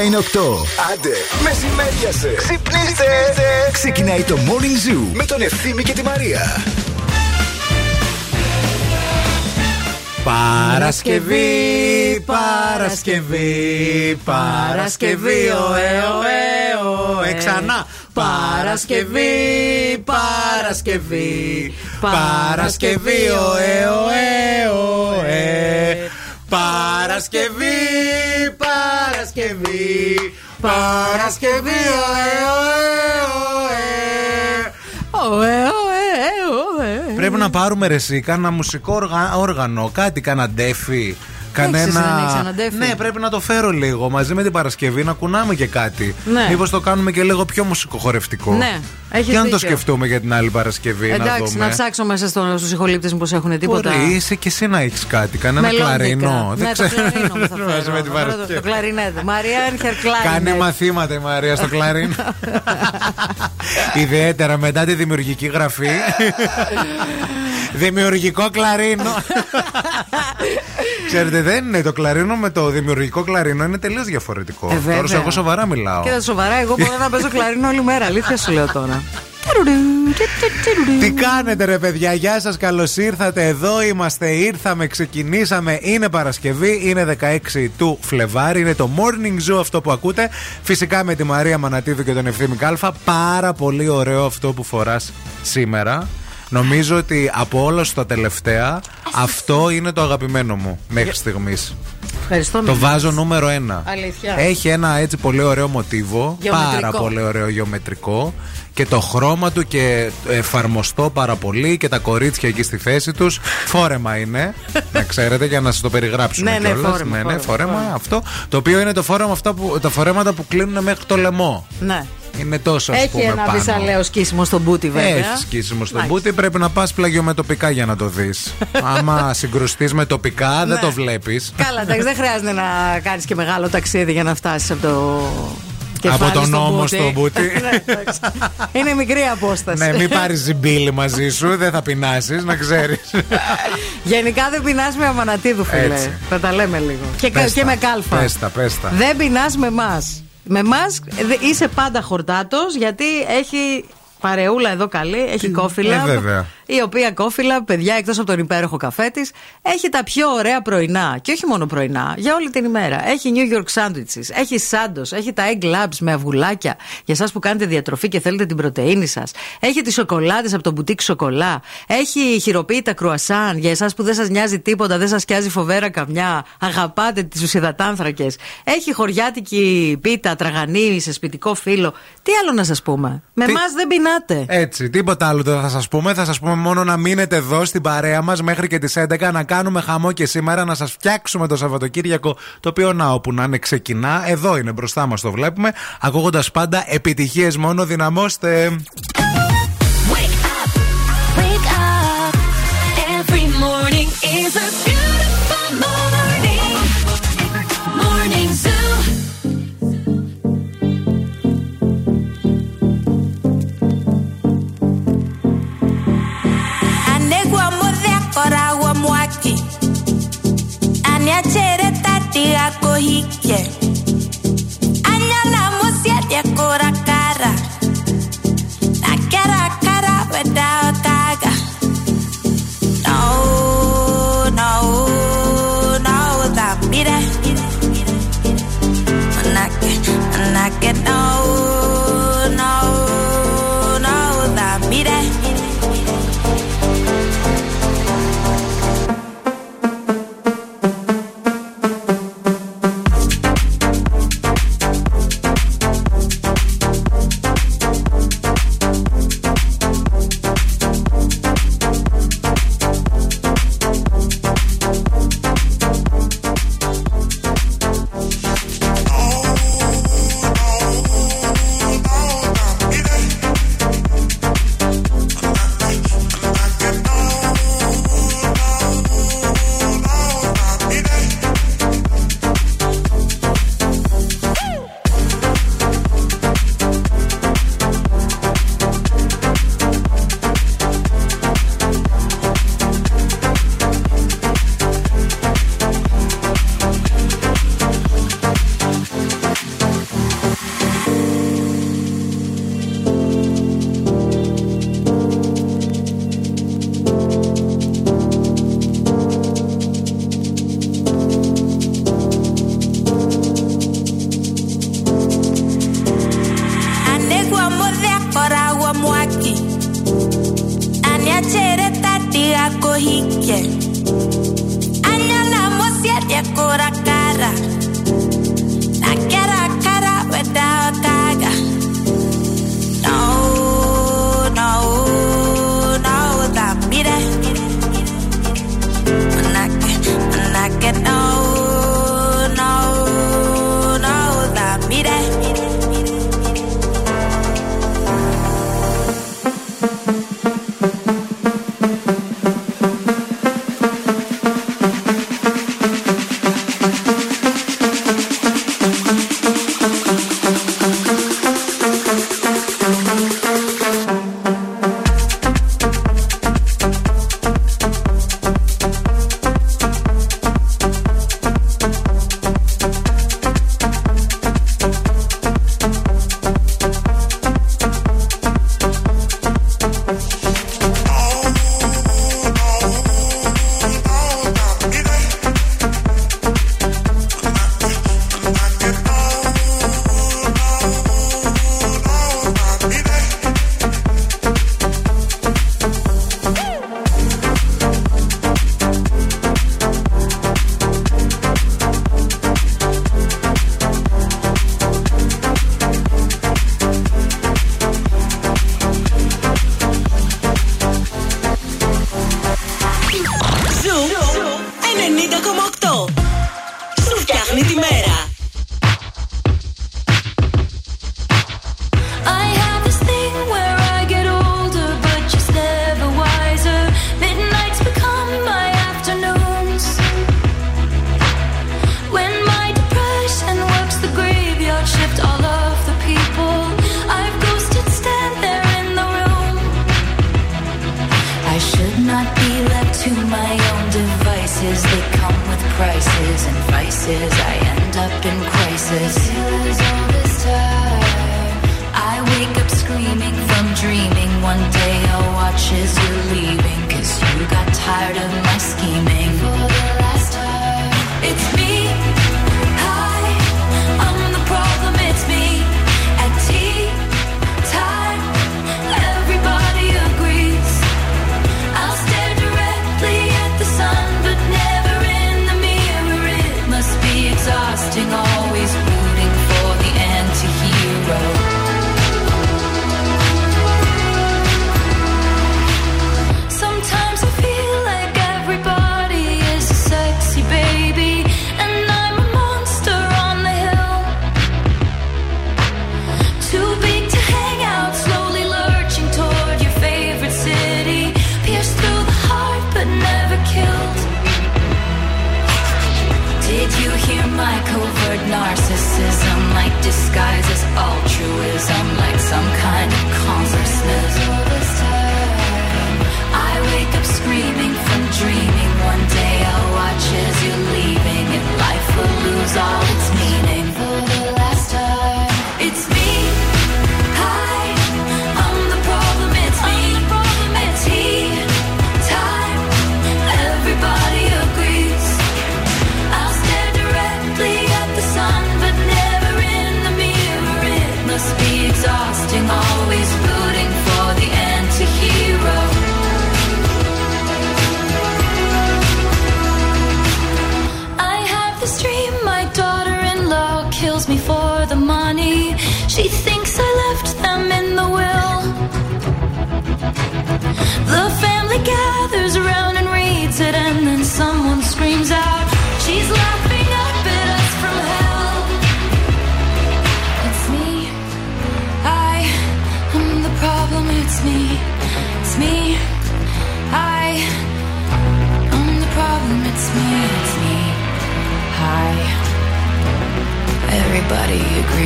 Η ώρα είναι 8. Άντε, μεσημέριασε. Ξυπνήστε. Ξεκινάει το Morning Zoo με τον Ευθύμη και τη Μαρία. Παρασκευή, Παρασκευή, Παρασκευή, ωε, ωε, ωε. Ξανά. Παρασκευή, Παρασκευή, Παρασκευή, ωε, ωε, ωε. Παρασκευή, Παρασκευή, Παρασκευή, ωε, ωε, ωε. Ωε, ωε, ωε. Πρέπει να πάρουμε ρεσί, κάνα μουσικό όργα- όργανο, κάτι, κάνα ντέφι. Κανένα. δεν έχεις ένα ντέφι; Ναι, πρέπει να το φέρω λίγο μαζί με την Παρασκευή να κουνάμε και κάτι. Ναι. Μήπως το κάνουμε και λίγο πιο μουσικοχορευτικό. Ναι, έχεις Για να το δίκιο. σκεφτούμε για την άλλη Παρασκευή. να Εντάξει, δούμε. να ψάξω μέσα στο, στους ηχολήπτες μου πώ έχουν τίποτα. Μπορεί, είσαι και εσύ να έχεις κάτι. Κανένα Μελλοντικά. κλαρινό. Ναι, το κλαρίνο μου θα Μαζί φέρω. με την Θα φέρω το- Παρασκευή. Το κλαρινέτ. Μαρία Έρχερ κλαρινέτ. Κάνει μαθήματα η Μαρία στο κλαρίνο. Ιδιαίτερα μετά τη δημιουργική γραφή. Δημιουργικό κλαρίνο. Ξέρετε, δεν είναι το κλαρίνο με το δημιουργικό κλαρίνο είναι τελείως διαφορετικό. Ε, βέβαια. Τώρα σε εγώ σοβαρά μιλάω. Και τα σοβαρά, εγώ μπορώ να παίζω κλαρίνο όλη μέρα. Αλήθεια σου λέω τώρα. Τι κάνετε ρε παιδιά, γεια σας, καλώς ήρθατε Εδώ είμαστε, ήρθαμε, ξεκινήσαμε Είναι Παρασκευή, είναι 16 του Φλεβάρι Είναι το Morning Zoo αυτό που ακούτε Φυσικά με τη Μαρία Μανατίδου και τον Ευθύμη Κάλφα Πάρα πολύ ωραίο αυτό που φοράς σήμερα Νομίζω ότι από όλα στα τελευταία Αυτό είναι το αγαπημένο μου Μέχρι στιγμής Ευχαριστώ. Το Μιχάλη. βάζω νούμερο ένα. Αλήθεια. Έχει ένα έτσι πολύ ωραίο μοτίβο. Γεωμετρικό. Πάρα πολύ ωραίο γεωμετρικό. Και το χρώμα του και εφαρμοστό πάρα πολύ και τα κορίτσια εκεί στη θέση τους Φόρεμα είναι, να ξέρετε, για να σας το περιγράψουμε Ναι, ναι, κιόλας. φόρεμα, ναι, ναι, φόρεμα, φόρεμα, φόρεμα. αυτό. Το οποίο είναι το φόρεμα αυτά που, τα φορέματα που κλείνουν μέχρι το λαιμό. Ναι. Είναι τόσο, ας Έχει πούμε, ένα πάνω. βυσαλαίο σκίσιμο στον μπούτι, βέβαια. Έχει σκίσιμο στον Εντάξει. μπούτι, πρέπει να πας πλαγιομετωπικά για να το δεις. Άμα συγκρουστείς με τοπικά, δεν Ναι. το βλέπεις. Καλά, εντάξει, δεν χρειάζεται να κάνεις και μεγάλο ταξίδι για να φτάσεις από το. κεφάλι Από τον στο νόμο μπούτι. στο μπούτι. Ναι, εντάξει. Είναι μικρή απόσταση. ναι, μην πάρεις ζυμπίλη μαζί σου, δεν θα πεινάσεις, να ξέρεις. Γενικά δεν πεινάς με αμανατίδου, φίλε. Έτσι. Θα τα λέμε λίγο. Και, κα- και με κάλφα. Πες τα, πες τα. Δεν πεινάς με εμάς. Με εμά είσαι πάντα χορτάτος γιατί έχει παρεούλα εδώ καλή, έχει κόφιλα. ε, βέβαια. Η οποία κόφιλα, παιδιά, εκτός από τον υπέροχο καφέ της, έχει τα πιο ωραία πρωινά. Και όχι μόνο πρωινά, για όλη την ημέρα. Έχει New York sandwiches, έχει σάντο, έχει τα egg labs με αυγουλάκια για εσάς που κάνετε διατροφή και θέλετε την πρωτενη σας. Έχει τις σοκολάτες από το μπουτίκ σοκολά. Έχει χειροποίητα κρουασάν για εσάς που δεν σας νοιάζει τίποτα, δεν σας σκιάζει φοβέρα καμιά. Αγαπάτε του υδατάνθρακε. Έχει χωριάτικη πίτα, τραγανή σε σπιτικό φύλλο. Τι άλλο να σας πούμε; Με Τι- εμάς δεν πεινάτε. Έτσι, τίποτα άλλο δεν θα σας πούμε. Θα σας πούμε μόνο να μείνετε εδώ στην παρέα μας μέχρι και τις 11 να κάνουμε χαμό και σήμερα να σας φτιάξουμε το Σαββατοκύριακο. Το οποίο να όπου να είναι ξεκινά. Εδώ είναι μπροστά μας το βλέπουμε. Ακούγοντα πάντα επιτυχίες μόνο, δυναμώστε. Wake up, wake up. Every morning is a piacere tatti a cohicchie agnalamo siete ancora cara la chiara cara vedao taga no.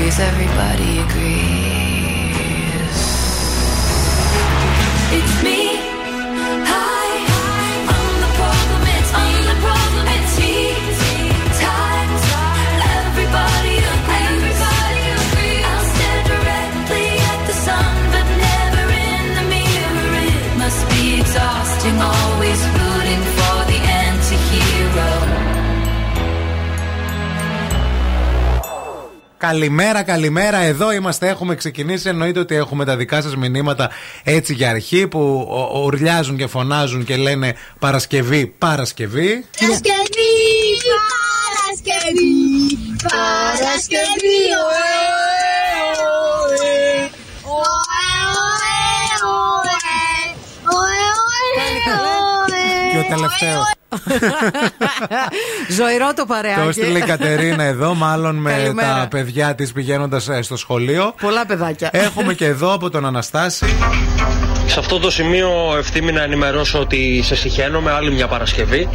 Agrees. Everybody agrees. Καλημέρα, καλημέρα. Εδώ είμαστε. Έχουμε ξεκινήσει. Εννοείται ότι έχουμε τα δικά σας μηνύματα έτσι για αρχή που ο- ουρλιάζουν και φωνάζουν και λένε Παρασκευή, Παρασκευή. Παρασκευή, Παρασκευή, Παρασκευή, τελευταίο. Ζωηρό το Το παρεάκι. έστειλε η Κατερίνα εδώ, μάλλον με Καλημέρα. τα παιδιά της πηγαίνοντας στο σχολείο. Πολλά παιδάκια. Έχουμε και εδώ από τον Αναστάση. Σε αυτό το σημείο ευθύμη να ενημερώσω ότι σε συχαίνομαι άλλη μια Παρασκευή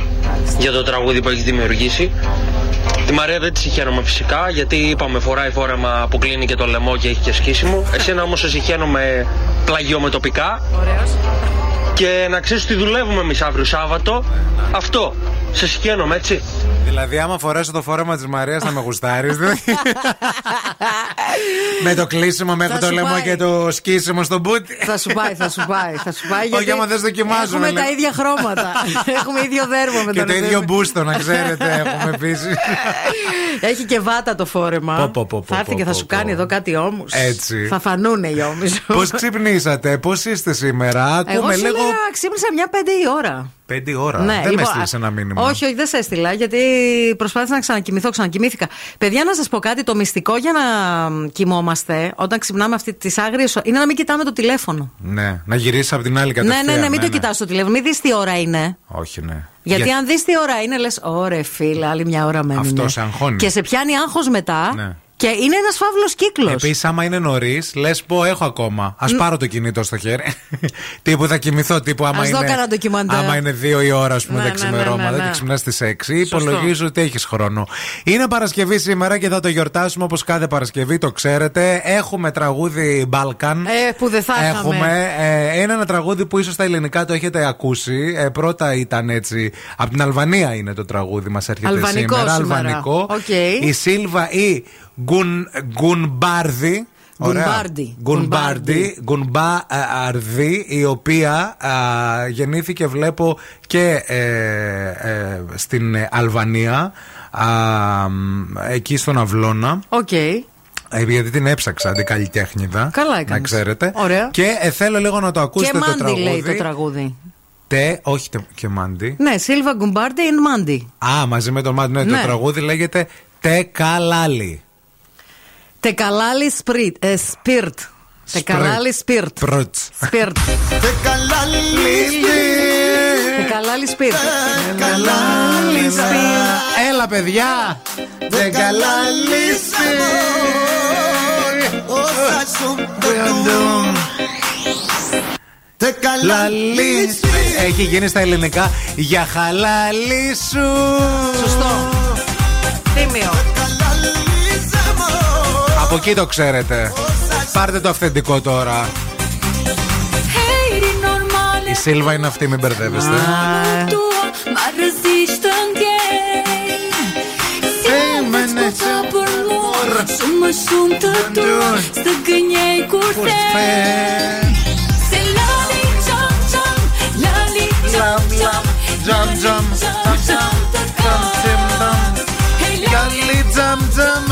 για το τραγούδι που έχει δημιουργήσει. Τη Μαρία δεν τη συχαίνομαι φυσικά γιατί είπαμε φοράει φόρεμα που κλείνει και το λαιμό και έχει και σκίσιμο. Εσένα όμως σε συχαίνομαι πλαγιομετωπικά Ωραίος. Και να ξέρεις ότι δουλεύουμε εμείς αύριο Σάββατο. Αυτό. Σε συχαίνομαι έτσι. Δηλαδή, άμα φορέσω το φόρεμα της Μαρίας, θα με γουστάρεις. με το κλείσιμο μέχρι Θα το σου λαιμό πάει. και το σκίσιμο στο μπούτι. Θα σου πάει, θα σου πάει. Θα σου πάει γιατί άμα δεν δοκιμάζουμε, Έχουμε λέει. τα ίδια χρώματα. έχουμε ίδιο δέρμα με Και τον το ίδιο Ευθύμη. μπούστο, να ξέρετε, έχουμε επίση. Έχει και βάτα το φόρεμα. Πω, πω, πω, πω, θα έρθει πω, και θα πω, σου πω. κάνει εδώ κάτι όμως. Έτσι. Θα φανούνε οι ώμοι σου. Πώς ξυπνήσατε, πώς είστε σήμερα, Εγώ Ακούμε λίγο. Σήμερα ξύπνησα μια πέντε η ώρα. Πέντε ώρα. Ναι, δεν με λοιπόν, έστειλες α- ένα μήνυμα. Όχι, όχι, δεν σε έστειλα, γιατί προσπάθησα να ξανακοιμηθώ, ξανακοιμήθηκα. Παιδιά, να σας πω κάτι, το μυστικό για να μ, κοιμόμαστε όταν ξυπνάμε αυτή τις άγριες είναι να μην κοιτάμε το τηλέφωνο. Ναι, να γυρίσει από την άλλη Ναι, κατευθείαν. ναι, ναι, μην το κοιτάς το τηλέφωνο, μην δεις τι ώρα είναι. Όχι, ναι. Γιατί Για- αν δεις τι ώρα είναι, λες, Ωρε φίλε, άλλη μια ώρα μένει. Αυτός σε αγχώνει. Και σε πιάνει άγχος μετά. Ναι. Και είναι ένας φαύλος κύκλος. Επίσης, άμα είναι νωρίς, λες πω έχω ακόμα. Ας πάρω το κινητό στο χέρι. τύπου θα κοιμηθώ, τύπου άμα Ας είναι. δω κανένα ντοκιμαντέρ. Άμα είναι δύο η ώρα, ας πούμε, Ναι, τα ναι, ξημερώματα ναι, ναι, και ναι. ξυπνάς στις 6, υπολογίζω ότι έχεις χρόνο. Είναι Παρασκευή σήμερα και θα το γιορτάσουμε όπως κάθε Παρασκευή, το ξέρετε. Έχουμε τραγούδι Balkan. Ε, που δεν θα είχαμε. Έχουμε ε, είναι ένα τραγούδι που ίσως στα ελληνικά το έχετε ακούσει. Ε, πρώτα ήταν έτσι. Από την Αλβανία είναι το τραγούδι, μας έρχεται Αλβανικό σήμερα. σήμερα. Αλβανικό. Οκ. Η Σίλβα ή Γκουν, Γκουνμπάρντι. Ωραία. Γκουνμπάρντι. Γκουνμπάρντι. Γκουνμπάρδη, η οποία α, γεννήθηκε, βλέπω, και ε, ε, στην Αλβανία. α, εκεί στον Αυλώνα. Οκ. Ε, γιατί την έψαξα την καλλιτέχνηδα. Καλά Να έκανες. ξέρετε. Ωραία. Και ε, θέλω λίγο να το Και ακούσετε το Μάντι τραγούδι. λέει το τραγούδι. Τε, όχι τε, και Μάντι. Ναι, Σίλβα Γκουνμπάρντι and Μάντι. Α, μαζί με τον Μάντι. Ναι, Ναι. το τραγούδι λέγεται Të ka lali. Të ka lali shpirt. Ε, shpirt. Të ka lali shpirt. Πρότς. Shpirt. Të ka lali shpirt. Έλα, παιδιά! Të ka lali Λαλί. Έχει γίνει στα ελληνικά για χαλάλι σου. Σωστό. Τίμιο. Από εκεί το ξέρετε. Πάρτε το αυθεντικό τώρα. Hej, din normale Η Σίλβα είναι αυτή, μην μπερδεύεστε. då Man resistă în Femene Să mă sunt tu Să gânjej kur the Se lali qam qam Lali qam qam Jam jam Qam qam të kam Hej lali Λαλί τζαμ τζαμ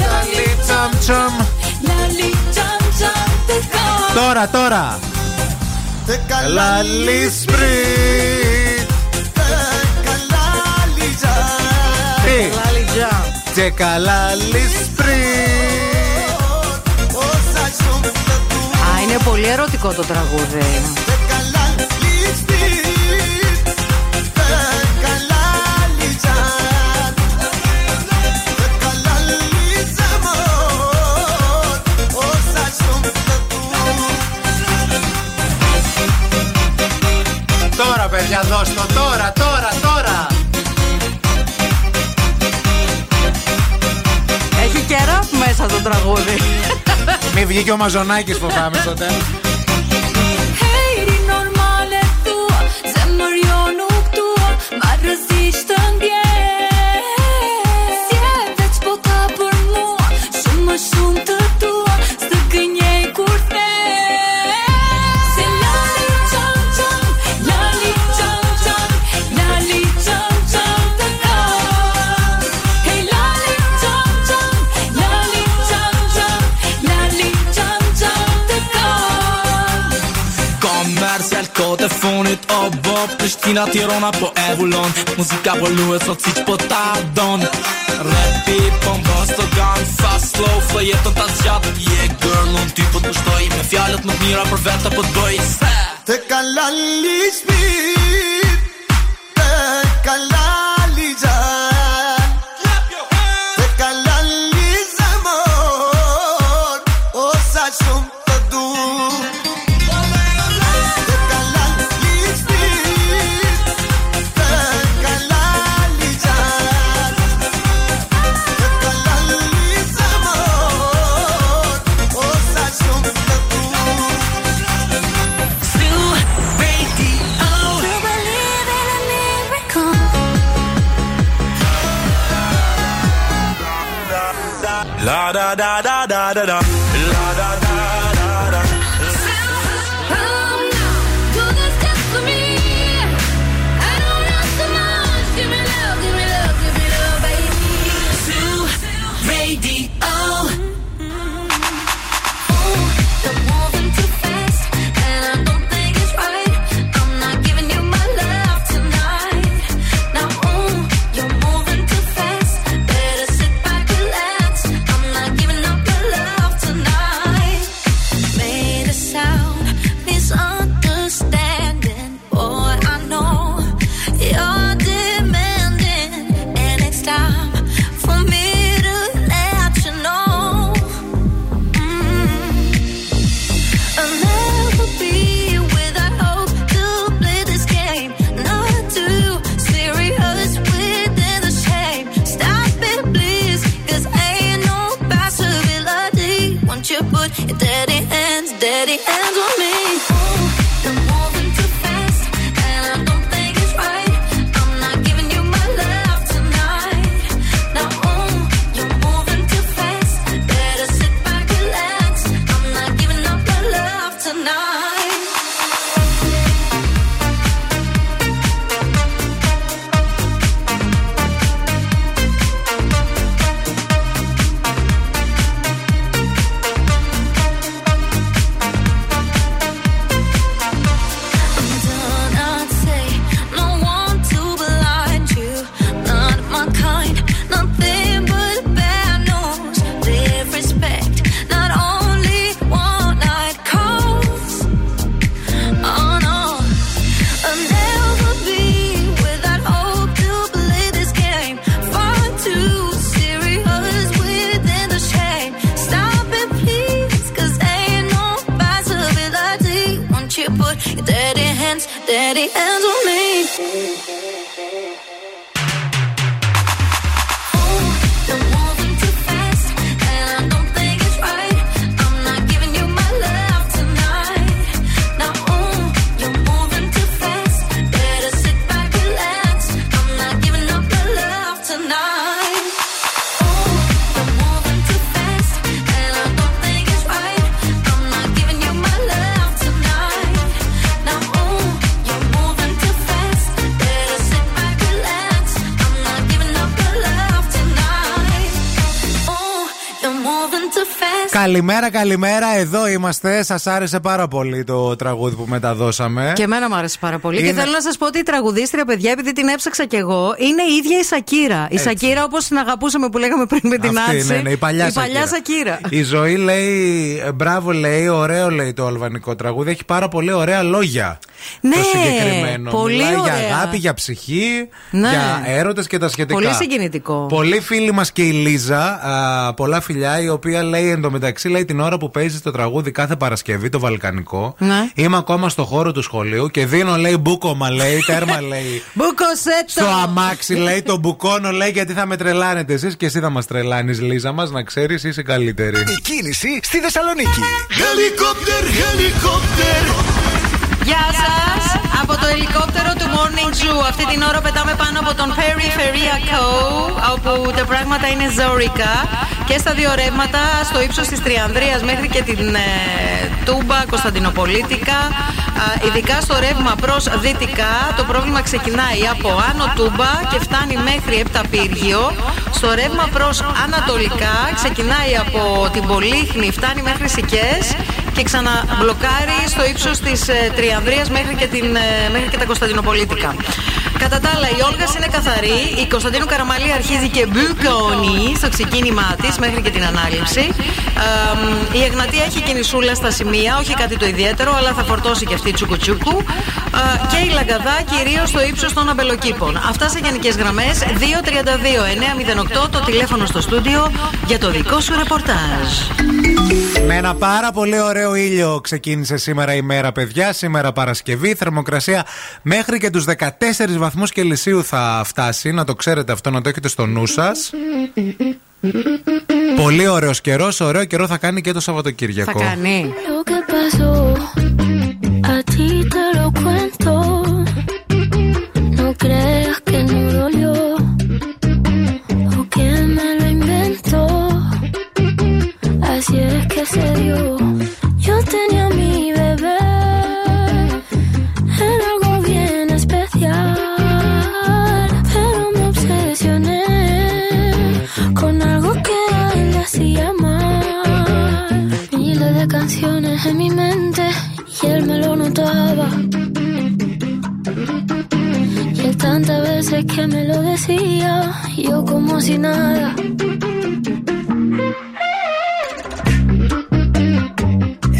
Λαλί τζαμ τζαμ lali qam qam të kam Τώρα, τώρα Λαλί σπριτ Τι Λάλι τζαμ. Και καλάλι σπριτ Α, είναι πολύ ερωτικό το τραγούδι. Τώρα, τώρα, τώρα Έχει και ραπ μέσα το τραγούδι. Μη βγει και ο Μαζονάκης φοβάμαι στο τέλος telefonit obok Prishtina, Tirana po Evullon Muzika po luhet sot si që po ta don. Rapi po mbasto gan Fast slow flow jetën ta zgjat. Je girl unë ty po të gushtoj Me fjalët më të mira për vete po të bëj Te kalali shpit Te kalali Καλημέρα, καλημέρα. Εδώ είμαστε. Σας άρεσε πάρα πολύ το τραγούδι που μεταδώσαμε. Και εμένα μου άρεσε πάρα πολύ. Είναι- Και θέλω να σας πω ότι η τραγουδίστρια, παιδιά, επειδή την έψαξα κι εγώ, είναι η ίδια η Σακύρα. Η Έτσι. Σακύρα, όπως την αγαπούσαμε που λέγαμε πριν με την Αυτή, Άτση. ναι, ναι, η παλιά, Σακύρα. Η ζωή λέει, ε, μπράβο λέει, ωραίο λέει το αλβανικό τραγούδι. Έχει πάρα πολύ ωραία λόγια. Ναι, το συγκεκριμένο. πολύ Μιλάει ωραία. για αγάπη, για ψυχή, Ναι. για έρωτες και τα σχετικά. Πολύ συγκινητικό. Πολύ φίλη μας και η Λίζα, α, πολλά φιλιά, η οποία λέει εντωμεταξύ λέει την ώρα που παίζει το τραγούδι κάθε Παρασκευή, το Βαλκανικό. Ναι. Είμαι ακόμα στο χώρο του σχολείου και δίνω λέει μπούκομα λέει, τέρμα λέει. Μπουκοσέτο! Στο αμάξι λέει, τον μπουκώνω λέει γιατί θα με τρελάνετε εσείς και εσύ θα μας τρελάνεις, Λίζα μας, να ξέρεις, είσαι καλύτερη. Η κίνηση στη Θεσσαλονίκη. Helicopter, helicopter. Γεια σας! Από το ελικόπτερο του Morning Zoo. Αυτή την ώρα πετάμε πάνω από τον Περιφερειακό, όπου τα πράγματα είναι ζώρικα. Και στα δύο ρεύματα, στο ύψος της Τριανδρίας μέχρι και την ε, Τούμπα, Κωνσταντινοπολίτικα. Α, ειδικά στο ρεύμα προς δυτικά, το πρόβλημα ξεκινάει από Άνω Τούμπα και φτάνει μέχρι Επταπύργιο. Στο ρεύμα προς Ανατολικά, ξεκινάει από την Πολύχνη, φτάνει μέχρι Σικές και ξαναμπλοκάρει στο ύψος της Τριανδρίας μέχρι, και την, ε, μέχρι και τα Κωνσταντινοπολίτικα. Κατά τα άλλα, η Όλγα είναι καθαρή. Η Κωνσταντίνου Καραμαλή αρχίζει και μπουκώνει στο ξεκίνημά της μέχρι και την ανάληψη. Ε, η Εγνατία έχει κινησούλα στα σημεία, όχι κάτι το ιδιαίτερο, αλλά θα φορτώσει και αυτή τσουκουτσούκου. Ε, και η Λαγκαδά κυρίως στο ύψος των αμπελοκήπων. Αυτά σε γενικές γραμμές. 232-908 το τηλέφωνο στο στούντιο για το δικό σου ρεπορτάζ. Με ένα πάρα πολύ ωραίο ήλιο ξεκίνησε σήμερα η μέρα, παιδιά. Σήμερα Παρασκευή. Θερμοκρασία μέχρι και τους 14 βαθμούς Κελσίου θα φτάσει. Να το ξέρετε αυτό, να το έχετε στο νου σας. Πολύ ωραίο καιρό. Ωραίο καιρό θα κάνει και το Σαββατοκύριακο. Θα κάνει. Lo que pasó, a ti te lo cuento. No creas que no dolió o que me lo inventó. Así es que se dio. Canciones en mi mente y él me lo notaba. Y él tantas veces que me lo decía, yo como si nada.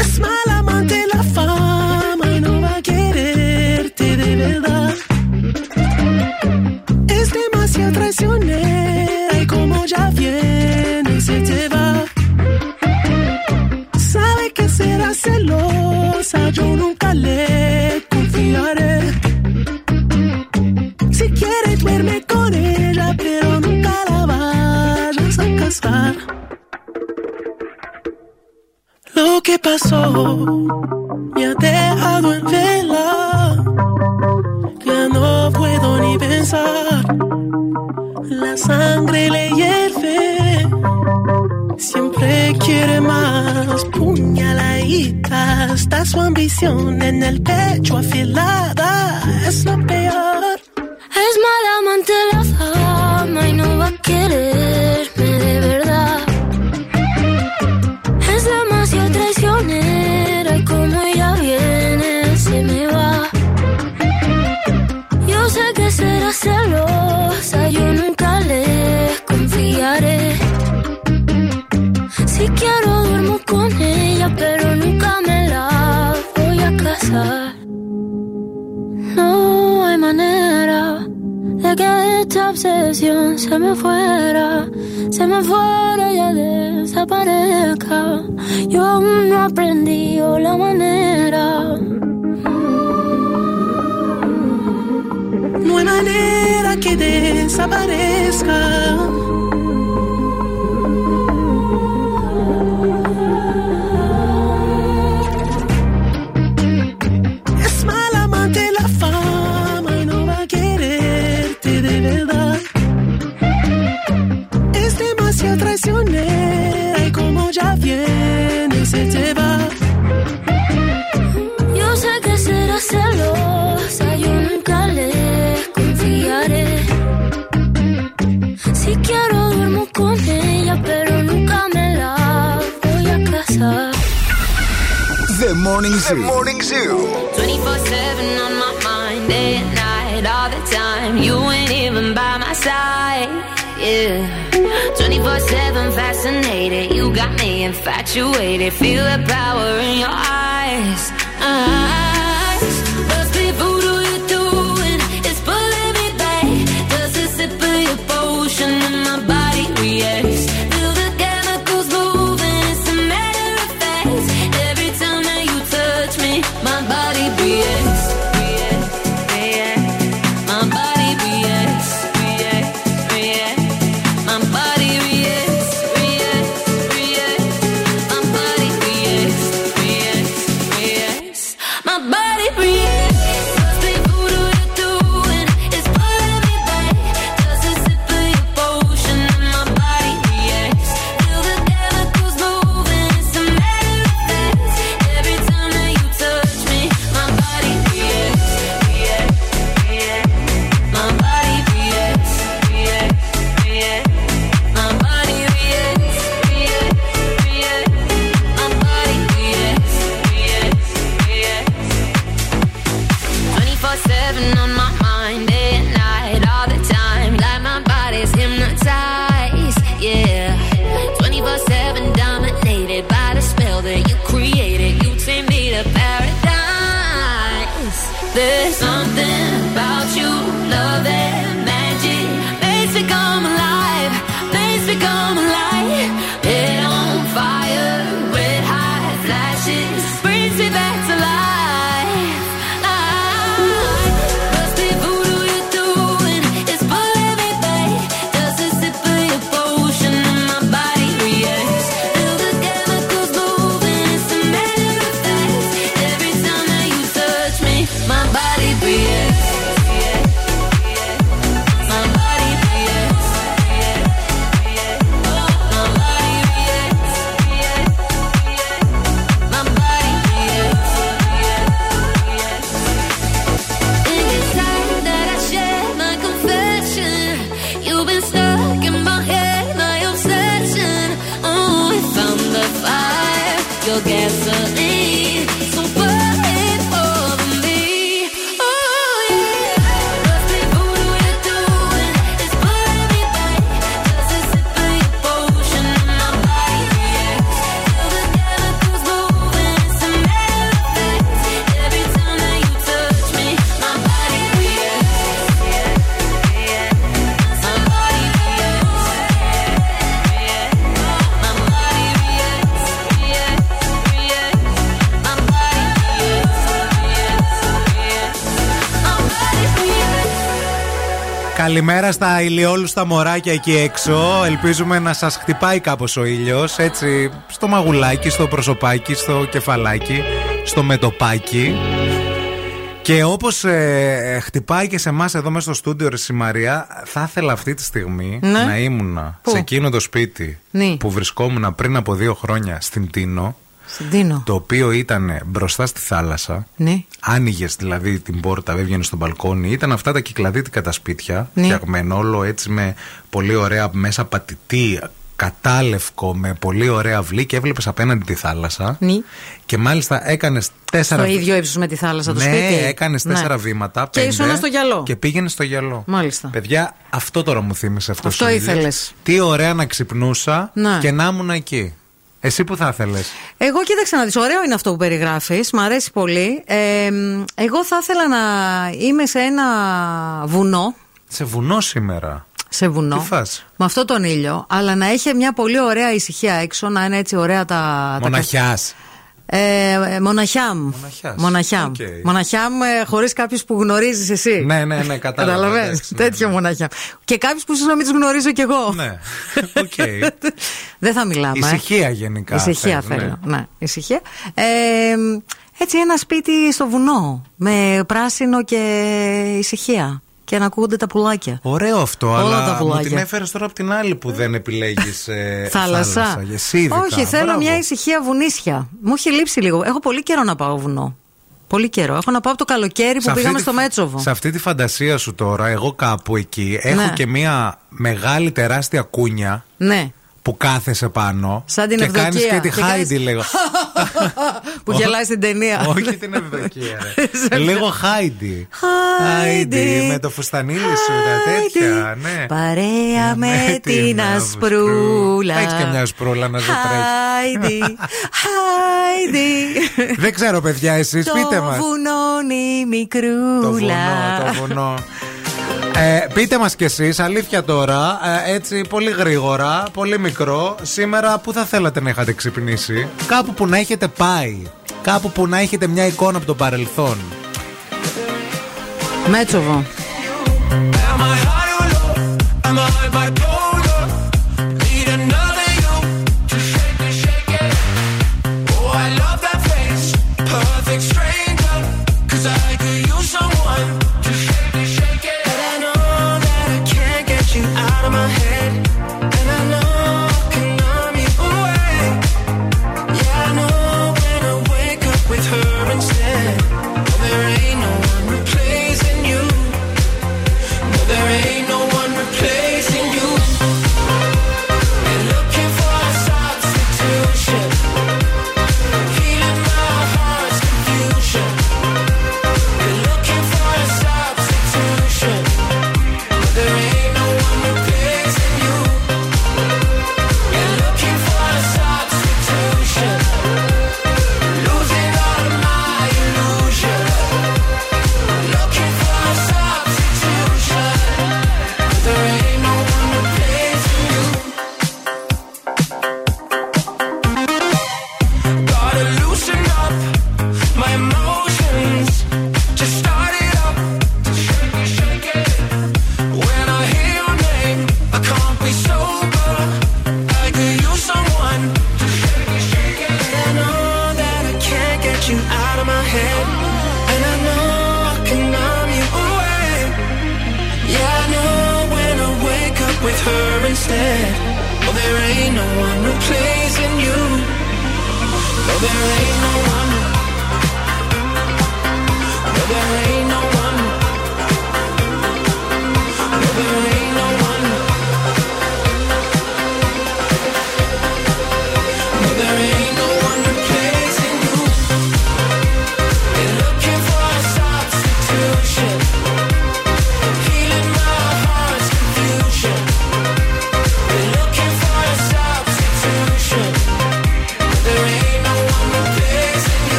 Es mala amante la fama y no va a quererte de verdad. Celosa, yo nunca le confiaré. Si quiere duerme con ella, pero nunca la vayas a casar. Lo que pasó me ha dejado en vela. Ya no puedo ni pensar. La sangre le hierve. Siempre quiere más. Puñaladita. Está su ambición en el pecho afilada. Es lo peor. Es mala amante la fama y no va a quererme Si quiero duermo con ella, pero nunca me la voy a casar. No hay manera de que esta obsesión se me fuera, se me fuera y ya desaparezca. Yo aún no aprendí la manera. No hay manera que desaparezca. Morning Zoo. The Morning Zoo. 24 7 on my mind, day and night, all the time. You ain't even by my side, yeah. 24 7 fascinated, you got me infatuated. Feel the power in your eyes. eyes. Καλημέρα στα ηλιόλου στα μωράκια εκεί έξω. Ελπίζουμε να σας χτυπάει κάπως ο ήλιος έτσι στο μαγουλάκι, στο προσωπάκι, στο κεφαλάκι, στο μετοπάκι. Και όπως ε, χτυπάει και σε εμάς εδώ μέσα στο στούντιο ρε η Μαρία, θα ήθελα αυτή τη στιγμή Ναι. να ήμουνα Πού; σε εκείνο το σπίτι Ναι. που βρισκόμουν πριν από δύο χρόνια στην Τίνο, Συντείνω. το οποίο ήταν μπροστά στη θάλασσα. Ναι. Άνοιγες δηλαδή την πόρτα, έβγαινε στο μπαλκόνι. Ήταν αυτά τα κυκλαδίτικα τα σπίτια. Ναι. Φτιαγμένο όλο έτσι με πολύ ωραία μέσα πατητή, κατάλευκο, με πολύ ωραία αυλή και έβλεπες απέναντι τη θάλασσα. Ναι. Και μάλιστα έκανες τέσσερα. Στο ίδιο ύψος με τη θάλασσα το ναι, σπίτι; έκανες Ναι. τέσσερα βήματα. Και πέντε, ήσουν στο γυαλό; Και πήγαινες στο γυαλό. Μάλιστα. Παιδιά, αυτό τώρα μου θύμισε αυτός. Αυτό ο ήλιος. ήθελες. Τι ωραία να ξυπνούσα Ναι. και να ήμουν εκεί. Εσύ που θα ήθελες. Εγώ κοίταξε να δεις, ωραίο είναι αυτό που περιγράφεις, μ' αρέσει πολύ. Ε, εγώ θα ήθελα να είμαι σε ένα βουνό, Σε βουνό σήμερα. σε βουνό, Τι φας; με αυτό τον ήλιο, αλλά να έχει μια πολύ ωραία ησυχία έξω, να είναι έτσι ωραία τα... τα Μοναχιάς. Ε, μοναχιάμ. Μοναχιάς. Μοναχιάμ. Οκ. Μοναχιάμ ε, χωρίς κάποιους που γνωρίζεις εσύ. Ναι, ναι, ναι, κατάλαβα. Καταλαβαίνεις, εντάξει, ναι, Τέτοιο μοναχιάμ. Και κάποιους που ίσως να μην τους γνωρίζω κι εγώ. Ναι. Οκ. Δεν θα μιλάμε. ε. Ησυχία γενικά. Ησυχία θέλεις, θέλω. Ναι, ησυχία. Ε, έτσι ένα σπίτι στο βουνό. Με πράσινο και ησυχία. Και να ακούγονται τα πουλάκια. Ωραίο αυτό, Όλα αλλά τα μου πουλάκια. την έφερες τώρα από την άλλη που δεν επιλέγεις ε, Θάλασσα. Εσύ ειδικά. Όχι, θέλω Μπράβο. μια ησυχία βουνίσια. Μου έχει λείψει λίγο. Έχω πολύ καιρό να πάω βουνό. Πολύ καιρό. Έχω να πάω από το καλοκαίρι που Σε αυτή πήγαμε τη- στο Μέτσοβο. Σε αυτή τη φαντασία σου τώρα, εγώ κάπου εκεί έχω Ναι. και μια μεγάλη τεράστια κούνια Ναι. Που κάθεσαι πάνω. Σαν την και Ευδοκία. κάνεις και τη Και Χάιντι κάνεις- λίγο. που γελάει στην ταινία. Όχι την Ευδοκία, ρε. Σε λίγο Χάιντι. Χάιντι. με το φουστανίλι σου, τα τέτοια, ναι. Παρέα με την ασπρούλα. Έχεις και μια ασπρούλα να σου τρέχει. Χάιντι. Χάιντι. Δεν ξέρω, παιδιά, εσείς Το πείτε μα. βουνόνι Το μικρούλα. βουνό, το βουνό. Ε, πείτε μας κι εσείς, αλήθεια τώρα, ε, έτσι πολύ γρήγορα, πολύ μικρό, σήμερα που θα θέλατε να είχατε ξυπνήσει, κάπου που να έχετε πάει, κάπου που να έχετε μια εικόνα από το παρελθόν. Μέτσοβο. Am I bipolar?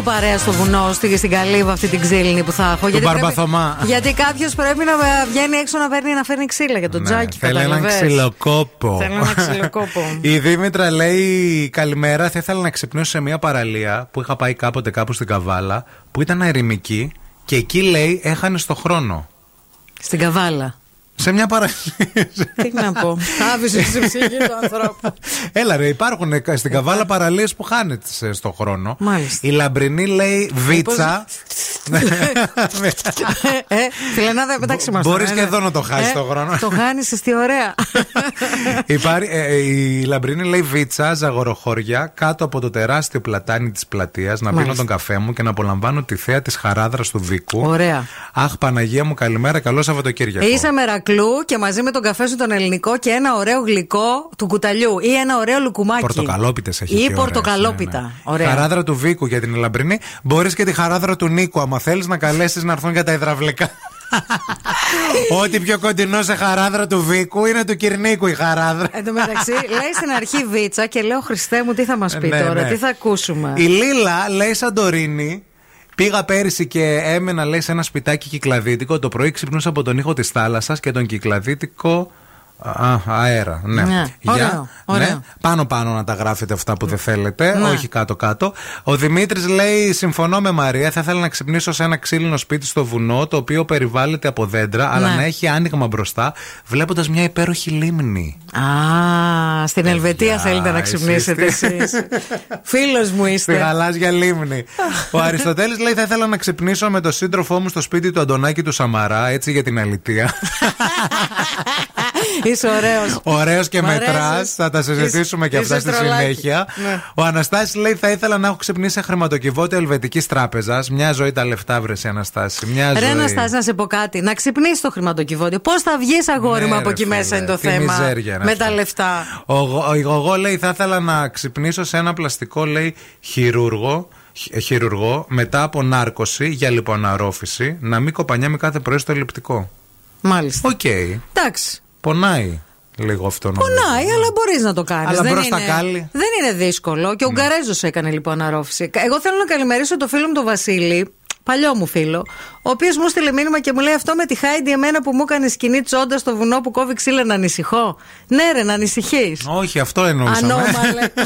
Έχω παρέα στο βουνό, στη, στην καλύβα αυτή την ξύλινη που θα έχω. γιατί πρέπει- Μπαρμπαθωμά. γιατί κάποιος πρέπει να βγαίνει έξω να, παίρνει, να φέρνει ξύλα για το τζάκι. Ναι, Θέλει έναν καταλαβες. ξυλοκόπο. Θέλω ένα ξυλοκόπο. Η Δήμητρα λέει καλημέρα. Θα ήθελα να ξυπνήσω σε μια παραλία που είχα πάει κάποτε κάπου στην Καβάλα που ήταν ερημική και εκεί λέει έχανε το χρόνο. Στην καβάλα. Σε μια παραλία. Τι να πω. Άφησε στην ψυχή του ανθρώπου. Έλα ρε, υπάρχουν ε, στην Καβάλα παραλίες που χάνεται στο χρόνο. Μάλιστα. Η Λαμπρινή λέει βίτσα. Ε, φιλενάδα, μεταξύ μας. Μπορείς και εδώ να το χάσεις το χρόνο. Το χάνεις, τι ωραία. Υπάρχει, ε, ε, η Λαμπρινή λέει βίτσα, ζαγοροχώρια, κάτω από το τεράστιο πλατάνι της πλατείας, να πίνω Μάλιστα. τον καφέ μου και να απολαμβάνω τη θέα της χαράδρας του Βίκου. Ωραία. Αχ, Παναγία μου, καλημέρα, καλό Σαββατοκύριακο. Είσαι μερακλού και μαζί με τον καφέ σου τον ελληνικό και ένα ωραίο γλυκό του κουταλιού ή ένα ωραίο λουκουμάκι. Πορτοκαλόπιτες έχει. Ή και ωραίες, πορτοκαλόπιτα. ναι, ναι. Ωραία. Χαράδρα του Βίκου για την Λαμπρινή. Μπορείς και τη χαράδρα του Νίκου, άμα θέλεις να καλέσεις να έρθουν για τα υδραυλικά. Ό,τι πιο κοντινό σε χαράδρα του Βίκου είναι του Κυρνίκου η χαράδρα. Εν τω μεταξύ, λέει στην αρχή βίτσα και λέω Χριστέ μου, τι θα μας πει Ναι, τώρα, ναι. τι θα ακούσουμε; Η Λίλα λέει Σαντορίνη. Πήγα πέρυσι και έμενα λέει σε ένα σπιτάκι κυκλαδίτικο. Το πρωί ξυπνούσα από τον ήχο της θάλασσας και τον κυκλαδίτικο. Α, αέρα, ναι. Ναι, ωραίο, ωραίο. ναι. Πάνω πάνω να τα γράφετε αυτά που δεν θέλετε, Ναι. όχι κάτω κάτω. Ο Δημήτρης λέει: Συμφωνώ με Μαρία, θα ήθελα να ξυπνήσω σε ένα ξύλινο σπίτι στο βουνό, το οποίο περιβάλλεται από δέντρα, αλλά Ναι. να έχει άνοιγμα μπροστά, βλέποντας μια υπέροχη λίμνη. Α, στην Ελβετία θέλετε να εσείς ξυπνήσετε τι- εσείς. Φίλος μου Στη είστε. γαλάζια λίμνη. Ο Αριστοτέλης λέει: Θα ήθελα να ξυπνήσω με τον σύντροφό μου στο σπίτι του Αντωνάκη του Σαμαρά, έτσι για την αλητία. Είσαι ωραίος. Ωραίος και Μ' μετράς. αρέσεις. Θα τα συζητήσουμε και Είσαι- αυτά στη είσαι τρολάκι. συνέχεια. Ναι. Ο Αναστάσης λέει: Θα ήθελα να έχω ξυπνήσει σε χρηματοκιβώτιο Ελβετικής Τράπεζας. Μια ζωή τα λεφτά, βρεσαι Αναστάση. Μια Ρε ζωή. Αναστάση, να σε πω κάτι. Να ξυπνήσεις το χρηματοκιβώτιο. Πώς θα βγεις, αγόρι Ναι, μου, από ρε εκεί φίλε, μέσα είναι το τι θέμα. μιζέρια είναι Με αυτό. τα λεφτά. Ο, Γο- ο Γογό λέει: Θα ήθελα να ξυπνήσω σε ένα πλαστικό, λέει, χειρούργο. χ- Χειρουργό μετά από νάρκωση για λιποαναρρόφηση να μην κοπανιάμαι κάθε πρωί στο ελλειπτικό. Μάλιστα. Οκ. Εντάξει. Πονάει λίγο αυτό νομίζω. Πονάει, αλλά μπορείς να το κάνεις. Αλλά δεν, μπρος είναι τα κάλλη. Ναι. δεν είναι δύσκολο. Και ο Γκαρέζος έκανε λοιπόν αναρρόφηση. Εγώ θέλω να καλημερίσω το φίλο μου τον Βασίλη, παλιό μου φίλο, ο οποίος μου στείλε μήνυμα και μου λέει αυτό με τη Χάιντι εμένα που μου έκανες σκηνή τσόντας στο βουνό που κόβει ξύλα να ανησυχώ. Ναι, ρε, να ανησυχείς. Όχι, αυτό εννοούσαμε. Ανώμαλε.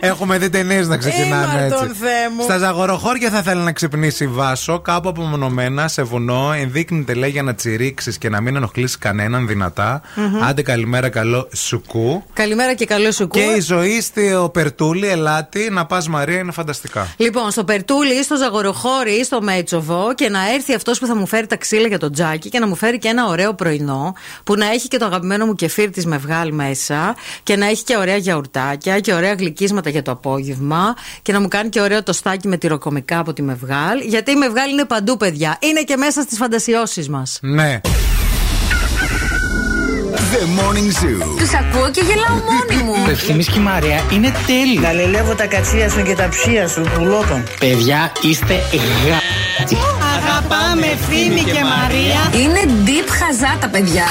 Έχουμε δει ταινίες να ξεκινάνε Ήμαρτον, έτσι. Θεέ μου. Στα ζαγοροχώρια θα θέλει να ξυπνήσει βάσο, κάπου απομονωμένα σε βουνό. Ενδείκνυται λέει για να τσιρίξεις και να μην ενοχλήσεις κανέναν δυνατά. Άντε καλημέρα, καλό σουκού. Καλημέρα και καλό σου Και η ζωή στο Περτούλι, ελάτι, να πας Μαρία, είναι φανταστικά. Λοιπόν, στο Περτούλι ή στο Ζαγοροχώρι ή στο Μέιτσοβο και να έρθει αυτός που θα μου φέρει τα ξύλα για το τζάκι και να μου φέρει και ένα ωραίο πρωινό που να έχει και το αγαπημένο μου κεφίρ της Μευγάλ μέσα και να έχει και ωραία γιαουρτάκια και ωραία γλυκίσματα για το απόγευμα και να μου κάνει και ωραίο τοστάκι με τυροκομικά από τη Μευγάλ. Γιατί η Μευγάλ είναι παντού, παιδιά. Είναι και μέσα στις φαντασιώσεις μας. Ναι. The Morning Zoo. Τους ακούω και γελάω μόνη μου. Το ευθύμης και η Μαρία είναι τέλειο. Καλελεύω τα κατσία σου και τα ψία σου, πουλότων. Παιδιά, είστε γα... Αγαπάμε ευθύμη και Μαρία. Είναι deep χαζά τα παιδιά.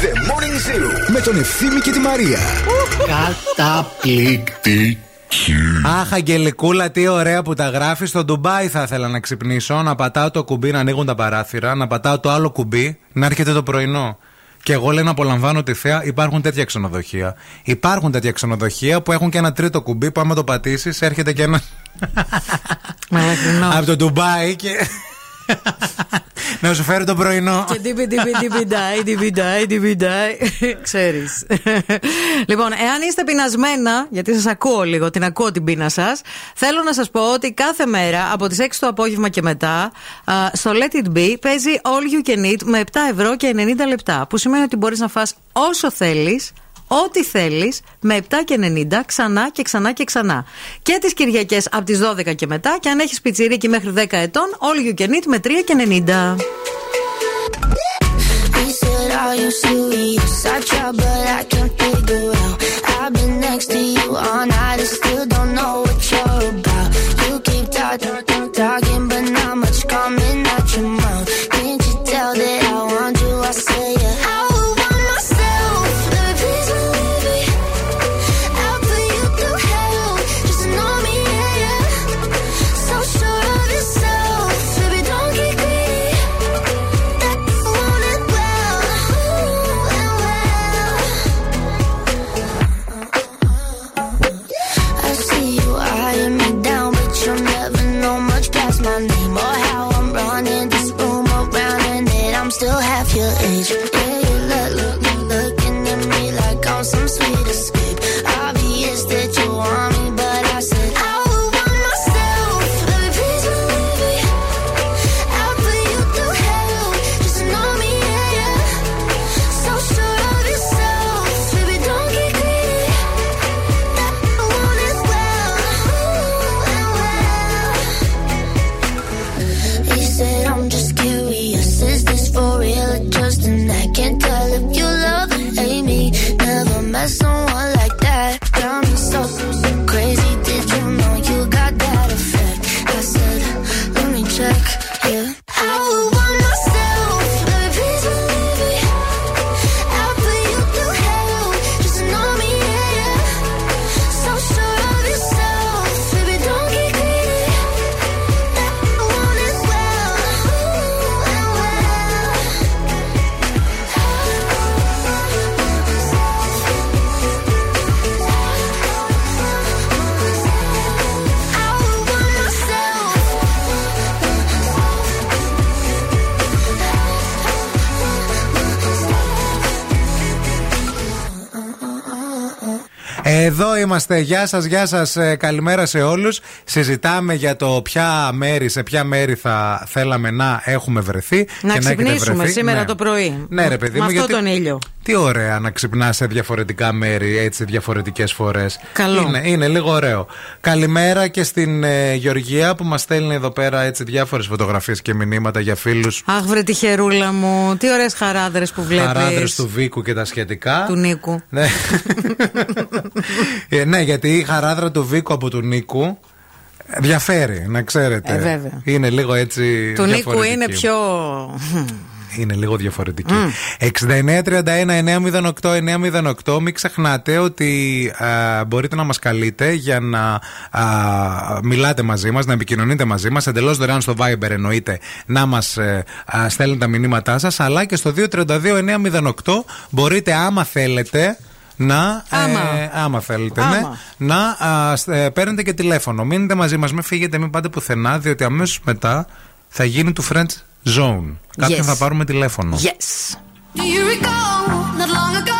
The Morning Zoo. Με τον Ευθύμη και τη Μαρία. Καταπληκτική. Αχ, Αγγελικούλα, τι ωραία που τα γράφεις. Στο Ντουμπάι θα ήθελα να ξυπνήσω, να πατάω το κουμπί να ανοίγουν τα παράθυρα, να πατάω το άλλο κουμπί να έρχεται το πρωινό. Και εγώ λέω να απολαμβάνω τη θέα. Υπάρχουν τέτοια ξενοδοχεία. Υπάρχουν τέτοια ξενοδοχεία που έχουν και ένα τρίτο κουμπί που άμα το πατήσεις έρχεται και ένας. Από το Ντουμπάι και. να σου φέρει το πρωινό. Και τύπη, τύπη, τύπη, ντάι, τύπη, ντάι, τύπη, ντάι. Ξέρεις. λοιπόν, εάν είστε πεινασμένα, γιατί σας ακούω λίγο, την ακούω την πείνα σας, θέλω να σας πω ότι κάθε μέρα από τις 6 το απόγευμα και μετά α, στο Let It Be παίζει All You Can Eat με 7 ευρώ και 90 λεπτά. Που σημαίνει ότι μπορείς να φας όσο θέλεις ό,τι θέλεις με 7 και 90 ξανά και ξανά και ξανά. Και τις Κυριακές από τις 12 και μετά. Και αν έχεις πιτσιρίκι μέχρι 10 ετών, all you can eat με 3 και 90. someone Εδώ είμαστε. Γεια σας, γεια σας. Καλημέρα σε όλους. Συζητάμε για το ποια μέρη, σε ποια μέρη θα θέλαμε να έχουμε βρεθεί. Να και έχετε ξυπνήσουμε βρεθεί. σήμερα Ναι. το πρωί. Ναι, ρε παιδί Με μου, αυτό γιατί- τον ήλιο. Τι ωραία να ξυπνάς σε διαφορετικά μέρη, έτσι διαφορετικές φορές. Καλό. Είναι, είναι λίγο ωραίο. Καλημέρα και στην ε, Γεωργία που μας στέλνει εδώ πέρα έτσι διάφορες φωτογραφίες και μηνύματα για φίλους. Αχ, βρε τη χερούλα μου. Τι ωραίες χαράδρες που βλέπεις. Χαράδρες του Βίκου και τα σχετικά. Του Νίκου. Ναι. Ε, ναι, γιατί η χαράδρα του Βίκου από του Νίκου διαφέρει, να ξέρετε. Ε, βέβαια. Είναι λίγο έτσι. Του Νίκου διαφορετική. είναι πιο. Είναι λίγο διαφορετική. 6931-908-908. Μην ξεχνάτε ότι α, μπορείτε να μας καλείτε για να α, μιλάτε μαζί μας, να επικοινωνείτε μαζί μας. Εντελώς δωρεάν στο Viber εννοείται να μας ε, α, στέλνετε τα μηνύματά σας. Αλλά και στο 232-908 μπορείτε άμα θέλετε να. Άμα. Ε, άμα θέλετε, Άμα. ναι. Να α, σ- ε, παίρνετε και τηλέφωνο. Μείνετε μαζί μας, μην φύγετε, μην πάτε πουθενά, διότι αμέσως μετά θα γίνει του French Zone. Κάποιον Yes. θα πάρουμε τηλέφωνο. Yes. Do you recall not long ago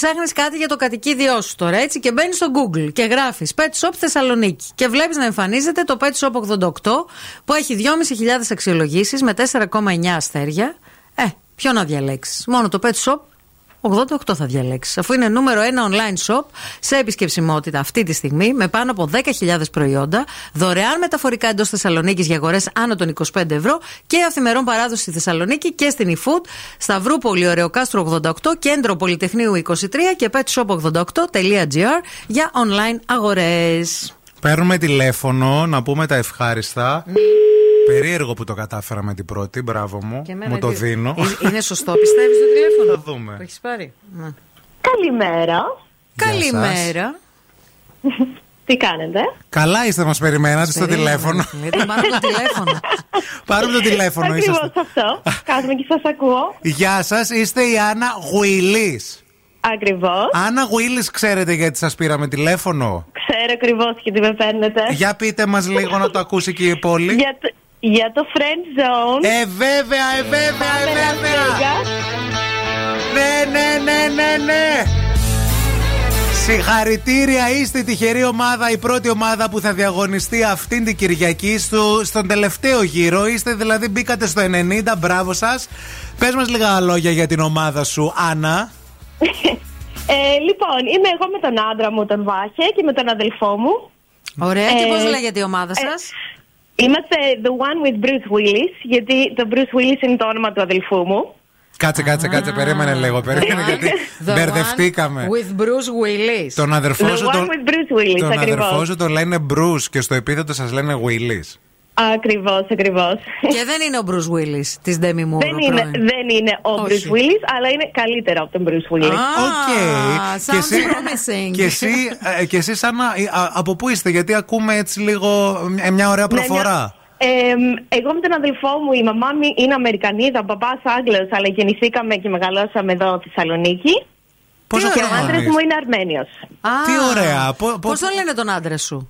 ψάχνεις κάτι για το κατοικίδιό σου τώρα, έτσι, και μπαίνεις στο Google και γράφεις Pet Shop Θεσσαλονίκη. Και βλέπεις να εμφανίζεται το Pet Shop 88 που έχει 2.500 αξιολογήσεις με 4,9 αστέρια. Ε, ποιο να διαλέξεις. Μόνο το Pet Shop 88 θα διαλέξεις. Αφού είναι νούμερο ένα online shop σε επισκεψιμότητα αυτή τη στιγμή με πάνω από 10.000 προϊόντα, δωρεάν μεταφορικά εντός Θεσσαλονίκης για αγορές άνω των 25 ευρώ και αυθημερών παράδοση στη Θεσσαλονίκη και στην eFood, Σταυρούπολη Ωρεοκάστρο 88, Κέντρο Πολυτεχνείου 23 και petshop88.gr για online αγορές. Παίρνουμε τηλέφωνο να πούμε τα ευχάριστα. Περίεργο που το κατάφερα με την πρώτη, μπράβο μου. Και εμένα Μου το τι- δίνω. Ε, Είναι σωστό, πιστεύεις το τηλέφωνο; Θα δούμε. Το έχεις πάρει; Ναι. Καλημέρα. Καλημέρα. Τι κάνετε; Καλά είστε, μας περιμένατε στο Περίμενε, τηλέφωνο. Γιατί πάρουμε το τηλέφωνο. Πάρουμε το τηλέφωνο, Ακριβώς είσαστε. αυτό. Κάθομαι και σας ακούω. Γεια σας, είστε η Άννα Γουιλής. Ακριβώς. Άννα Γουίλη, ξέρετε γιατί σας πήραμε τηλέφωνο; Ξέρω ακριβώς γιατί με παίρνετε. Για πείτε μας λίγο να το ακούσει και η πόλη. Για το, για το friend zone. Ε, βέβαια, ε, βέβαια, ε, Πάμε Las βέβαια. Vegas. Ναι, ναι, ναι, ναι, ναι. Συγχαρητήρια, είστε η τυχερή ομάδα, η πρώτη ομάδα που θα διαγωνιστεί αυτήν την Κυριακή στο, στον τελευταίο γύρο. Είστε δηλαδή, μπήκατε στο 90, μπράβο σας. Πες μας λίγα λόγια για την ομάδα σου, Άννα. Ε, λοιπόν, είμαι εγώ με τον άντρα μου, τον Βάχε, και με τον αδελφό μου. Ωραία, και Ε, πώς λέγεται η ομάδα σας; Είμαστε the one with Bruce Willis, γιατί το Bruce Willis είναι το όνομα του αδελφού μου. Κάτσε, κάτσε, κάτσε, περίμενε λίγο. Περίμενε γιατί The μπερδευτήκαμε. one With Bruce Willis. Τον αδερφό The σου one τον, with Bruce Willis, τον ακριβώς. αδερφό σου τον λένε Bruce και στο επίθετο σας λένε Willis. Ακριβώς, ακριβώς. Και δεν είναι ο Bruce Willis της Demi Moore. Δεν είναι, δεν είναι ο Όχι. Bruce Willis, αλλά είναι καλύτερο από τον Bruce Willis. OK. sounds promising. και εσύ, ε, και εσύ Άννα, ε, α, από πού είστε, γιατί ακούμε έτσι λίγο ε, μια ωραία Ναι, προφορά. Ε, εγώ με τον αδελφό μου, η μαμά μου είναι Αμερικανίδα, ο παπάς Άγγλος, αλλά γεννηθήκαμε και μεγαλώσαμε εδώ στη Θεσσαλονίκη. Πόσο και ο χρόνο άντρας είσαι; μου είναι Αρμένιος. Τι ωραία. Πο- Πώς τον λένε τον άντρα σου,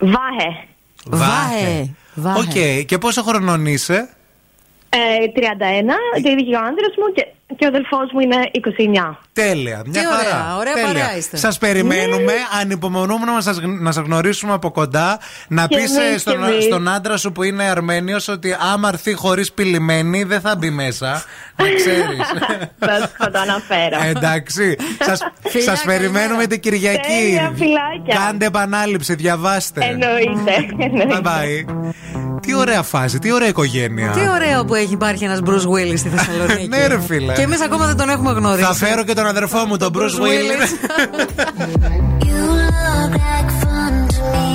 Βάχε. Βάε. Βάε. Οκ. Και πόσο χρονών είσαι, Ε, 31, το ίδιο ο άντρας μου και, και ο αδελφός μου είναι 29. Τέλεια. Μια Τι χαρά. ωραία, ωραία Τέλεια. παρέα είστε. Σας περιμένουμε. Ανυπομονούμε να σας, να σας γνωρίσουμε από κοντά. Να Και πεις ε, εμείς, στον, και εμείς. στον άντρα σου που είναι Αρμένιος ότι άμα έρθει χωρίς πυλημένη δεν θα μπει μέσα. να ξέρεις. Θα, θα το αναφέρω. Ε, Εντάξει. Σας, Φιλιά, σας περιμένουμε την Κυριακή. Τέλεια, φιλάκια. Κάντε επανάληψη, διαβάστε. Εννοείται. εννοείται. Bye bye. Τι ωραία φάση, τι ωραία οικογένεια. Τι ωραίο που έχει υπάρχει ένας Bruce Willis στη Θεσσαλονίκη. Ναι, ρε φίλε. Και εμείς ακόμα δεν τον έχουμε γνωρίσει. Θα φέρω και τον αδερφό μου, τον Bruce Willis. You look like fun to me.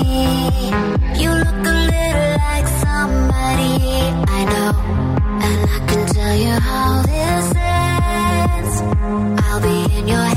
You look a little like somebody I know. And I can tell you how this ends. I'll be in your head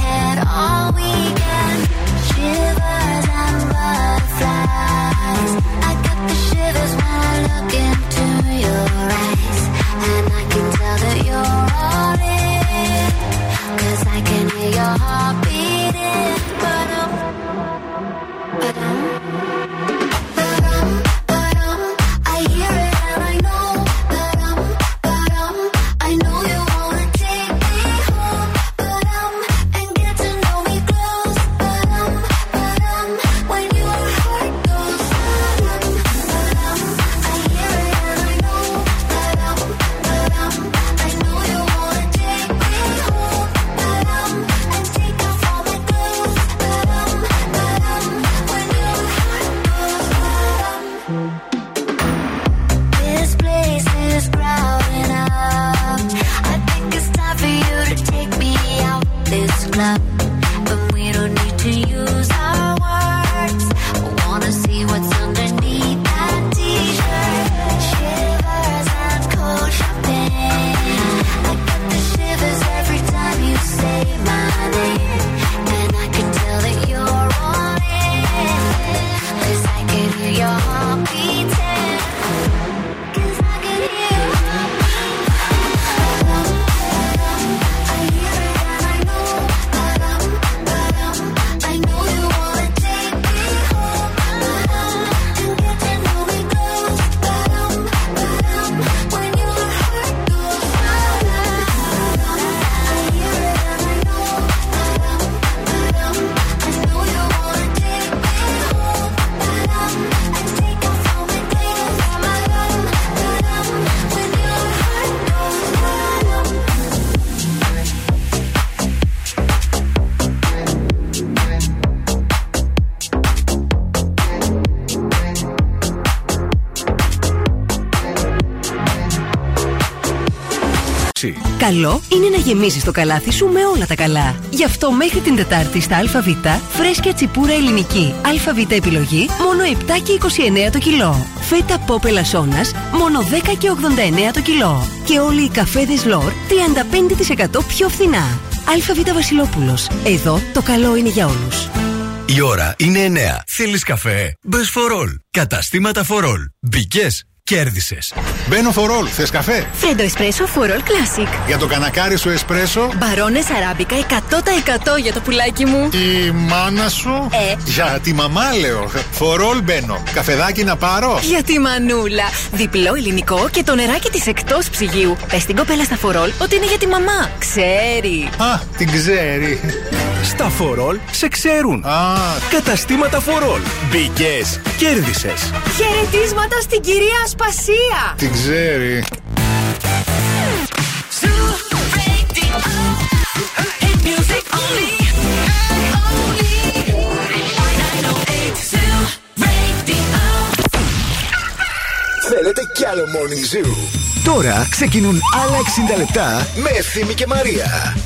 Καλό είναι να γεμίσεις το καλάθι σου με όλα τα καλά. Γι' αυτό μέχρι την Τετάρτη στα ΑΒ φρέσκια τσιπούρα ελληνική. ΑΒ επιλογή μόνο 7 και 29 το κιλό. Φέτα πόπ ελασσόνα μόνο 10 και 89 το κιλό. Και όλοι οι καφέδε λόρ 35% πιο φθηνά. ΑΒ Βασιλόπουλος. Εδώ το καλό είναι για όλους. Η ώρα είναι 9. Θέλεις καφέ; Μπες φορόλ. Καταστήματα φορόλ. Μπήκες; Κέρδισες. Μπαίνω φορόλ. Θες καφέ; Φρέντο εσπρέσο Φορόλ Classic. Για το κανακάρι σου εσπρέσο; Μπαρόνες αράμπικα 100% για το πουλάκι μου. Η μάνα σου; Ε. Για τη μαμά λέω. Φορόλ μπαίνω. Καφεδάκι να πάρω; Για τη μανούλα. Διπλό ελληνικό και το νεράκι της εκτός ψυγείου. Πες στην κοπέλα στα φορόλ ότι είναι για τη μαμά. Ξέρει. Α, την ξέρει. Στα φορόλ σε ξέρουν. Α, Καταστήματα φορόλ. Μπήκες; Κέρδισες. Χαιρετίσματα στην κυρία Ασπασία. την ξέρει. Θέλετε κι άλλο Morning Zoo; Τώρα ξεκινούν άλλα 60 λεπτά με Ευθύμη και Μαρία.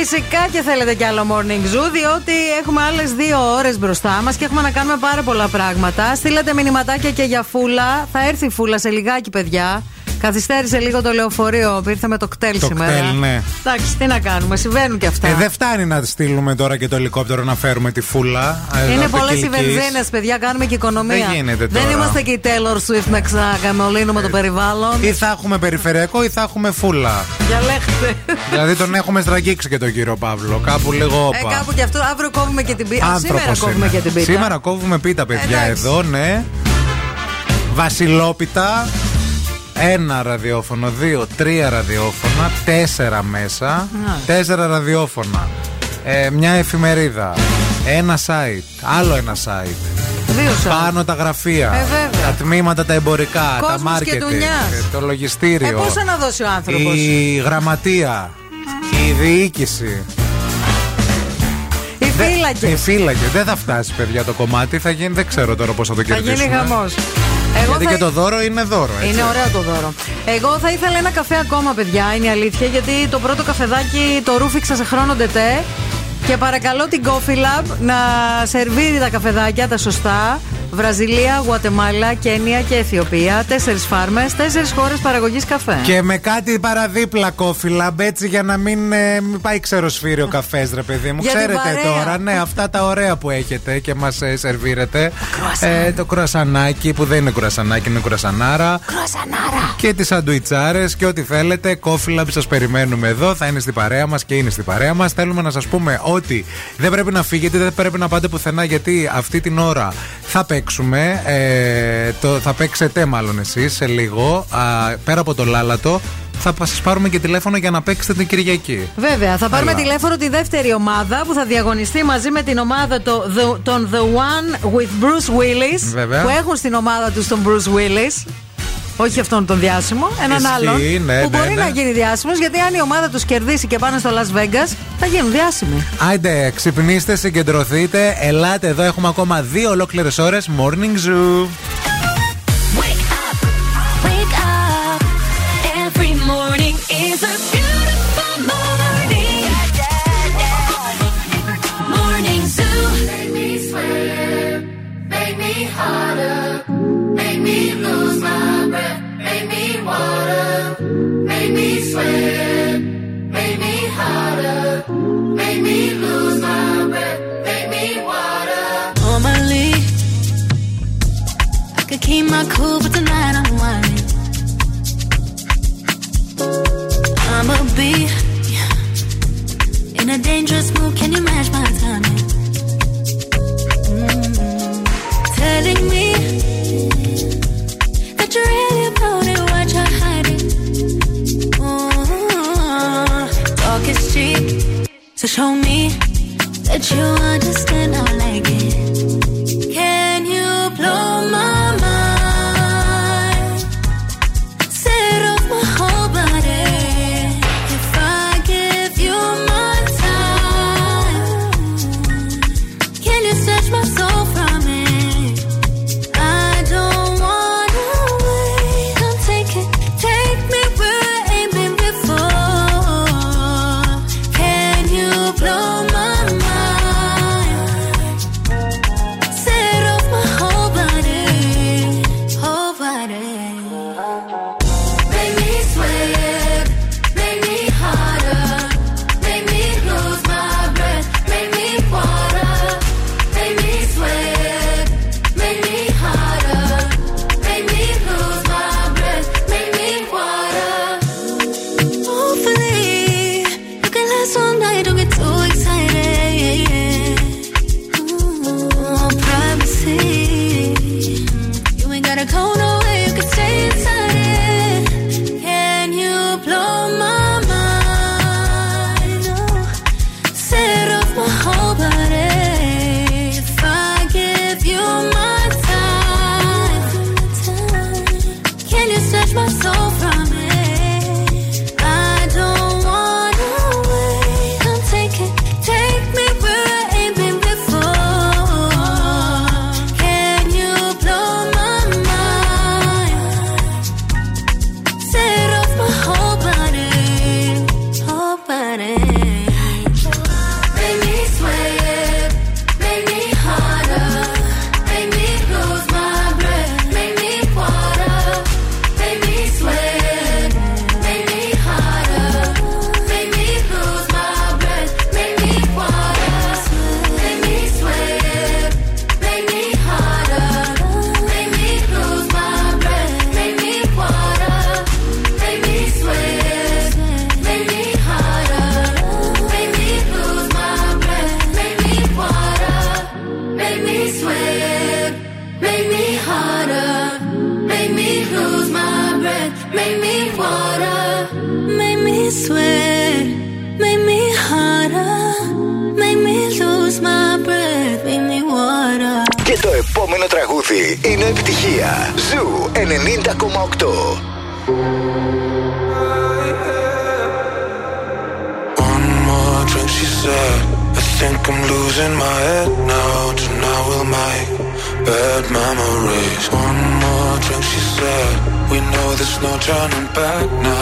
Φυσικά και θέλετε κι άλλο morning zoo, διότι έχουμε άλλες δύο ώρες μπροστά μας και έχουμε να κάνουμε πάρα πολλά πράγματα. Στείλατε μηνυματάκια και για φούλα. Θα έρθει η φούλα σε λιγάκι, παιδιά. Καθυστέρησε λίγο το λεωφορείο. Ήρθε με το κτέλ Το σήμερα. κτέλ, ναι. Εντάξει, τι να κάνουμε, συμβαίνουν και αυτά. Ε, δεν φτάνει να στείλουμε τώρα και το ελικόπτερο να φέρουμε τη φούλα. ε, Είναι από πολλές οι Κιλκής. βενζίνες, παιδιά, κάνουμε και οικονομία. Δεν γίνεται Δεν τώρα. είμαστε και η Taylor Swift να ξακαμολύνουμε το περιβάλλον. Ή θα έχουμε περιφερειακό ή θα έχουμε φούλα. Διαλέξτε. δηλαδή τον έχουμε στραγγίξει και τον κύριο Παύλο. Κάπου λίγο Ε, όπα. κάπου και αυτό. Αύριο κόβουμε και την πίτα. Α, Σήμερα Άνθρωπος κόβουμε είναι. και την πίτα. Σήμερα κόβουμε πίτα, παιδιά, Εντάξει. εδώ, ναι. Βασιλόπιτα. Ένα ραδιόφωνο, δύο, τρία ραδιόφωνα, τέσσερα μέσα, τέσσερα ραδιόφωνα, ε, μια εφημερίδα, ένα site, άλλο ένα site. Δύο site. Πάνω τα γραφεία, Ε, βέβαια. τα τμήματα τα εμπορικά, Κόσμος τα και marketing, δουλειάς. ε, το λογιστήριο, Ε, πόσα να δώσει ο άνθρωπος; η γραμματεία, η διοίκηση. Οι φύλακες. Οι φύλακες. Δεν θα φτάσει, παιδιά, το κομμάτι. Θα γίνει, δεν ξέρω τώρα πώς θα το Θα κερδίσουμε. γίνει χαμό. Γιατί και το δώρο είναι δώρο. Έτσι. Είναι ωραίο το δώρο. Εγώ θα ήθελα ένα καφέ ακόμα, παιδιά, είναι η αλήθεια, γιατί το πρώτο καφεδάκι το ρούφηξα σε χρόνο ντετέ. Και παρακαλώ την Coffee Lab να σερβίρει τα καφεδάκια τα σωστά. Βραζιλία, Γουατεμάλα, Κένια και Αιθιοπία. Τέσσερις φάρμες, τέσσερις χώρες παραγωγής καφέ. Και με κάτι παραδίπλα κόφιλα, έτσι για να μην, ε, μην πάει ξεροσφύρι ο καφές, ρε παιδί μου. Για την Ξέρετε παρέα. τώρα, ναι, αυτά τα ωραία που έχετε και μας ε, σερβίρετε. Ε, το κρουασανάκι που δεν είναι κρουασανάκι, είναι κρουασανάρα. Κρουασανάρα. Και τις σαντουιτσάρες και ό,τι θέλετε. Κόφιλα σας περιμένουμε εδώ. Θα είναι στην παρέα μας και είναι στην παρέα μας. Θέλουμε να σας πούμε ότι δεν πρέπει να φύγετε, δεν πρέπει να πάτε πουθενά γιατί αυτή την ώρα θα παίξουμε. Ε, το, θα παίξετε μάλλον εσείς σε λίγο. Α, πέρα από το λάλατο. Θα σας πάρουμε και τηλέφωνο για να παίξετε την Κυριακή. Βέβαια, θα πάρουμε Έλα. τηλέφωνο τη δεύτερη ομάδα που θα διαγωνιστεί μαζί με την ομάδα το, the, των The One with Bruce Willis. Βέβαια. Που έχουν στην ομάδα τους τον Bruce Willis. Όχι αυτόν τον διάσημο, έναν Ισχύει, άλλον. ναι, που ναι, μπορεί ναι. να γίνει διάσημος, γιατί αν η ομάδα τους κερδίσει και πάνε στο Las Vegas, θα γίνουν διάσημοι. Άιντε, ξυπνήστε, συγκεντρωθείτε. Ελάτε εδώ, έχουμε ακόμα δύο ολόκληρες ώρες Morning Zoo. Keep my cool, but tonight I'm whining. I'ma be in a dangerous mood. Can you match my timing? Mm. Telling me that you're really about it, what you're hiding. Oh, talk is cheap, so show me that you understand. I like it. Back now.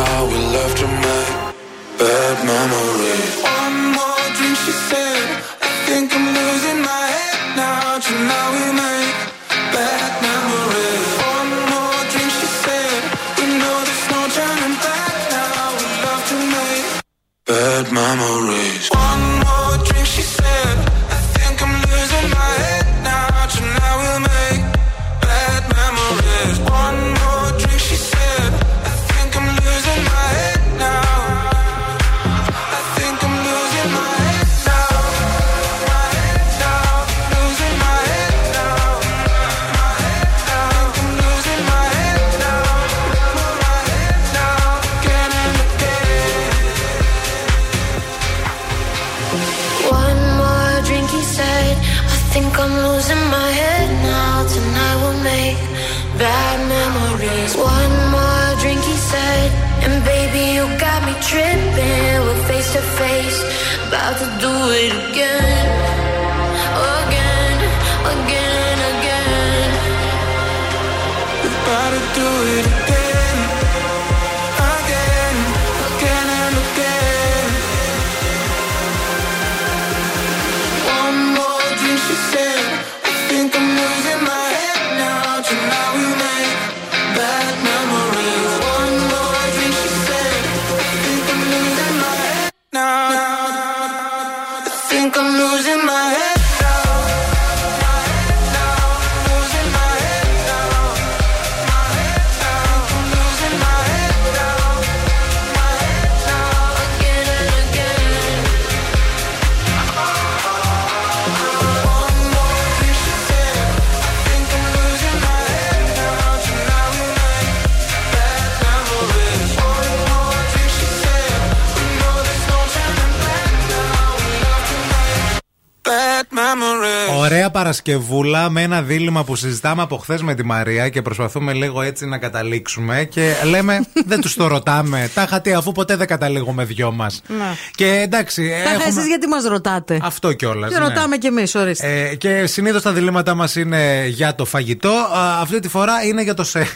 Παρασκευούλα με ένα δίλημα που συζητάμε από χθες με τη Μαρία και προσπαθούμε λίγο έτσι να καταλήξουμε και λέμε δεν τους το ρωτάμε. Τα είχα τι αφού ποτέ δεν καταλήγουμε δυο μας. Ναι. Και εντάξει. Τα έχουμε- εσείς γιατί μας ρωτάτε; Αυτό κιόλας. Και ρωτάμε κι εμείς, ορίστε. Ε, και συνήθως τα διλήμματά μας είναι για το φαγητό. Α, αυτή τη φορά είναι για το σεξ.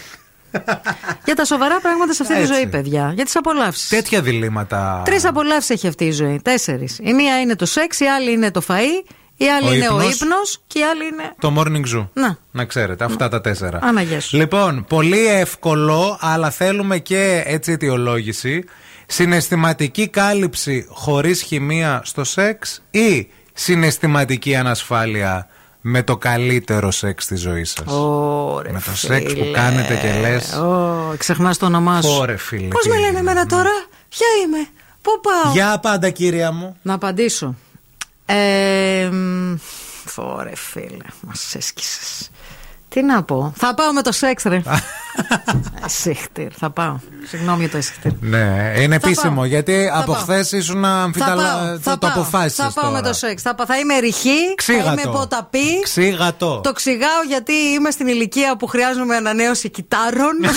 Για τα σοβαρά πράγματα σε αυτή τη Έτσι. ζωή, παιδιά. Για τις απολαύσεις. Τέτοια διλήμματα. Τρεις απολαύσεις έχει αυτή η ζωή. Τέσσερις. Η μία είναι το σεξ, η άλλη είναι το φαΐ, η άλλη Ο είναι ο ύπνος. ύπνος και η άλλη είναι. Το morning zoo. Να. Να ξέρετε, αυτά τα τέσσερα. Άναγια σου. Λοιπόν, πολύ εύκολο, αλλά θέλουμε και έτσι αιτιολόγηση. Συναισθηματική κάλυψη χωρίς χημεία στο σεξ ή συναισθηματική ανασφάλεια με το καλύτερο σεξ της ζωής σας; Ωρε, με το σεξ που κάνετε και λες Ω, ξεχνάς το όνομά σου. Ωρε, φίλε, Πώς τι με λένε έγινε, εμένα τώρα, Ποια είμαι, Πού πάω; Για πάντα κύρια μου. Να απαντήσω. Ε, μ, Ωρε φίλε, μας έσκησες. Τι να πω. Θα πάω με το σεξ, ρε. Εσύχτηρ, θα πάω. Συγγνώμη για το εσύχτηρ. Ναι, είναι Θα επίσημο πάω. γιατί Θα από πάω. χθες ήσουν Θα αμφιταλα. πάω, Το, θα το πάω. αποφάσισες. Θα πάω με το σεξ. Θα, πα- θα είμαι ρηχή, θα Ξύγατο. είμαι ποταπή. Ξύγατο. Το ξυγάω γιατί είμαι στην ηλικία που χρειάζομαι ανανέωση κυτάρων.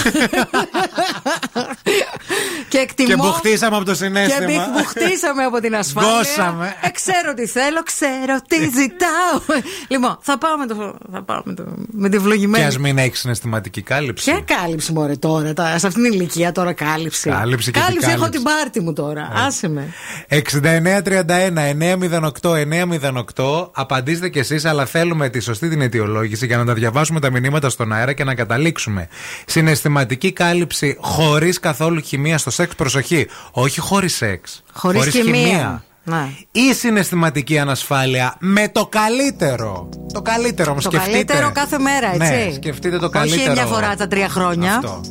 και εκτιμώ. Και μπουχτίσαμε από το Και συνέστημα. μπη- μπουχτίσαμε από την ασφάλεια. Γκώσαμε. Ε, ξέρω τι θέλω, ξέρω τι ζητάω. λοιπόν, θα πάω με, το, θα πάω με, το, με τη Και βλογημένη. ας μην έχεις συναισθηματική κάλυψη. Ποια κάλυψη μωρέ τώρα, τα, σε αυτήν την ηλικία τώρα κάλυψη. Κάλυψη και τι κάλυψη, έχω κάλυψη. την πάρτη μου τώρα. Άσε με. 6931-908-908. Απαντήστε κι εσείς, αλλά θέλουμε τη σωστή την αιτιολόγηση για να τα διαβάσουμε τα μηνύματα στον αέρα και να καταλήξουμε. Συναισθηματική κάλυψη χωρίς καθόλου χημεία στο σεξ. Προσοχή. Όχι χωρίς σεξ. Χωρίς χημεία. Ναι. Ή συναισθηματική ανασφάλεια με το καλύτερο. Το καλύτερο όμως Το σκεφτείτε. καλύτερο κάθε μέρα, έτσι. Ναι, σκεφτείτε το καλύτερο. Όχι μια φορά τα τρία χρόνια. Αυτό.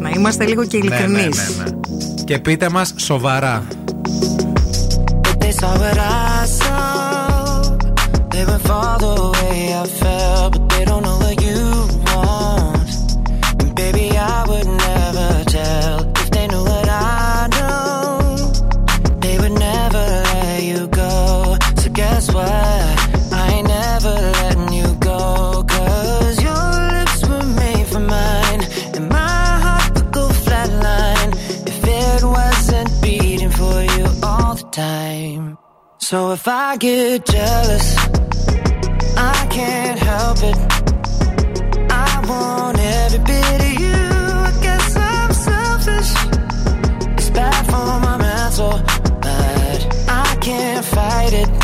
Να είμαστε λίγο και Ναι, ναι, ειλικρινείς. ναι, ναι. Και πείτε μας σοβαρά. But they saw what I saw. They went far the way I felt, So if I get jealous, I can't help it. I want every bit of you. I guess I'm selfish. It's bad for my mental, but I can't fight it.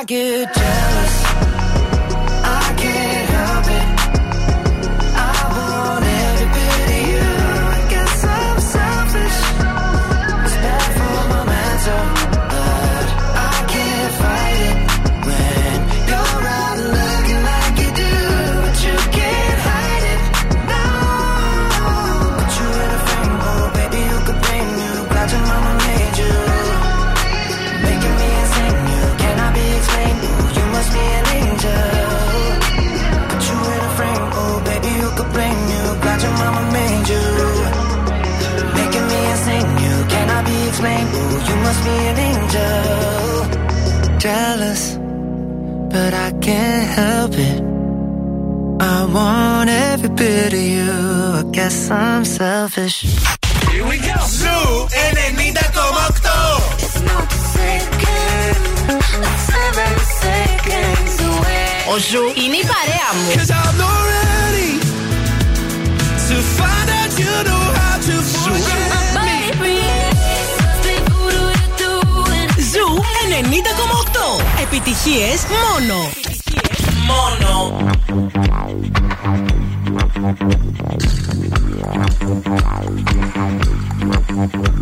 I get bit of you. I guess I'm selfish. Here we go. Zoo 90,8. It's not a second. Seven seconds away. Ο Ζου είναι η παρέα μου. Cause I'm not ready to find out you know how to forget. Ζου 90,8. Επιτυχίες μόνο. Επιτυχίες μόνο. Thank you.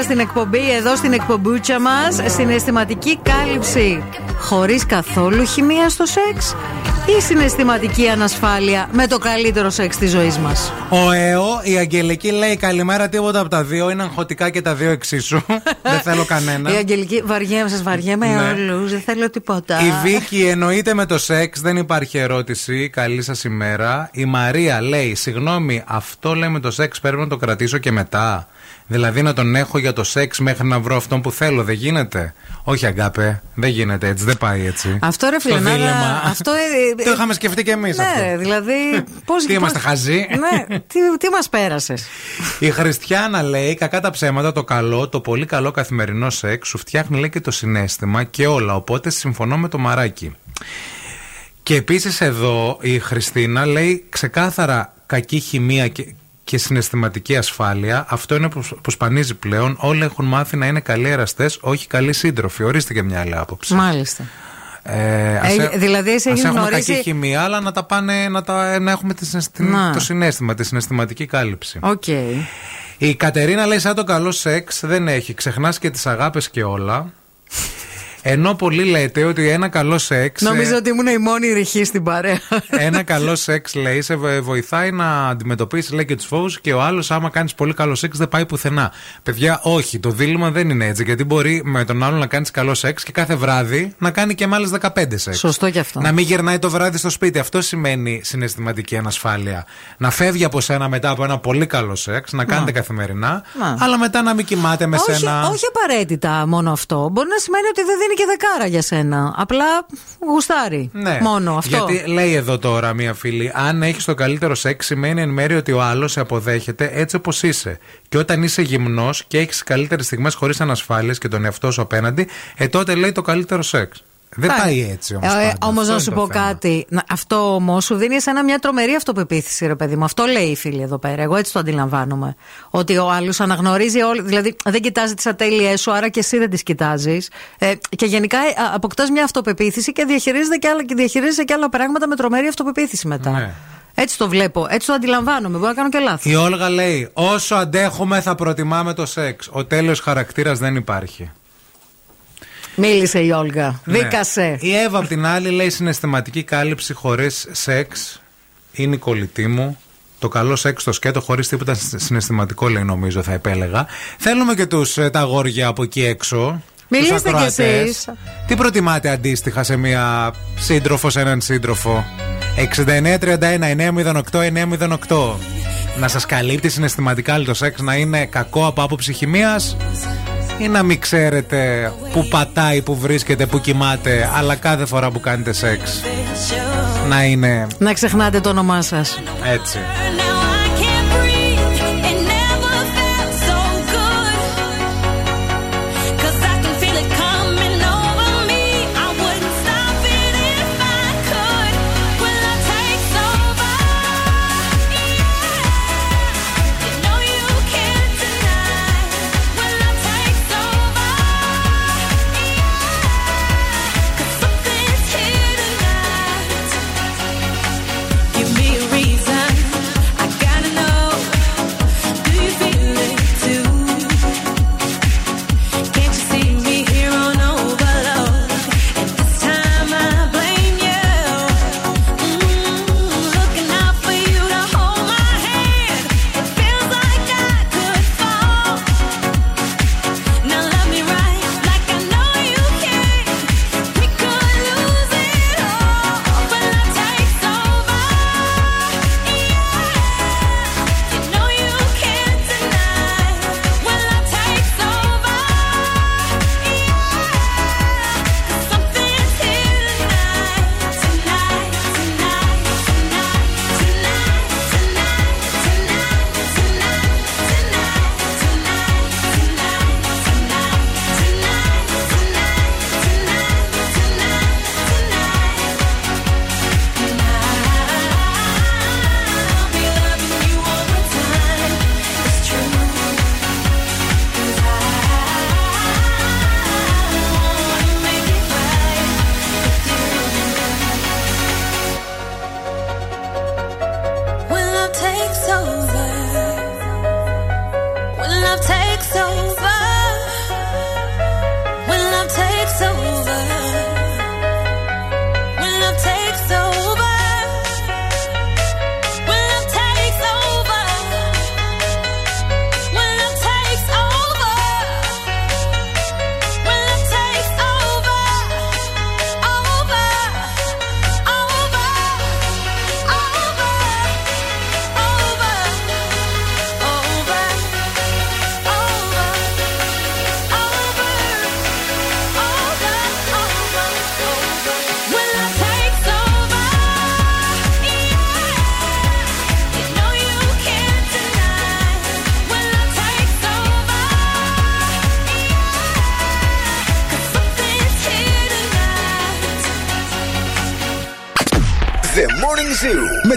Σήμερα στην εκπομπή, εδώ στην εκπομπούτσα μας. Συναισθηματική κάλυψη χωρίς καθόλου χημεία στο σεξ ή συναισθηματική ανασφάλεια με το καλύτερο σεξ της ζωής μας. Ο ΕΟ, η Αγγελική λέει καλημέρα, τίποτα από τα δύο. Είναι αγχωτικά και τα δύο εξίσου. δεν θέλω κανένα. Η Αγγελική, βαριέμαι, σας βαριέμαι Ναι. όλους, δεν θέλω τίποτα. Η Βίκη εννοείται με το σεξ, δεν υπάρχει ερώτηση. Καλή σας ημέρα. Η Μαρία λέει: Συγγνώμη, αυτό λέει με το σεξ πρέπει να το κρατήσω και μετά. Δηλαδή να τον έχω για το σεξ μέχρι να βρω αυτόν που θέλω, δεν γίνεται. Όχι, αγκάπε, δεν γίνεται έτσι, δεν πάει έτσι. Αυτό ρε Στο φίλε, να- δίλημμα. αυτό. Ε, Το είχαμε σκεφτεί κι εμείς Ναι, αυτό. δηλαδή. Πώς, Τι είμαστε, πώς- χαζοί; Ναι, τι, τι μας πέρασες; Η Χριστιανά λέει: Κακά τα ψέματα, το καλό, το πολύ καλό καθημερινό σεξ σου φτιάχνει λέει και το συνέστημα και όλα. Οπότε συμφωνώ με το μαράκι. Και επίσης εδώ η Χριστίνα λέει ξεκάθαρα κακή χημεία και, και συναισθηματική ασφάλεια. Αυτό είναι που, που σπανίζει πλέον. Όλοι έχουν μάθει να είναι καλοί εραστές, όχι καλοί σύντροφοι. Ορίστε και μια άλλη άποψη. Μάλιστα. Ε, ας Ε, έ- δηλαδή, εσύ ας έχεις έχουμε γνωρίσει- κακή χημεία, αλλά να, τα πάνε, να, τα, να έχουμε τη συναισθη- Να. το συναίσθημα, τη συναισθηματική κάλυψη. Οκ. Η Κατερίνα λέει σαν το καλό σεξ δεν έχει. Ξεχνάς και τις αγάπες και όλα. Ενώ πολλοί λέτε ότι ένα καλό σεξ. Νομίζω ε, ότι ήμουν η μόνη ρηχή στην παρέα. ένα καλό σεξ λέει σε βο- βοηθάει να αντιμετωπίσει λέει και τους φόβους και ο άλλος, άμα κάνεις πολύ καλό σεξ, δεν πάει πουθενά. Παιδιά, όχι, το δίλημα δεν είναι έτσι. Γιατί μπορεί με τον άλλο να κάνεις καλό σεξ και κάθε βράδυ να κάνει και με άλλες 15 σεξ. Σωστό και αυτό. Να μην γυρνάει το βράδυ στο σπίτι. Αυτό σημαίνει συναισθηματική ανασφάλεια. Να φεύγει από σένα μετά από ένα πολύ καλό σεξ, να κάνετε καθημερινά, Να. αλλά μετά να μην κοιμάται με όχι, σένα. όχι απαραίτητα μόνο αυτό. Μπορεί να σημαίνει ότι δεν δίνει και δεκάρα για σένα. Απλά γουστάρει. Ναι. Μόνο αυτό. Γιατί λέει εδώ τώρα μία φίλη, αν έχεις το καλύτερο σεξ, σημαίνει εν μέρει ότι ο άλλος σε αποδέχεται έτσι όπως είσαι. Και όταν είσαι γυμνός και έχεις καλύτερες στιγμές χωρίς ανασφάλειες και τον εαυτό σου απέναντι, ε τότε λέει το καλύτερο σεξ. Δεν πάει έτσι όμως. Ε, Όμως να σου πω κάτι. Να- Αυτό όμως σου δίνει εσένα μια τρομερή αυτοπεποίθηση, ρε παιδί μου. Αυτό λέει η φίλη εδώ πέρα. Εγώ έτσι το αντιλαμβάνομαι. Ότι ο άλλος αναγνωρίζει όλη. Δηλαδή δεν κοιτάζει τις ατέλειές σου, άρα και εσύ δεν τις κοιτάζεις. Ε, και γενικά αποκτάς μια αυτοπεποίθηση και διαχειρίζεσαι και, άλλα, και διαχειρίζεσαι και άλλα πράγματα με τρομερή αυτοπεποίθηση μετά. Ναι. Έτσι το βλέπω, έτσι το αντιλαμβάνομαι. Μπορεί να κάνω και λάθος. Η Όλγα λέει: Όσο αντέχουμε, θα προτιμάμε το σεξ. Ο τέλειος χαρακτήρας δεν υπάρχει. Μίλησε η Όλγα. Ναι. Δίκασε. Η Εύα απ' την άλλη λέει συναισθηματική κάλυψη χωρίς σεξ είναι η κολλητή μου. Το καλό σεξ στο σκέτο χωρίς τίποτα συναισθηματικό λέει νομίζω θα επέλεγα. Θέλουμε και τους, ε, τα αγόρια από εκεί έξω. Μιλήστε τους κι ακροατές. εσείς. Τι προτιμάτε αντίστοιχα σε μια σύντροφο, σε έναν σύντροφο; 6931-908-908. Να σας καλύπτει συναισθηματικά το σεξ να είναι κακό από άποψη χημίας ή να μην ξέρετε που πατάει, που βρίσκεται, που κοιμάται, αλλά κάθε φορά που κάνετε σεξ να είναι Να ξεχνάτε το όνομά σας. έτσι.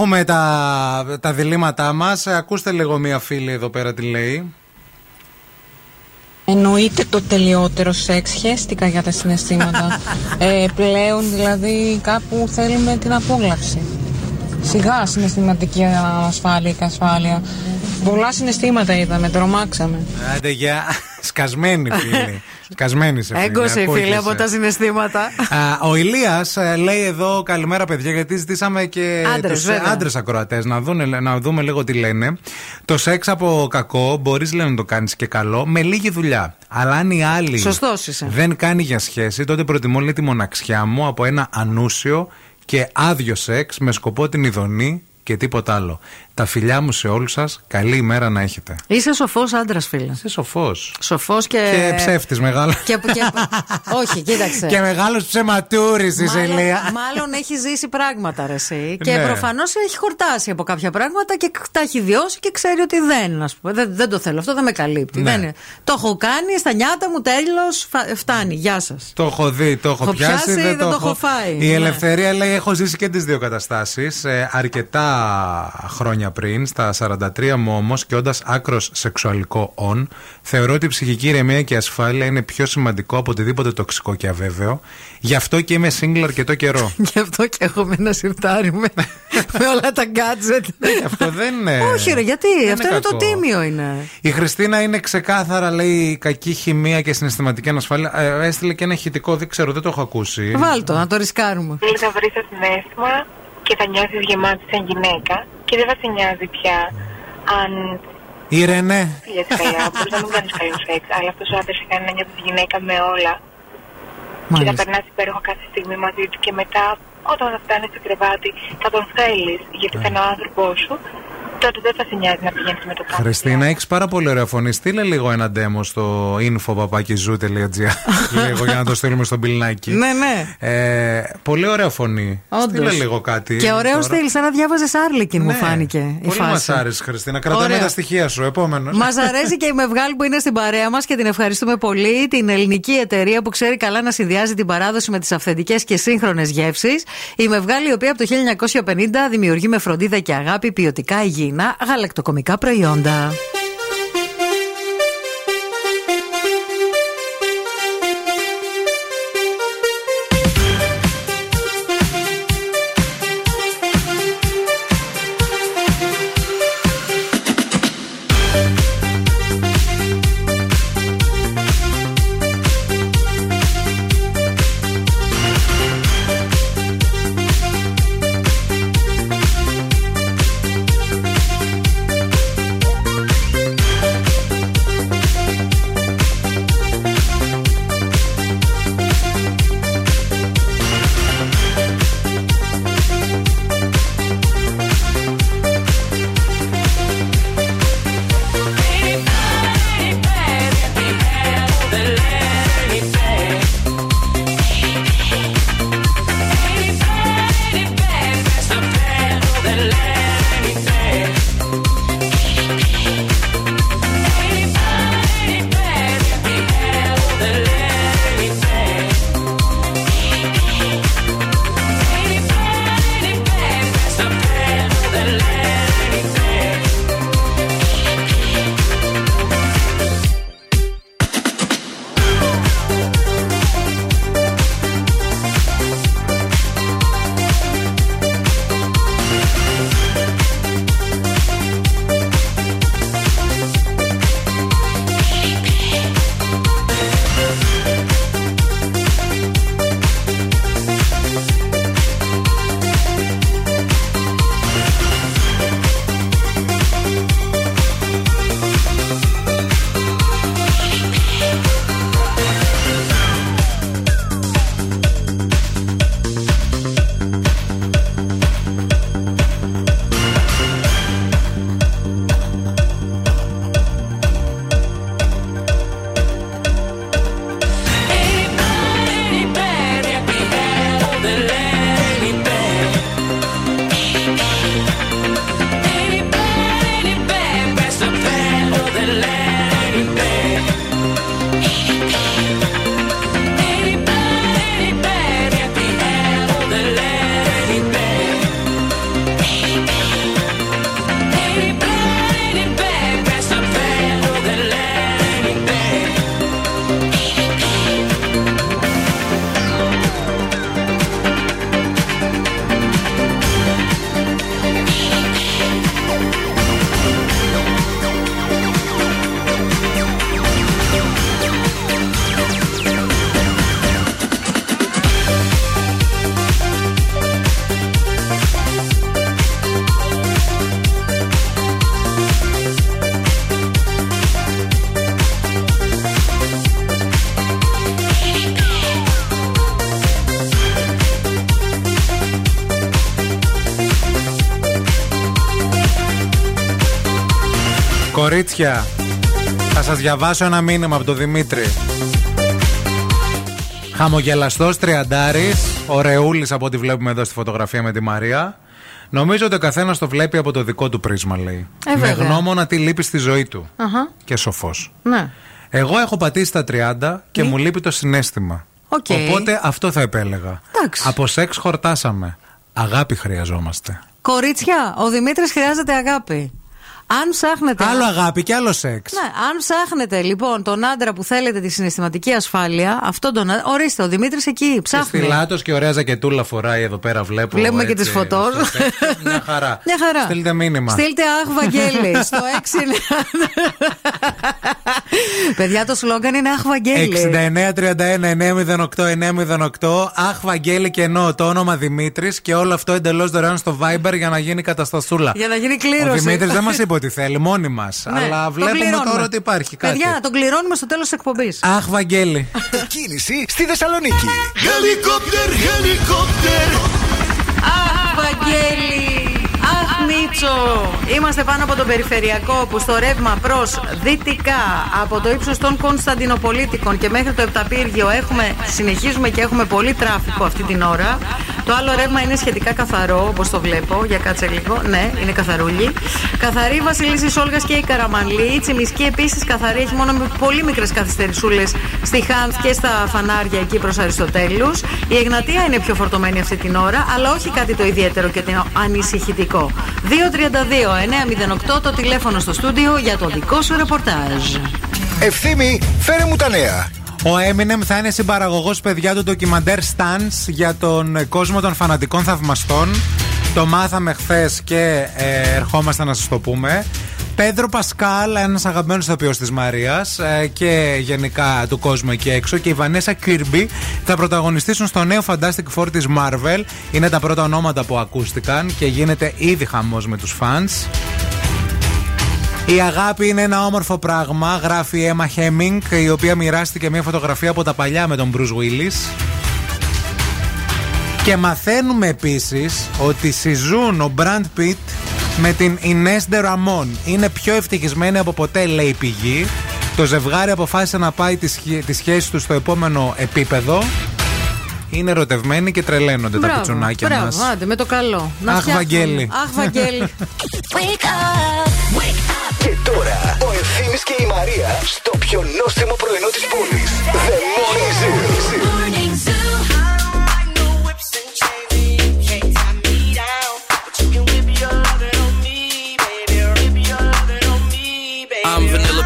Έχουμε τα, τα διλήμματά μας. Ακούστε λίγο μία φίλη εδώ πέρα τι λέει. Εννοείται το τελειότερο σεξ, χαίστηκα για τα συναισθήματα. ε, πλέον δηλαδή κάπου θέλουμε την απόλαυση. Σιγά συναισθηματική ασφάλεια και ασφάλεια. Πολλά συναισθήματα είδαμε, τρομάξαμε. Άντε για. Σκασμένη φίλη. Σκασμένη σε φίλη. Έγκωσε η φίλη ακούγεσαι. από τα συναισθήματα. Α, ο Ηλίας λέει εδώ καλημέρα παιδιά γιατί ζητήσαμε και Άντρες, τους βέβαια. άντρες ακροατές να, δούνε, να δούμε λίγο τι λένε. Το σεξ από κακό μπορείς λέει να το κάνεις και καλό με λίγη δουλειά. Αλλά αν η άλλη Σωστός είσαι. δεν κάνει για σχέση τότε προτιμώ λέει τη μοναξιά μου από ένα ανούσιο και άδειο σεξ με σκοπό την ειδονή και τίποτα άλλο. Τα φιλιά μου σε όλους σας, καλή ημέρα να έχετε. Είσαι σοφός άντρας, φίλε. Είσαι σοφός. Σοφός και. Και ψεύτης μεγάλος. Και, και- όχι, κοίταξε. Και μεγάλος ψεματούρης είσαι Μάλλον, Ηλία. μάλλον έχει ζήσει πράγματα, ρε, εσύ. Και Ναι. προφανώς έχει χορτάσει από κάποια πράγματα και τα έχει βιώσει και ξέρει ότι δεν, ας πούμε, δεν, δεν το θέλω. Αυτό δεν με καλύπτει. Ναι. Δεν είναι. Το έχω κάνει στα νιάτα μου, τέλος. Φτάνει. Γεια σας. Το έχω δει, το έχω Έχω πιάσει. πιάσει, δεν το έχω φάει. Η Ναι. Ελευθερία λέει: Έχω ζήσει και τις δύο καταστάσεις. αρκετά χρόνια πριν, στα 43 μου όμως, και όντας άκρος σεξουαλικό on, θεωρώ ότι η ψυχική ηρεμία και η ασφάλεια είναι πιο σημαντικό από οτιδήποτε τοξικό και αβέβαιο. Γι' αυτό και είμαι single αρκετό καιρό. Γι' αυτό και έχουμε ένα σιρτάρι με, με όλα τα gadget. αυτό δεν είναι. Όχι, ρε, γιατί. δεν αυτό είναι το κακό. τίμιο είναι. Η Χριστίνα είναι ξεκάθαρα, λέει, κακή χημεία και συναισθηματική ανασφάλεια. Ε, έστειλε και ένα ηχητικό, δεν ξέρω, δεν το έχω ακούσει. Βάλτο, να το ρισκάρουμε. Θέλει να βρεις το συνέστημα και θα νιώσει γεμάτη σαν γυναίκα και δεν θα σε νοιάζει πια αν Η Ρενέ. πήγε καλά. Μπορείς να μην κάνεις καλό σεξ, αλλά αυτός ο άντρας σε κάνει να νιώθεις γυναίκα με όλα. και Μάλιστα. θα περνάς υπέροχα κάθε στιγμή μαζί του και μετά όταν θα φτάνεις στο κρεβάτι θα τον θέλεις γιατί θα είναι ο άνθρωπός σου τότε δεν θα σε νοιάζει να πηγαίνεις με το κάθε Χριστίνα, έχεις πάρα πολύ ωραία φωνή. Στείλε λίγο ένα demo στο info.papakizoo.gr λίγο για να το στείλουμε στον πιλνάκι. Ναι, ναι. Ε, πολύ ωραία φωνή. Όντως. Στείλε λίγο κάτι. Και ωραίο τώρα. στυλ, σαν να διάβαζες Άρλικιν, μου φάνηκε. η Πολύ φάση. μας άρεσε, Χριστίνα. Κρατάμε Ωραία. τα στοιχεία σου. Επόμενος. Μας αρέσει και η Μευγάλη που είναι στην παρέα μας και την ευχαριστούμε πολύ. Την ελληνική εταιρεία που ξέρει καλά να συνδυάζει την παράδοση με τις αυθεντικές και σύγχρονες γεύσεις. Η Μευγάλη, η οποία από το 1950 δημιουργεί με φροντίδα και αγάπη ποιοτικά υγιεινά γαλακτοκομικά προϊόντα. Κορίτσια, θα σας διαβάσω ένα μήνυμα από τον Δημήτρη. Χαμογελαστός τριαντάρης, ωραιούλης από ό,τι βλέπουμε εδώ στη φωτογραφία με τη Μαρία. Νομίζω ότι ο καθένας το βλέπει από το δικό του πρίσμα, λέει. Ε, με βέβαια. γνώμονα τι λείπει στη ζωή του. Αχα. Και σοφός. Ναι. Εγώ έχω πατήσει τα 30 και μου λείπει το συναίσθημα. Οκ. Οπότε αυτό θα επέλεγα. Εντάξει. Από σεξ χορτάσαμε. Αγάπη χρειαζόμαστε. Κορίτσια, ο Δημήτρης χρειάζεται αγάπη. Αν ψάχνετε. Άλλο αγάπη και άλλο σεξ. Ναι, αν ψάχνετε λοιπόν τον άντρα που θέλετε τη συναισθηματική ασφάλεια, αυτόν τον άντρα. Ορίστε, ο Δημήτρης εκεί Και ψάχνει. στη Λάτο και ωραία ζακετούλα φοράει εδώ πέρα, βλέπω. Βλέπουμε και έτσι, τις φωτός. στο τέτοιο. Μια χαρά. Μια χαρά. Στείλτε μήνυμα. Στείλτε αχ, Βαγγέλη. στο 6. Παιδιά, το σλόγκαν είναι αχ, Βαγγέλη. 6931-908-908. Αχ, Βαγγέλη και ενώ το όνομα Δημήτρης και όλο αυτό εντελώς δωρεάν στο Viber για να γίνει καταστασούλα. Για να γίνει Ο κλήρωση. Δημήτρης δεν μας είπε ό,τι θέλει, μόνοι μας. Ναι, Αλλά τον βλέπουμε κληρώνουμε. τώρα ότι υπάρχει κάτι. Παιδιά, τον κληρώνουμε στο τέλος της εκπομπής. Αχ, Βαγγέλη. Η κίνηση στη Θεσσαλονίκη. Helicopter, helicopter. Αχ, Βαγγέλη! Αχ, Μίτσο! Είμαστε πάνω από τον περιφερειακό που στο ρεύμα προς δυτικά από το ύψος των Κωνσταντινοπολίτικων και μέχρι το Επταπύργιο έχουμε, συνεχίζουμε και έχουμε πολύ τράφικο αυτή την ώρα. Το άλλο ρεύμα είναι σχετικά καθαρό, όπως το βλέπω. Για κάτσε λίγο. Ναι, είναι καθαρούλι. Καθαρή η Βασιλίση Όλγας και η Καραμανλή. Η Τσιμισκή επίσης καθαρή, έχει μόνο με πολύ μικρές καθυστερησούλες στη Χάνθ και στα φανάρια εκεί προς Αριστοτέλους. Η Εγνατία είναι πιο φορτωμένη αυτή την ώρα, αλλά όχι κάτι το ιδιαίτερο και το ανησυχητικό. 232-908 το τηλέφωνο στο στούντιο για το δικό σου ρεπορτάζ. Ευθύμη, φέρε μου τα νέα. Ο Eminem θα είναι συμπαραγωγό παιδιά του ντοκιμαντέρ Stans για τον κόσμο των φανατικών θαυμαστών. Το μάθαμε χθε και ε, ερχόμαστε να σα το πούμε. Πέντρο Πασκάλ, ένας αγαπημένος ηθοποιός της Μαρίας και γενικά του κόσμου εκεί έξω, και η Βανέσα Κίρμπι θα πρωταγωνιστήσουν στο νέο Fantastic Four της Marvel. Είναι τα πρώτα ονόματα που ακούστηκαν και γίνεται ήδη χαμός με τους fans. Η αγάπη είναι ένα όμορφο πράγμα, γράφει η Emma Hemming, η οποία μοιράστηκε μια φωτογραφία από τα παλιά με τον Bruce Willis. Και μαθαίνουμε επίσης ότι συζούν ο Brand Pitt με την Ines de Ramon. Είναι πιο ευτυχισμένοι από ποτέ, λέει η πηγή. Το ζευγάρι αποφάσισε να πάει τη, σχέ- τη σχέση του στο επόμενο επίπεδο. Είναι ερωτευμένοι και τρελαίνονται τα πιτσουνάκια μπράβο, μας. άντε, με το καλό. Να Αχ, φτιάχνουμε. Βαγγέλη. Αχ, Βαγγέλη. Wake up, wake up. Και τώρα ο Ευθύμης και η Μαρία στο πιο νόστιμο πρωινό της πόλης. The Morning Zoo.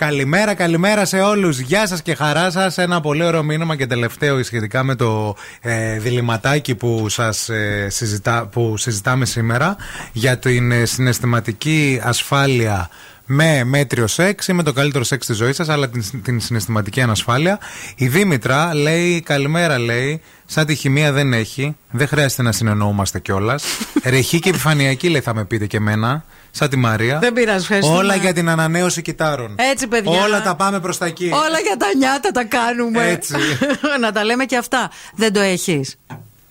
Καλημέρα, καλημέρα σε όλους. Γεια σας και χαρά σας. Ένα πολύ ωραίο μήνυμα και τελευταίο σχετικά με το ε, διληματάκι που, σας, ε, συζητά, που συζητάμε σήμερα για την ε, συναισθηματική ασφάλεια με μέτριο σεξ ή με το καλύτερο σεξ της ζωής σας αλλά την, την συναισθηματική ανασφάλεια. Η Δήμητρα λέει καλημέρα λέει σαν τη χημεία δεν έχει, δεν χρειάζεται να συνεννοούμαστε κιόλας. Ρεχή και επιφανειακή λέει θα με πείτε και εμένα, σαν τη Μαρία. Δεν πειράζει, ευχαριστούμε. Όλα για την ανανέωση κυτάρων. Έτσι, παιδιά. Όλα τα πάμε προς τα εκεί. Όλα για τα νιάτα τα κάνουμε. Έτσι. να τα λέμε και αυτά. Δεν το έχεις.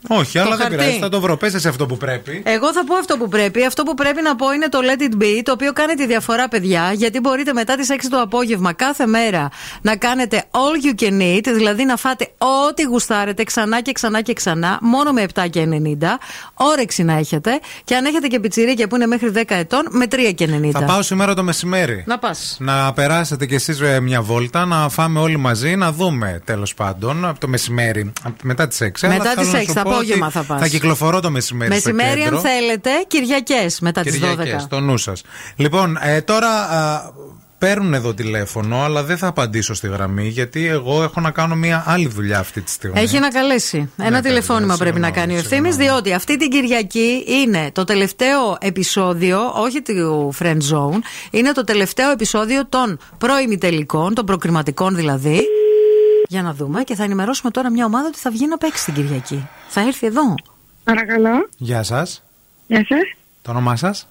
Όχι, αλλά δεν χαρτί. πειράζει. Θα το βρω. Πες εσύ αυτό που πρέπει. Εγώ θα πω αυτό που πρέπει. Αυτό που πρέπει να πω είναι το Let It Be, το οποίο κάνει τη διαφορά, παιδιά, γιατί μπορείτε μετά τις 6 το απόγευμα κάθε μέρα να κάνετε all you can eat, δηλαδή να φάτε ό,τι γουστάρετε ξανά και ξανά και ξανά, μόνο με 7 και 90. Όρεξη να έχετε. Και αν έχετε και πιτσιρίκια που είναι μέχρι 10 ετών, με 3 και 90. Θα πάω σήμερα το μεσημέρι. Να πας. Να περάσετε κι εσείς μια βόλτα, να φάμε όλοι μαζί, να δούμε τέλος πάντων από το μεσημέρι, από- μετά τις 6. Μετά τις 6, το απόγευμα θα πας. Θα κυκλοφορώ το μεσημέρι. στο Μεσημέρι, κέντρο. αν θέλετε, Κυριακές μετά τις 12. Κυριακές, στο νου σας. Λοιπόν, ε, τώρα α, παίρνουν εδώ τηλέφωνο, αλλά δεν θα απαντήσω στη γραμμή, γιατί εγώ έχω να κάνω μια άλλη δουλειά αυτή τη στιγμή. Έχει να καλέσει. Ένα Ναι, τηλεφώνημα παιδιά, πρέπει να συγγνώμη, κάνει ο ευθύνη, διότι αυτή την Κυριακή είναι το τελευταίο επεισόδιο, όχι του Friend Zone, είναι το τελευταίο επεισόδιο των προημιτελικών, των προκριματικών δηλαδή. Για να δούμε και θα ενημερώσουμε τώρα μια ομάδα ότι θα βγει να παίξει την Κυριακή. Θα έρθει εδώ. Παρακαλώ. Γεια σας. Γεια σας. Το όνομά σας;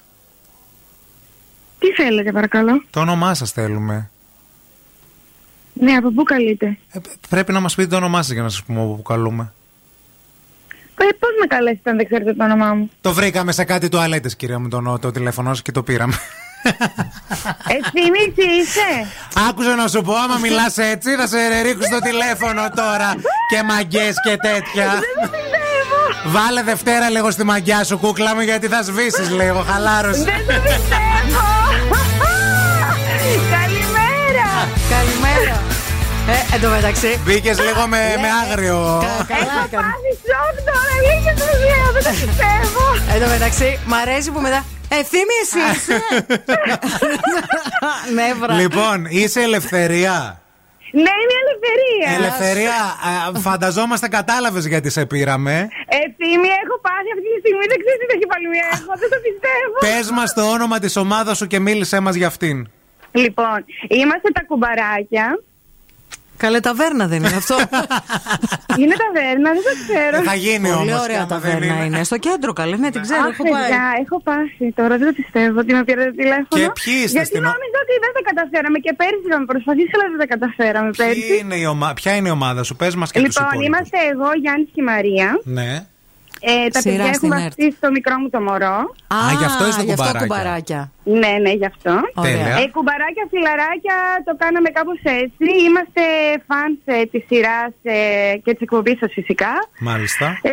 Τι θέλετε, παρακαλώ; Το όνομά σας θέλουμε. Ναι, από πού καλείτε; Πρέπει να μας πείτε το όνομά σας για να σας πούμε όπου καλούμε. Ε, Πώς με καλέσετε αν δεν ξέρετε το όνομά μου; Το βρήκαμε σε κάτι τουαλέτες, κυρία μου, το, το τηλέφωνο σας και το πήραμε. Ευθύμη, τι είσαι; Άκουσα να σου πω, άμα μιλάς έτσι, θα σε ρίξω στο τηλέφωνο τώρα. Και μαγκές και τέτοια. Βάλε Δευτέρα λίγο στη μαγκιά σου, κούκλα μου, γιατί θα σβήσεις λίγο. Χαλάρωσες. Δεν το πιστεύω. Καλημέρα. Καλημέρα. Ε, εν τω μεταξύ. Μπήκες λίγο με, με άγριο. Έχω πάθει σοκ τώρα. Λίγε το λέω, δεν το πιστεύω. Εν τω μεταξύ, μ' αρέσει που μετά. Ευθύμης, εσύ είσαι; Νεύρα. Λοιπόν, είσαι ελευθερία. Ναι, είναι ελευθερία. Ελευθερία, α, φανταζόμαστε κατάλαβες γιατί σε πήραμε. Ευθύμη, έχω πάθει αυτή τη στιγμή. Δεν ξέρει τι έχει πάλι μια έχω. Δεν το πιστεύω. Πες μας το όνομα της ομάδας σου και μίλησέ μας για αυτήν. Λοιπόν, είμαστε τα κουμπαράκια. Καλέ ταβέρνα δεν είναι αυτό. Είναι ταβέρνα, δεν το ξέρω. Θα γίνει Πολύ όμως. ωραία ταβέρνα είναι. Στο κέντρο καλέ, ναι, την ξέρω. Αχ, Έχω πάει. παιδιά, έχω πάσει τώρα, δεν το πιστεύω ότι με πήρατε τηλέφωνο. Και ποιοι είστε Γιατί στην ο- νόμιζα ότι δεν τα καταφέραμε και πέρυσι είχαμε προσπαθήσει, αλλά δεν τα καταφέραμε Ποιοι πέρυσι. είναι η ομα... Ποια είναι η ομάδα σου, πες μας και τους Λοιπόν, υπόλοιπους. είμαστε εγώ, Γιάννης και η Μαρία. Ναι. Ε, τα Σειρά παιδιά στην έχουν ΕΡΤ. βαφτίσει το μικρό μου το μωρό. Α, γι' αυτό είστε γι' αυτό κουμπαράκια. κουμπαράκια. Ναι, ναι, γι' αυτό. Τέλεια. Ε, κουμπαράκια, φιλαράκια, το κάναμε κάπως έτσι. Είμαστε φανς ε, της σειράς ε, και της εκπομπής σας φυσικά. Μάλιστα. Ε,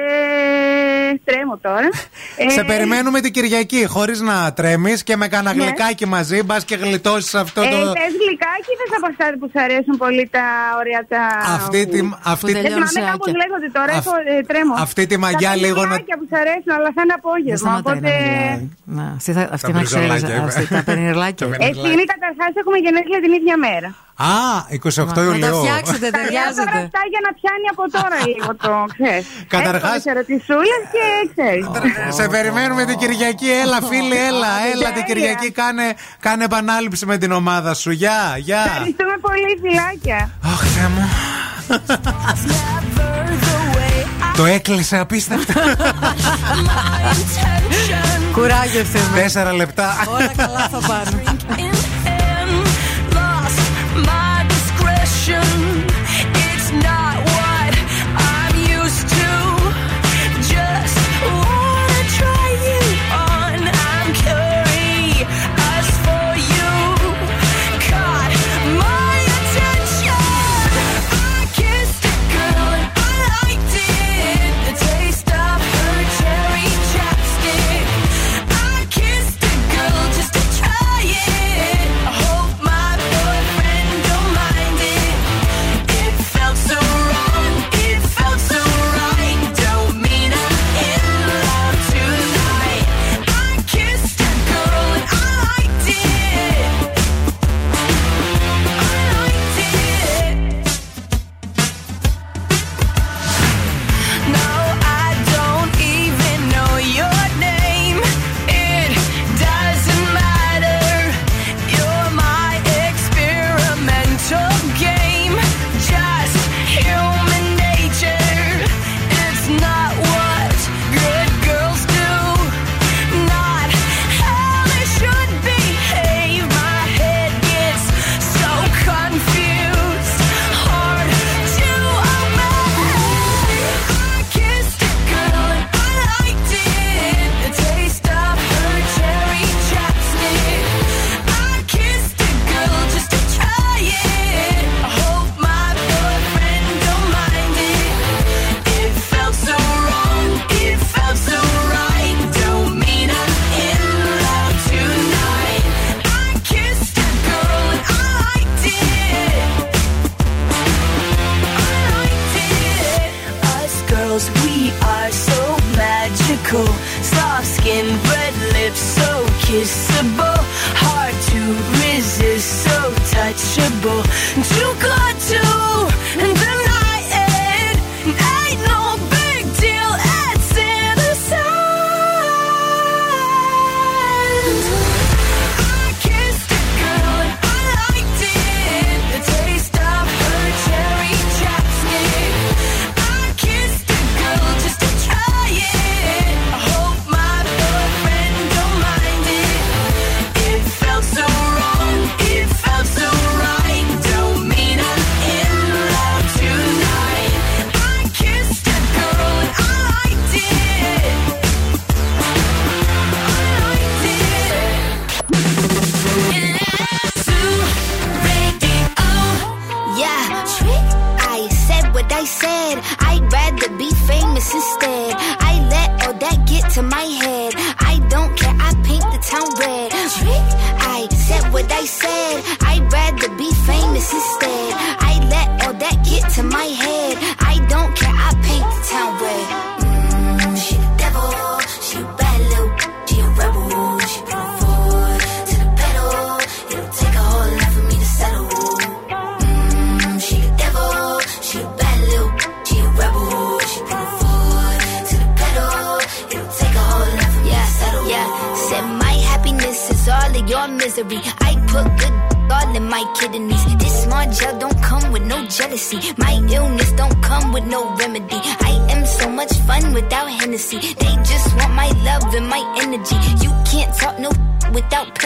τρέμω τώρα. Ε, Σε περιμένουμε την Κυριακή, χωρίς να τρέμεις και με κανένα Ναι. γλυκάκι μαζί, μπας και γλιτώσεις αυτό Ε, το. θες γλυκάκι ή θες από αυτά που σου αρέσουν πολύ τα ωραία τα... Αυτή τη, αυτή, Δεν θυμάμαι κάπως λέγονται τώρα, Αυ- έχω, ε, τρέμω. αυτή τη μαγιά Τα λίγο να- πενιράκια που σου αρέσουν, αλλά θα είναι Δεν απόγευμα, σταματάει να οπότε... μιλάει. Να, αυτή θα- Αυτή να ξέρεις. μπριζολάκια, είπε. Τα πενιρλάκια. Ευθύνη καταρχάς έχουμε γενέθλια την ίδια μέρα. Α, 28 Να τα Ιουλίου. φτιάξετε, Τα λέω τώρα ταιριάζεται. αυτά για να πιάνει από τώρα λίγο το, ξέρεις. Καταρχάς- Έχω ερωτησούλες και ξέρεις. Σε περιμένουμε την Κυριακή, έλα φίλοι, έλα, έλα την Κυριακή, κάνε, κάνε επανάληψη με την ομάδα σου. Γεια, γεια. Ευχαριστούμε πολύ, φιλάκια. Αχ, Θεέ μου. Το έκλεισε απίστευτα. Κουράγιο ευθύνη. Τέσσερα λεπτά. Όλα καλά θα πάνε. to my head.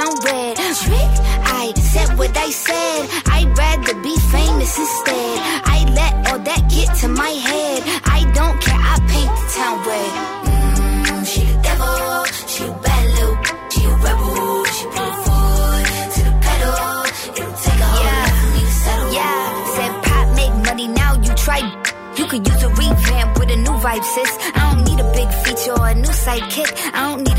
The red. Trick. I said what I said. I'd rather be famous instead. I let all that get to my head. I don't care. I paint the town red. Mm, she the devil. She a bad little. She a rebel. She put her foot to the pedal. It'll take a whole lot for me to settle. Yeah. Said pop make money now. You try. You could use a revamp with a new vibe, sis. I don't need a big feature or a new sidekick. I don't need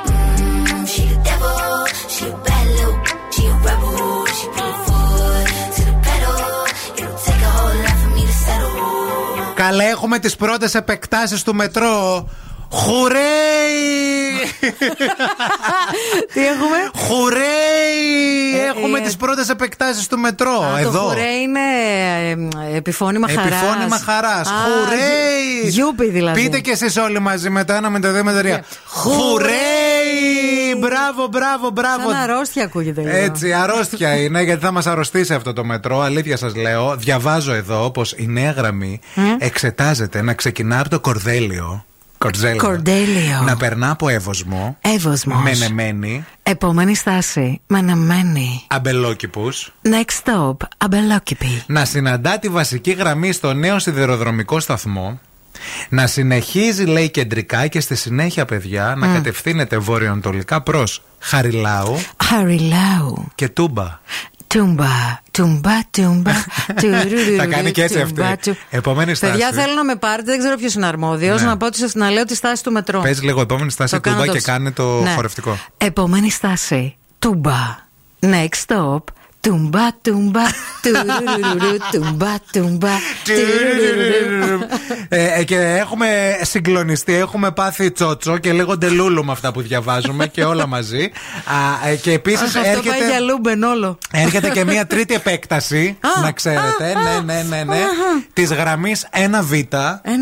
Settle. Καλέ, έχουμε τις πρώτες επεκτάσεις του μετρό. Χουρέι! Τι έχουμε; Χουρέι! Ε, Έχουμε ε. τις πρώτες επεκτάσεις του μετρό. Α, Εδώ. Το χουρέ είναι ε, επιφώνημα χαράς. Επιφώνημα χαράς. Χουρέι! Γιούπι δηλαδή. Πείτε κι εσείς όλοι μαζί με το ένα, με το δύο, με το τρία. Χουρέι! Μπράβο, μπράβο, μπράβο. Σαν αρρώστια ακούγεται λίγο. Έτσι, αρρώστια είναι, γιατί θα μας αρρωστήσει αυτό το μετρό. Αλήθεια σας λέω. Διαβάζω εδώ πως η νέα γραμμή εξετάζεται να ξεκινά από το κορδέλιο. Κορδέλιο. Κορδέλιο. Να περνά από εύωσμο. Εύωσμος. Μενεμένη. Επόμενη στάση. Μαναμένη. Αμπελόκηπους. Next stop. Αμπελόκηπη. Να συναντά τη βασική γραμμή στο νέο σιδηροδρομικό σταθμό. Να συνεχίζει, λέει, κεντρικά και στη συνέχεια, παιδιά, να κατευθύνεται βορειοανατολικά προς Χαριλάου Χαριλάου. και Τούμπα. Τούμπα, τούμπα, τούμπα. Θα κάνει και έτσι αυτή. Επόμενη στάση. Παιδιά, θέλω να με πάρετε, δεν ξέρω ποιος είναι αρμόδιος, Ναι. να πω ότι σας να λέω τη στάση του μετρό. Παίζει λίγο επόμενη στάση Το κάνω Τούμπα και τόσο. κάνε το Ναι. χορευτικό. Επόμενη στάση. Τούμπα. Next stop. Τούμπα, τούμπα. τουρουρουρου, Τούμπα, τούμπα. τουρουρουρου. ε, ε, και έχουμε συγκλονιστεί, έχουμε πάθει τσότσο και λίγο ντελούλου με αυτά που διαβάζουμε και όλα μαζί. Α, ε, και επίσης Αχ, Αυτό πάει για έρχεται, λούμπεν όλο. έρχεται και μια τρίτη επέκταση, Α, να ξέρετε. ναι, ναι, ναι, ναι. αχα. Της γραμμής 1Β,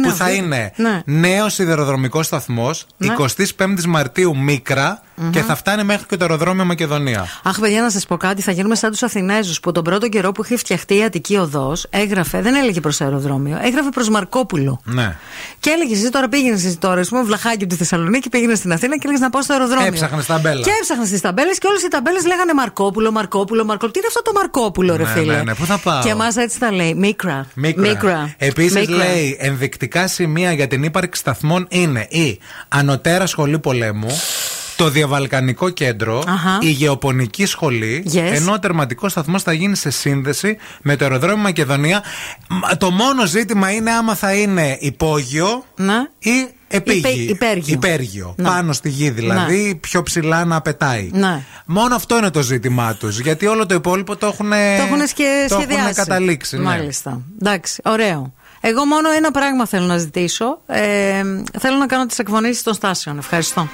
που θα Β. είναι Ναι. νέος σιδηροδρομικός σταθμός, Ναι. 25η Μαρτίου Μίκρα και θα φτάνει μέχρι και το αεροδρόμιο Μακεδονία. Αχ, παιδιά, να σας πω κάτι. Θα γίνουμε σαν τους Αθηνέζους που τον πρώτο καιρό που είχε φτιαχτεί η Αττική Οδός έγραφε, δεν έλεγε προς αεροδρόμιο, έγραφε προς Μαρκόπουλο. Ναι. Και έλεγε εσύ τώρα πήγαινε εσύ τώρα, ας πούμε, βλαχάκι από τη Θεσσαλονίκη, πήγαινε στην Αθήνα και έλεγες να πάω στο αεροδρόμιο. Έψαχνες ταμπέλα. Και έψαχνες τις ταμπέλες και όλες οι ταμπέλες λέγανε Μαρκόπουλο, Μαρκόπουλο, Μαρκόπουλο. Τι είναι αυτό το Μαρκόπουλο, ρε Ναι, φίλε; ναι, ναι. Πού θα πάω; Και εμάς έτσι τα λέει. Μίκρα. Μίκρα. Επίσης Μίκρα. λέει ενδεικτικά σημεία για την ύπαρξη σταθμών είναι η Ανωτέρα Σχολή Πολέμου, το Διαβαλκανικό Κέντρο, Αχα. η Γεωπονική Σχολή, Yes. ενώ ο τερματικό σταθμός θα γίνει σε σύνδεση με το αεροδρόμιο Μακεδονία. Μα, Το μόνο ζήτημα είναι άμα θα είναι υπόγειο ή επίγειο. Υπέ- υπέργειο. Υπέργειο. Ναι. Πάνω στη γη δηλαδή, πιο ψηλά να πετάει. Ναι. Μόνο αυτό είναι το ζήτημά τους. Γιατί όλο το υπόλοιπο το έχουν, Το έχουν σχε... το έχουν σχεδιάσει. καταλήξει. ναι. Μάλιστα. Εντάξει, ωραίο. Εγώ μόνο ένα πράγμα θέλω να ζητήσω. Ε, θέλω να κάνω τις εκφωνήσεις των στάσεων. Ευχαριστώ.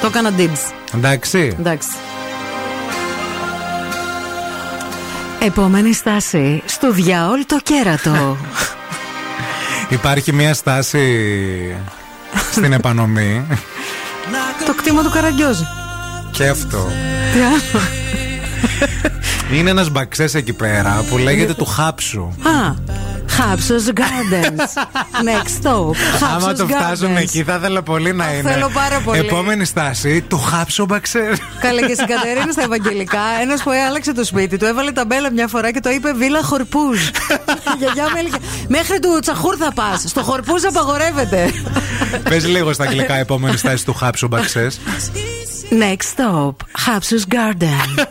Το έκανα dibs. Εντάξει. Εντάξει. Επόμενη στάση. Στο διάολ το κέρατο. Υπάρχει μια στάση στην επανομή. το κτήμα του Καραγκιόζη. και αυτό. Τι άλλο. Είναι ένας μπαξές εκεί πέρα που λέγεται του χάψου. Α, Χάψος Gardens. Next stop. Άμα Χάψος το φτάσουμε Gardens. εκεί, θα ήθελα πολύ να είναι. θέλω πάρα πολύ. Επόμενη στάση, του χάψου μπαξέ. Καλέ και στην Κατερίνα στα Ευαγγελικά, ένας που άλλαξε το σπίτι του, έβαλε ταμπέλα μια φορά και το είπε Βίλα Χορπούζ. Η γιαγιά μου έλεγε Μέχρι του Τσαχούρ θα πας. Στο Χορπούζ απαγορεύεται. Πες λίγο στα αγγλικά, επόμενη στάση του χάψου μπαξέ. Next stop. Χάψος Garden.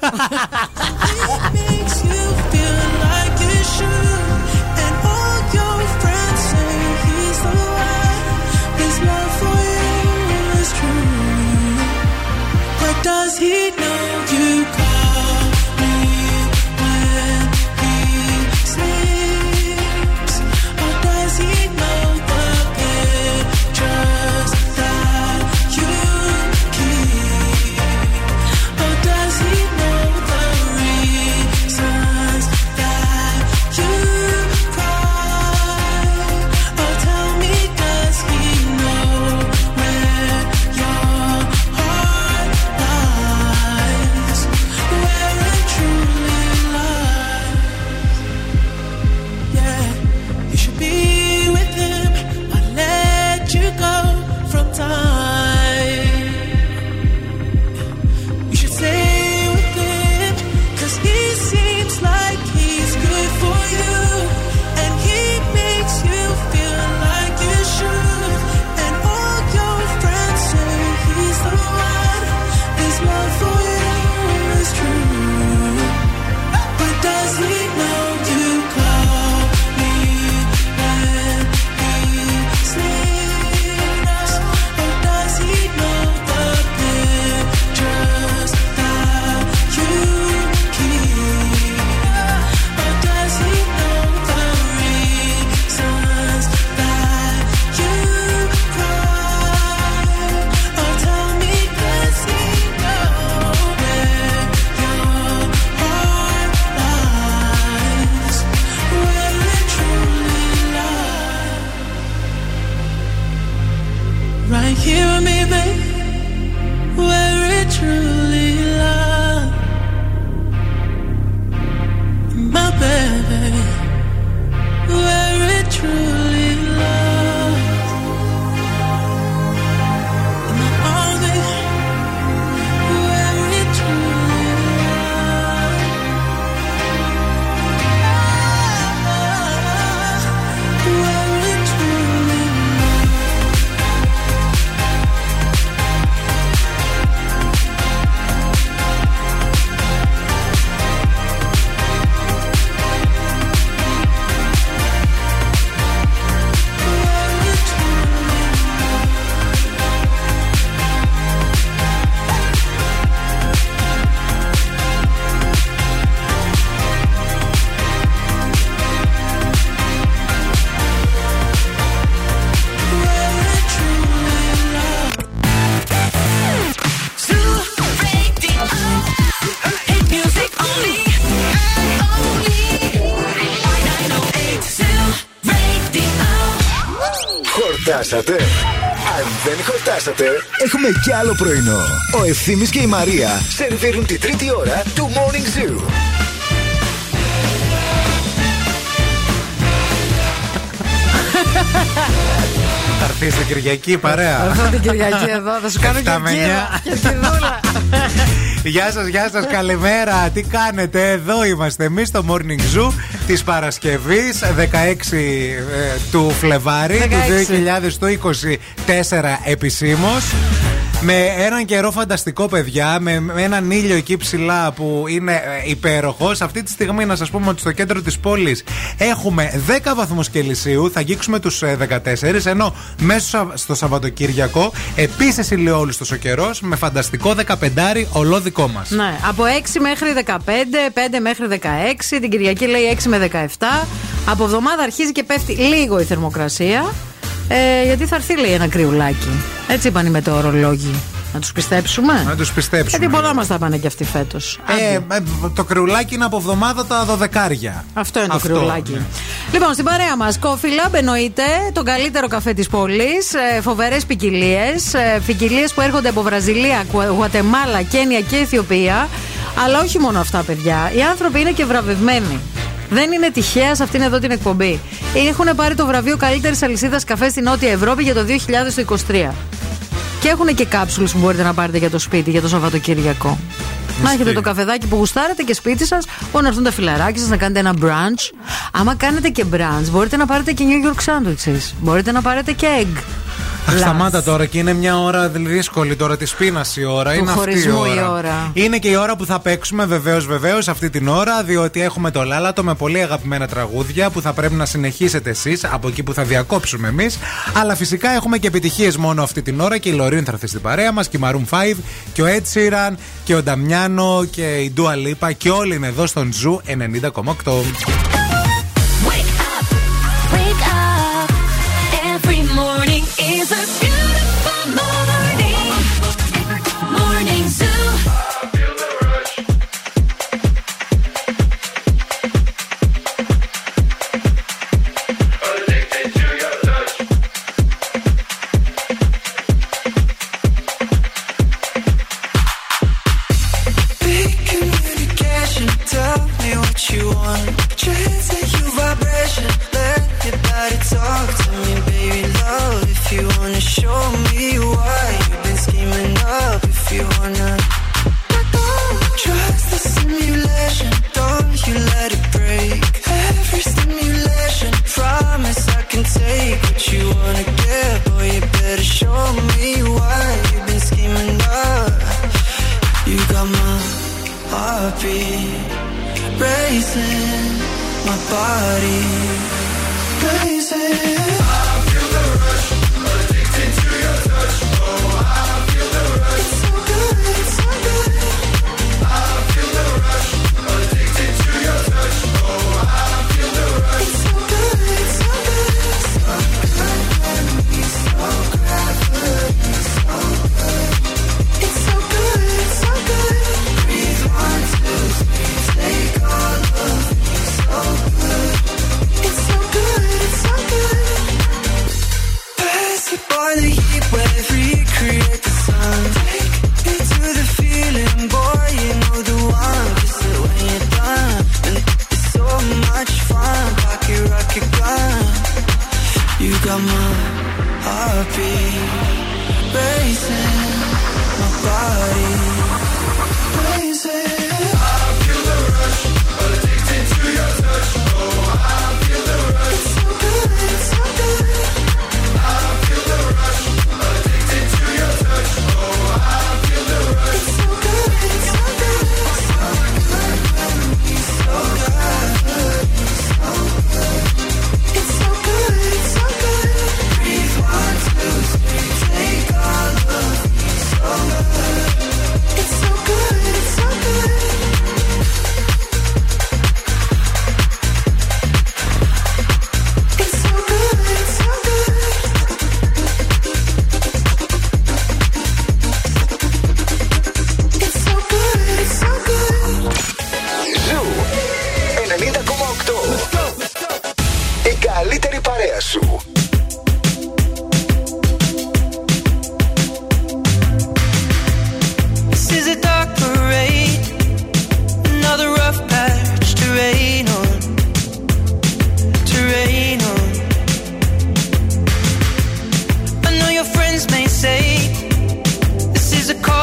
Does he know δεν χορτάσατε, έχουμε κι άλλο πρωινό. Ο Ευθύμης και η Μαρία σερβίρουν τη τρίτη ώρα του Morning Zoo. Θα έρθει στην Κυριακή παρέα. Αυτό την Κυριακή εδώ θα σου κάνω και Εφτά με κύμα εννιά. και τη δούλα. Γεια σας, γεια σας, καλημέρα. Τι κάνετε, εδώ είμαστε εμείς στο Morning Zoo της Παρασκευής 16 ε, του Φλεβάρι του 16. 2024 επισήμως. Με έναν καιρό φανταστικό, παιδιά, με, με έναν ήλιο εκεί ψηλά που είναι ε, υπέροχος. Αυτή τη στιγμή να σας πούμε ότι στο κέντρο της πόλης έχουμε 10 βαθμούς Κελσίου, θα αγγίξουμε τους 14, ενώ μέσα στο Σαββατοκύριακο επίσης ηλιόλουστος ο καιρός με φανταστικό 15 ολόδικό μας. Ναι, από 6 μέχρι 15, 5 μέχρι 16. Την Κυριακή λέει 6 με 17. Από εβδομάδα αρχίζει και πέφτει λίγο η θερμοκρασία. Ε, γιατί θα έρθει, λέει, ένα κρυουλάκι. Έτσι είπαν οι μετεωρολόγοι. Να τους πιστέψουμε; Να τους πιστέψουμε. Γιατί πολλά μα τα πάνε και αυτοί φέτος. Ε, ε, το κρυουλάκι είναι από εβδομάδα τα δωδεκάρια. Αυτό είναι το Αυτό, κρυουλάκι. ναι. Λοιπόν, στην παρέα μας, Coffee Lab εννοείται, τον καλύτερο καφέ της πόλης. Ε, Φοβερές ποικιλίες. Ε, ποικιλίες που έρχονται από Βραζιλία, Γουα- Γουατεμάλα, Κένια και Αιθιοπία. Αλλά όχι μόνο αυτά, παιδιά. Οι άνθρωποι είναι και βραβευμένοι. Δεν είναι τυχαία σε αυτήν εδώ την εκπομπή. Έχουν πάρει το βραβείο καλύτερης αλυσίδας καφέ στην Νότια Ευρώπη για το 2023. Και έχουν και κάψουλες που μπορείτε να πάρετε για το σπίτι για το Σαββατοκύριακο. Να έχετε το καφεδάκι που γουστάρετε και σπίτι σας, μπορεί να έρθουν τα φιλαράκια σας να κάνετε ένα brunch. Άμα κάνετε και brunch, μπορείτε να πάρετε και New York sandwiches. Μπορείτε να πάρετε και egg. Αχ, σταμάτα τώρα και είναι μια ώρα δύσκολη τώρα της πείνας η ώρα. Του είναι αυτή η χωρισμού ώρα. η ώρα. Είναι και η ώρα που θα παίξουμε βεβαίως βεβαίως αυτή την ώρα, διότι έχουμε το λάλατο με πολύ αγαπημένα τραγούδια που θα πρέπει να συνεχίσετε εσείς από εκεί που θα διακόψουμε εμείς. Αλλά φυσικά έχουμε και επιτυχίες μόνο αυτή την ώρα και η Loreen θα έρθει στην παρέα μας και η Maroon 5 και ο Ed Sheeran και ο Damiano και η Dua Lipa και όλοι είναι εδώ στον Zoo 90,8. Body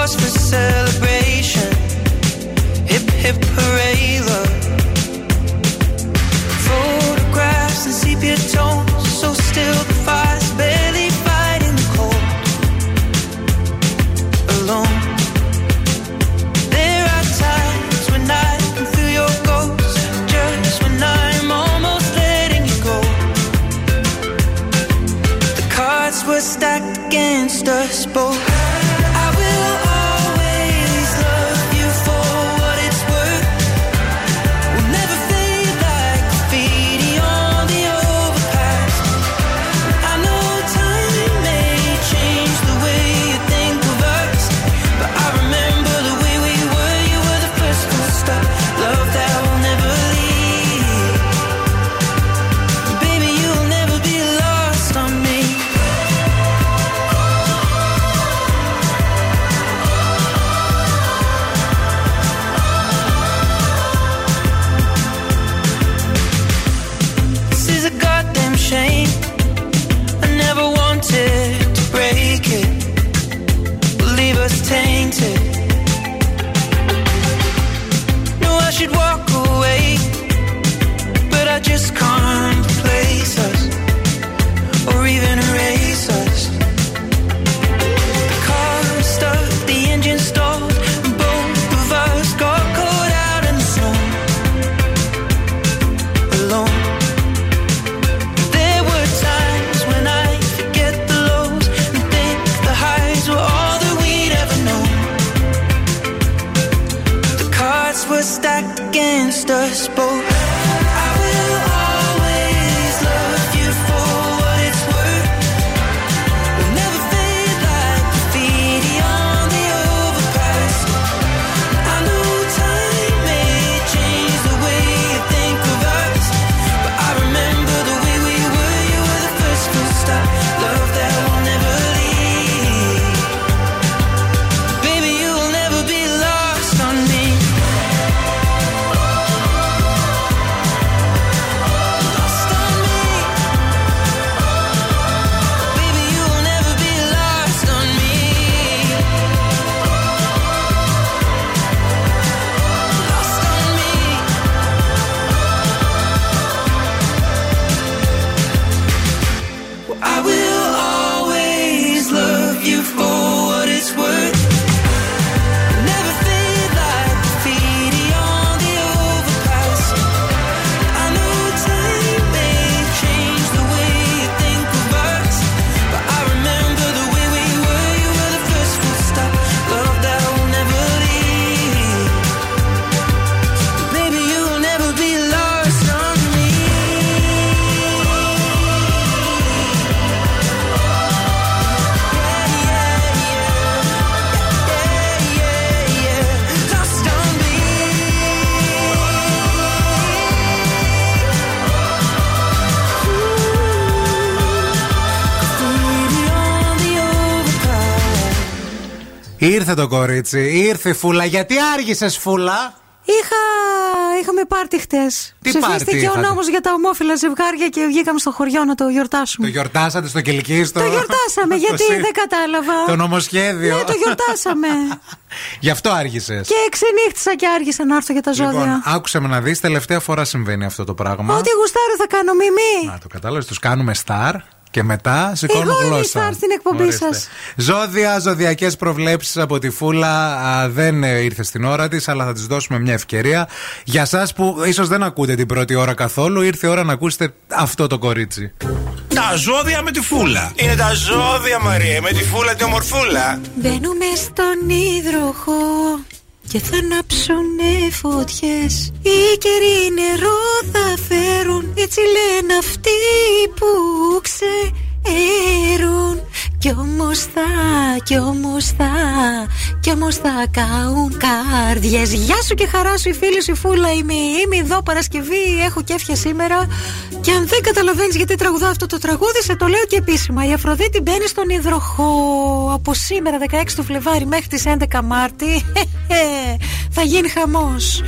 cause for celebration. Ήρθε το κορίτσι, ήρθε η φούλα. Γιατί άργησες, φούλα; Είχα... Είχαμε πάρτι χτες. Τι Ψηφίστηκε πάρτι ο είχατε; νόμος για τα ομόφυλα ζευγάρια και βγήκαμε στο χωριό να το γιορτάσουμε. Το γιορτάσατε στο κελικίστο. Το γιορτάσαμε, γιατί Το σύ- δεν κατάλαβα. Το νομοσχέδιο; Ναι, το γιορτάσαμε. Γι' αυτό άργησες; και ξενύχτησα και άργησα να έρθω για τα ζώδια. Λοιπόν, άκουσε με να δεις, τελευταία φορά συμβαίνει αυτό το πράγμα. Ό,τι γουστάρω θα κάνω μιμή. Να το κατάλαβες, τους κάνουμε στάρ και μετά σηκώνουν Εγώ είμαι η γλώσσα. στάρ στην εκπομπή Ορίστε. σας. Ζώδια, ζωδιακές προβλέψεις από τη Φούλα. Α, δεν ε, ήρθε στην ώρα της, αλλά θα της δώσουμε μια ευκαιρία. Για εσά που ίσως δεν ακούτε την πρώτη ώρα καθόλου, ήρθε η ώρα να ακούσετε αυτό το κορίτσι. Τα ζώδια με τη φούλα. Είναι τα ζώδια, Μαρία, με τη φούλα τη ομορφούλα. Μπαίνουμε στον υδροχό και θα ανάψουνε φωτιές. Οι καιροί νερό θα φέρουν. Έτσι λένε αυτοί που ξέρουν Κι όμως θα, κι όμως θα, κι όμως θα καούν καρδιές. Γεια σου και χαρά σου η φίλη σου η Φούλα Είμαι, είμαι εδώ Παρασκευή, έχω κέφια σήμερα. Και αν δεν καταλαβαίνεις γιατί τραγουδάω αυτό το τραγούδι Σε το λέω και επίσημα. Η Αφροδίτη μπαίνει στον υδροχό. Από σήμερα 16 του Φλεβάρι μέχρι τις 11 Μάρτη Θα γίνει χαμός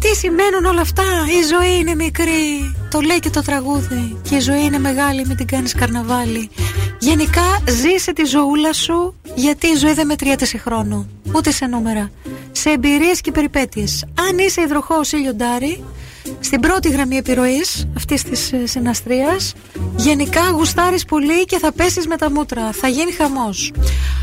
τι σημαίνουν όλα αυτά, η ζωή είναι μικρή. Το λέει και το τραγούδι. Και η ζωή είναι μεγάλη, μην την κάνεις καρναβάλι. Γενικά, ζήσε τη ζωούλα σου, γιατί η ζωή δεν μετριέται σε χρόνο, ούτε σε νούμερα. Σε εμπειρίες και περιπέτειες. Αν είσαι υδροχός ή λιοντάρι, στην πρώτη γραμμή επιρροής αυτής της συναστρίας, γενικά γουστάρεις πολύ και θα πέσεις με τα μούτρα. Θα γίνει χαμός.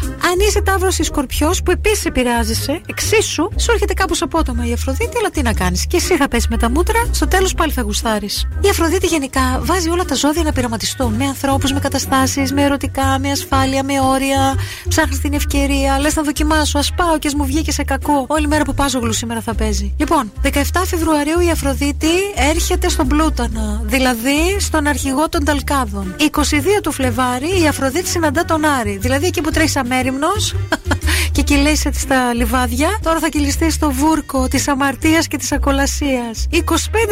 Αν είσαι τάβρο ή σκορπιός, που επίσης επηρεάζεσαι, εξίσου, σου έρχεται κάπως απότομα η Αφροδίτη, αλλά τι να κάνεις. Και εσύ θα πέσεις με τα μούτρα, στο τέλος πάλι θα γουστάρεις. Η Αφροδίτη γενικά βάζει όλα τα ζώδια να πειραματιστούν. Με ανθρώπους, με καταστάσεις, με ερωτικά, με ασφάλεια, με όρια. Ψάχνεις την ευκαιρία, λες να δοκιμάσω. Α πάω και ας μου βγήκε σε κακό. Όλη μέρα που πάζογλου σήμερα θα παίζει. Λοιπόν, 17 Φεβρουαρίου η Αφροδίτη έρχεται στον Πλούτονα, δηλαδή στον αρχηγό των Ταλκάδων. 22 του Φλεβάρι η Αφροδίτη συναντά τον Άρη, δηλαδή εκεί που τρέχει αμέριμνο και κυλήσεται στα λιβάδια. Τώρα θα κυλιστεί στο βούρκο της αμαρτίας και της ακολασίας. 25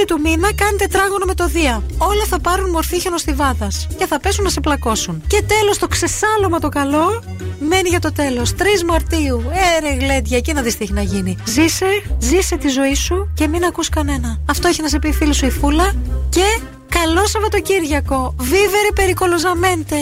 του μήνα κάνει τετράγωνο με το Δία. Όλα θα πάρουν μορφή χιονοστιβάδας και θα πέσουν να σε πλακώσουν. Και τέλος το ξεσάλωμα το καλό μένει για το τέλος. 3 Μαρτίου. Έρε γλέντια, εκεί να δεις τι έχει να γίνει. Ζήσε, ζήσε τη ζωή σου και μην ακούς κανένα. Αυτό έχει να σε πει η φίλη σου η Φούλα. Και καλό Σαββατοκύριακο. Βίβερε περικολοζαμέντε.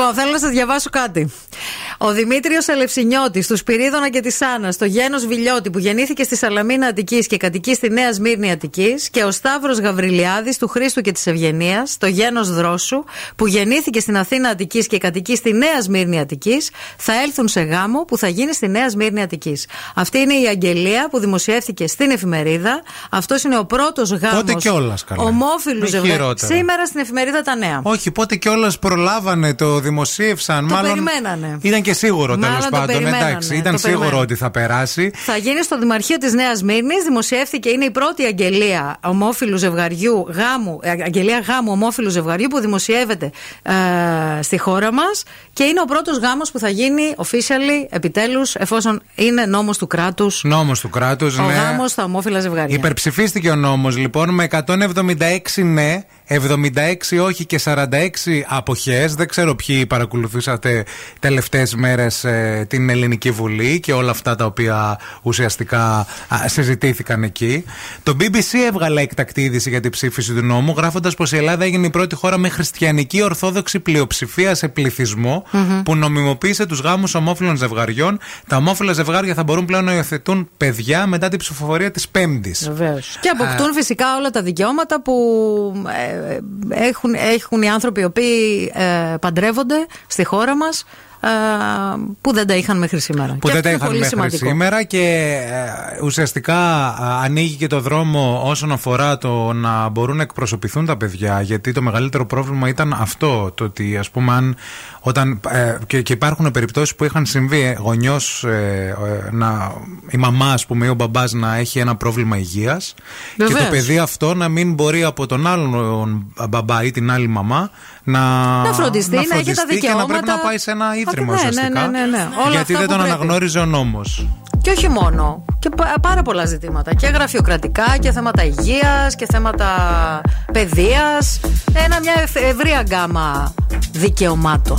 Λοιπόν, θέλω να σας διαβάσω κάτι. Ο Δημήτριος Ελευσινιώτη, του Σπυρίδωνα και της Άννας, το Γένος Βιλιώτη, που γεννήθηκε στη Σαλαμίνα Αττικής και κατοικεί στη Νέα Σμύρνη Αττικής, και ο Σταύρος Γαβριλιάδης, του Χρήστου και της Ευγενίας, το Γένος Δρόσου, που γεννήθηκε στην Αθήνα Αττικής και κατοικεί στη Νέα Σμύρνη Αττικής, θα έλθουν σε γάμο που θα γίνει στη Νέα Σμύρνη Αττικής. Αυτή είναι η αγγελία που δημοσιεύθηκε στην εφημερίδα. Αυτός είναι ο πρώτος γάμος. Πότε κιόλας, καλά. Ομόφυλου Μη ζευγαριού. χειρότερα. Σήμερα στην εφημερίδα Τα Νέα. Όχι, πότε κιόλας προλάβανε, το δημοσίευσαν. Το μάλλον περιμένανε. Ήταν και σίγουρο Μάλλον τέλος το πάντων. περιμένανε, Εντάξει, ήταν το σίγουρο περιμένανε. ότι θα περάσει. Θα γίνει στο Δημαρχείο της Νέας Μύρνης. Δημοσιεύθηκε, είναι η πρώτη αγγελία ομόφυλου ζευγαριού γάμου, ε, αγγελία γάμου ομόφυλου ζευγαριού που δημοσιεύεται ε, στη χώρα μας και είναι ο πρώτος γάμος που θα γίνει officially, επιτέλους, εφόσον είναι νόμος του κράτους. Νόμος του κράτους, Ο ναι. γάμος στα ομόφυλα ζευγάρια. Υπερψηφίστηκε ο νόμος λοιπόν με 176 ναι, 76 όχι και 46 αποχές. Δεν ξέρω ποιοι παρακολουθήσατε τελευταίες μέρες ε, την Ελληνική Βουλή και όλα αυτά τα οποία ουσιαστικά α, συζητήθηκαν εκεί. Το BBC έβγαλε έκτακτη είδηση για την ψήφιση του νόμου γράφοντας πως η Ελλάδα έγινε η πρώτη χώρα με χριστιανική ορθόδοξη πλειοψηφία σε πληθυσμό Μμμ. που νομιμοποίησε τους γάμους ομόφυλων ζευγαριών. Τα ομόφυλα ζευγάρια θα μπορούν πλέον να υιοθετούν παιδιά μετά την ψηφοφορία της Πέμπτης. Βεβαίως. Και αποκτούν φυσικά όλα τα δικαιώματα που ε, ε, έχουν, έχουν οι άνθρωποι οι οποίοι ε, παντρεύονται στη χώρα μας ε, που δεν τα είχαν μέχρι σήμερα. που Και δεν τα αυτό είναι είχαν πολύ μέχρι σημαντικό. σήμερα και ε, ουσιαστικά α, ανοίγει και το δρόμο όσον αφορά το να μπορούν να εκπροσωπηθούν τα παιδιά γιατί το μεγαλύτερο πρόβλημα ήταν αυτό το ότι ας πούμε αν όταν, ε, και, και υπάρχουν περιπτώσεις που είχαν συμβεί ε, γονιός ε, ε, να, η μαμά ας πούμε ή ο μπαμπάς να έχει ένα πρόβλημα υγείας και Βεβαίως. το παιδί αυτό να μην μπορεί από τον άλλον μπαμπά ή την άλλη μαμά να, Να φροντιστεί, να έχει τα και να πρέπει δικαιώματα. να πάει σε ένα ίδρυμα ναι, ναι, ουσιαστικά. ναι, ναι, ναι. Όλα γιατί αυτά δεν που τον πρέπει. αναγνώριζε ο νόμος. Και όχι μόνο. Και πα- πάρα πολλά ζητήματα. Και γραφειοκρατικά και θέματα υγείας και θέματα παιδείας. Ένα μια ευ- ευρία γκάμα δικαιωμάτων.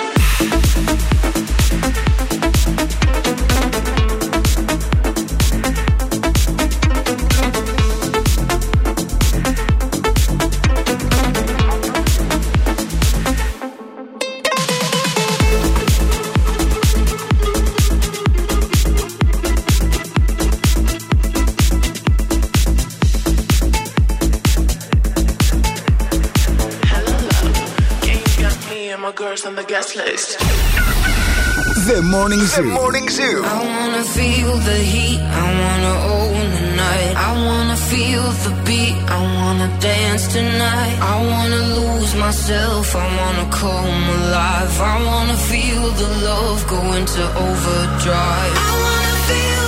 Zoo. The Morning Zoo. I wanna feel the heat, I wanna own the night. I wanna feel the beat, I wanna dance tonight. I wanna lose myself, I wanna come alive. I wanna feel the love go into overdrive. I wanna feel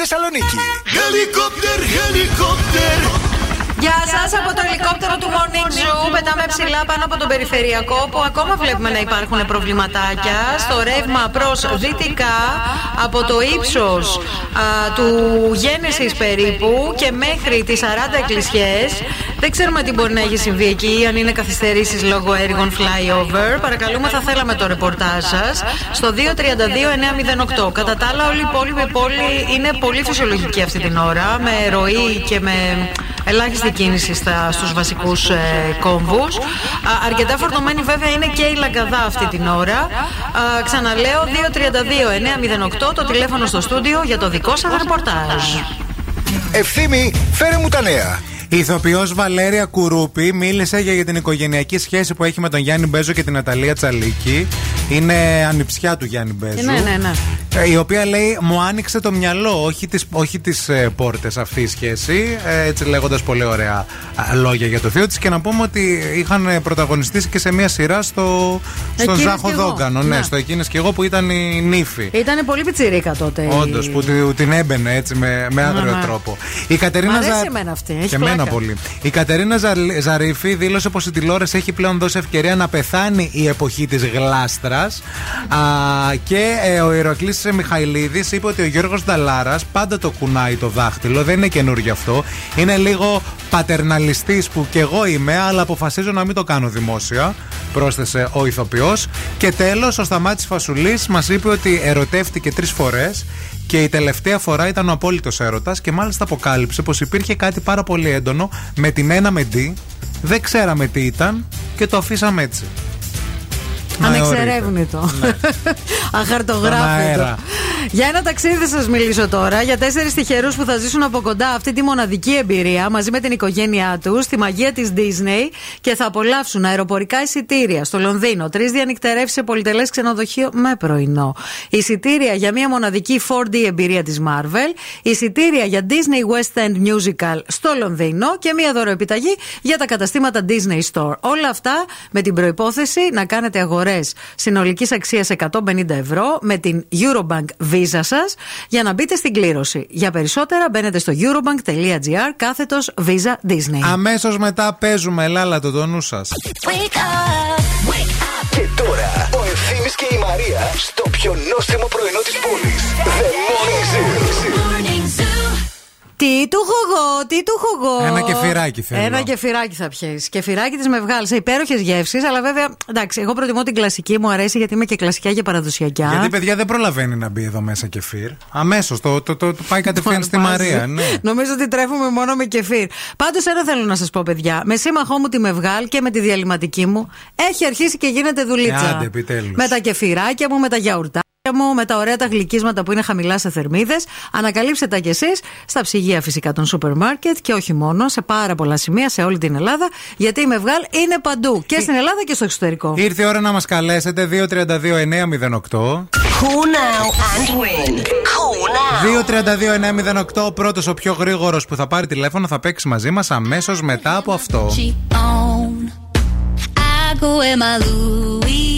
Θεσσαλονίκη. Helicopter, helicopter. Γεια σας από το ελικόπτερο του Morning Zoo. Πετάμε ψηλά πάνω από τον περιφερειακό που ακόμα βλέπουμε να υπάρχουν προβληματάκια. Στο ρεύμα προς δυτικά από το ύψος του Γένεση περίπου και μέχρι τις 40 εκκλησιές. Δεν ξέρουμε τι μπορεί να έχει συμβεί εκεί, αν είναι καθυστερήσεις λόγω έργων flyover. Παρακαλούμε, θα θέλαμε το ρεπορτάζ σας στο 232-908. Κατά τα άλλα, όλη η υπόλοιπη πόλη είναι πολύ φυσιολογική αυτή την ώρα, με ροή και με ελάχιστη κίνηση στα, στους βασικούς ε, κόμβους. Α, αρκετά φορτωμένη βέβαια είναι και η Λαγκαδά αυτή την ώρα. Α, ξαναλέω 232-908 το τηλέφωνο στο στούντιο για το δικό σας ρεπορτάζ. Ευθύμη, φέρε μου τα νέα. Η ηθοποιός Βαλέρια Κουρούπη μίλησε για, για την οικογενειακή σχέση που έχει με τον Γιάννη Μπέζο και την Αταλία Τσαλίκη. Είναι ανιψιά του Γιάννη Μπέζου. Ναι, ναι, ναι. Ε, Η οποία λέει μου άνοιξε το μυαλό, όχι τις, όχι τις ε, πόρτες αυτής η σχέση. Ε, έτσι λέγοντας πολύ ωραία α, λόγια για το θείο της και να πούμε ότι είχαν ε, πρωταγωνιστήσει και σε μια σειρά στο, στον Εκείνες Ζάχο κι εγώ. Δόγκανο. Ναι, Ναι. στο εκείνες και εγώ που ήταν η νύφη. Ήταν πολύ πιτσιρίκα τότε. η- Όντως, που τη- την έμπαινε έτσι με, με άγριο Αχα. τρόπο. Η Κατερίνα Μ' αρέσει Ζα- εμένα αυτή, έχεις Και εμένα πλάκα. πολύ. Η Κατερίνα Ζα- Ζαρίφη δήλωσε πως η τηλεόραση έχει πλέον δώσει ευκαιρία να πεθάνει η εποχή της γλάστρας. Και ε, ο Ηρακλής Μιχαηλίδης είπε ότι ο Γιώργος Νταλάρας πάντα το κουνάει το δάχτυλο. Δεν είναι καινούργιο αυτό. Είναι λίγο πατερναλιστής που κι εγώ είμαι, αλλά αποφασίζω να μην το κάνω δημόσια. Πρόσθεσε ο ηθοποιός. Και τέλος, ο Σταμάτης Φασουλής μας είπε ότι ερωτεύτηκε τρεις φορές και η τελευταία φορά ήταν ο απόλυτος έρωτας και μάλιστα αποκάλυψε πως υπήρχε κάτι πάρα πολύ έντονο με την ένα με D. Δεν ξέραμε τι ήταν και το αφήσαμε έτσι. Ανεξερεύνητο. Ναι. Στον Αχαρτογράφητο. αέρα. Για ένα ταξίδι θα σας μιλήσω τώρα. Για τέσσερις τυχερούς που θα ζήσουν από κοντά αυτή τη μοναδική εμπειρία μαζί με την οικογένειά τους στη μαγεία της Disney και θα απολαύσουν αεροπορικά εισιτήρια στο Λονδίνο. Τρεις διανυκτερεύσεις σε πολυτελές ξενοδοχείο με πρωινό. Εισιτήρια για μια μοναδική 4D εμπειρία της Marvel. Εισιτήρια για Disney West End Musical στο Λονδίνο και μια δωροεπιταγή για τα καταστήματα Disney Store. Όλα αυτά με την προπόθεση να κάνετε αγορέ συνολικής αξίας 150 ευρώ με την Eurobank Visa σας για να μπείτε στην κλήρωση. Για περισσότερα μπαίνετε στο eurobank.gr κάθετος Visa Disney. Αμέσως μετά παίζουμε Ελάλα το, το νου σας. Και τώρα ο Ευθύμης και η Μαρία στο πιο νόστιμο πρωινό της πόλης. The Morning Zoo. Τι του έχω εγώ, τι του έχω εγώ. Ένα κεφιράκι θέλω. Ένα κεφιράκι θα πιέσεις. Κεφιράκι τη με βγάλεις σε υπέροχες γεύσεις, αλλά βέβαια εντάξει, εγώ προτιμώ την κλασική, μου αρέσει γιατί είμαι και κλασικά και παραδοσιακά. Γιατί παιδιά δεν προλαβαίνει να μπει εδώ μέσα κεφίρ. Αμέσως το, το, το, το πάει κατευθείαν στη Βάζει. Μαρία. Ναι. Νομίζω ότι τρέφουμε μόνο με κεφίρ. Πάντως, ένα θέλω να σας πω, παιδιά. Με σύμμαχό μου τη Μευγάλ και με τη διαλυματική μου έχει αρχίσει και γίνεται δουλίτσα. Ε, άντε, επιτέλους. Με τα κεφιράκια μου, με τα γιαουρτάκια μου, με τα ωραία τα γλυκίσματα που είναι χαμηλά σε θερμίδες. Ανακαλύψτε τα κι εσείς στα ψυγεία φυσικά των σούπερ μάρκετ και όχι μόνο, σε πάρα πολλά σημεία σε όλη την Ελλάδα. Γιατί η Μευγάλ είναι παντού και στην Ελλάδα και στο εξωτερικό. Ήρθε η ώρα να μας καλέσετε 232-908. Cool now and win; Cool now; 232-908. Ο πρώτος, ο πιο γρήγορος που θα πάρει τηλέφωνο θα παίξει μαζί μας αμέσως μετά από αυτό. on. I go in my Louis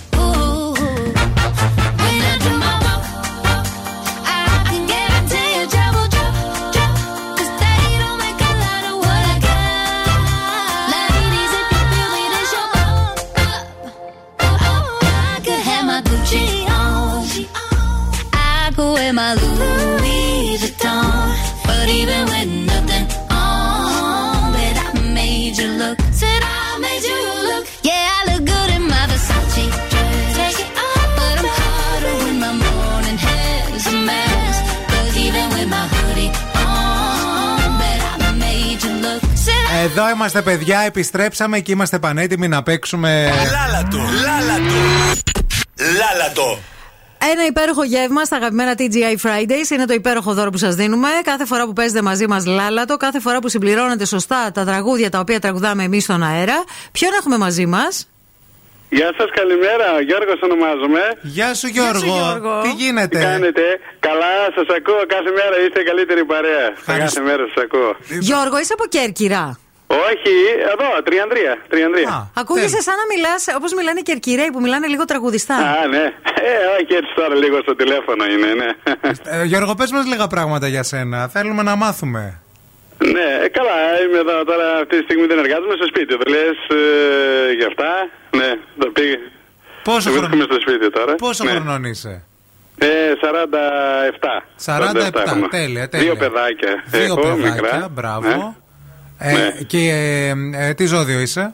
Εδώ είμαστε παιδιά, επιστρέψαμε και είμαστε πανέτοιμοι να παίξουμε. Λάλατο, λάλατο. Λάλατο. Ένα υπέροχο γεύμα στα αγαπημένα TGI Fridays είναι το υπέροχο δώρο που σας δίνουμε. Κάθε φορά που παίζετε μαζί μας λάλατο, κάθε φορά που συμπληρώνετε σωστά τα τραγούδια τα οποία τραγουδάμε εμείς στον αέρα. Ποιον έχουμε μαζί μας, Γεια σας, καλημέρα. Γιώργος ονομάζομαι. Γεια σου Γιώργο. Τι γίνεται; Τι κάνετε; Καλά, σας ακούω κάθε μέρα. Είστε η καλύτερη παρέα. Κάθε μέρα σας ακούω. Γιώργο, είσαι από Κέρκυρα. Όχι, εδώ, Τριανδρία. Τριανδρία. Ακούγεσαι σαν να μιλάς όπως μιλάνε οι Κερκυραίοι που μιλάνε λίγο τραγουδιστά. Α, ναι. Ε, όχι έτσι τώρα λίγο στο τηλέφωνο είναι, ναι. Ε, Γιώργο, πες μας λίγα πράγματα για σένα. Θέλουμε να μάθουμε. ναι, ε, καλά, είμαι εδώ τώρα αυτή τη στιγμή δεν εργάζομαι στο σπίτι. Δεν λες ε, για αυτά. Ναι, το πήγε. Πόσο Βρίσκομαι χρόνο- στο σπίτι τώρα. Πόσο ναι. χρονών είσαι; Ε, 47. 47, έχουμε. τέλεια, τέλεια. Δύο παιδάκια. Δύο Έχω, παιδάκια, μικρά. μπράβο. Ναι. Ε, Και ε, ε, τι ζώδιο είσαι;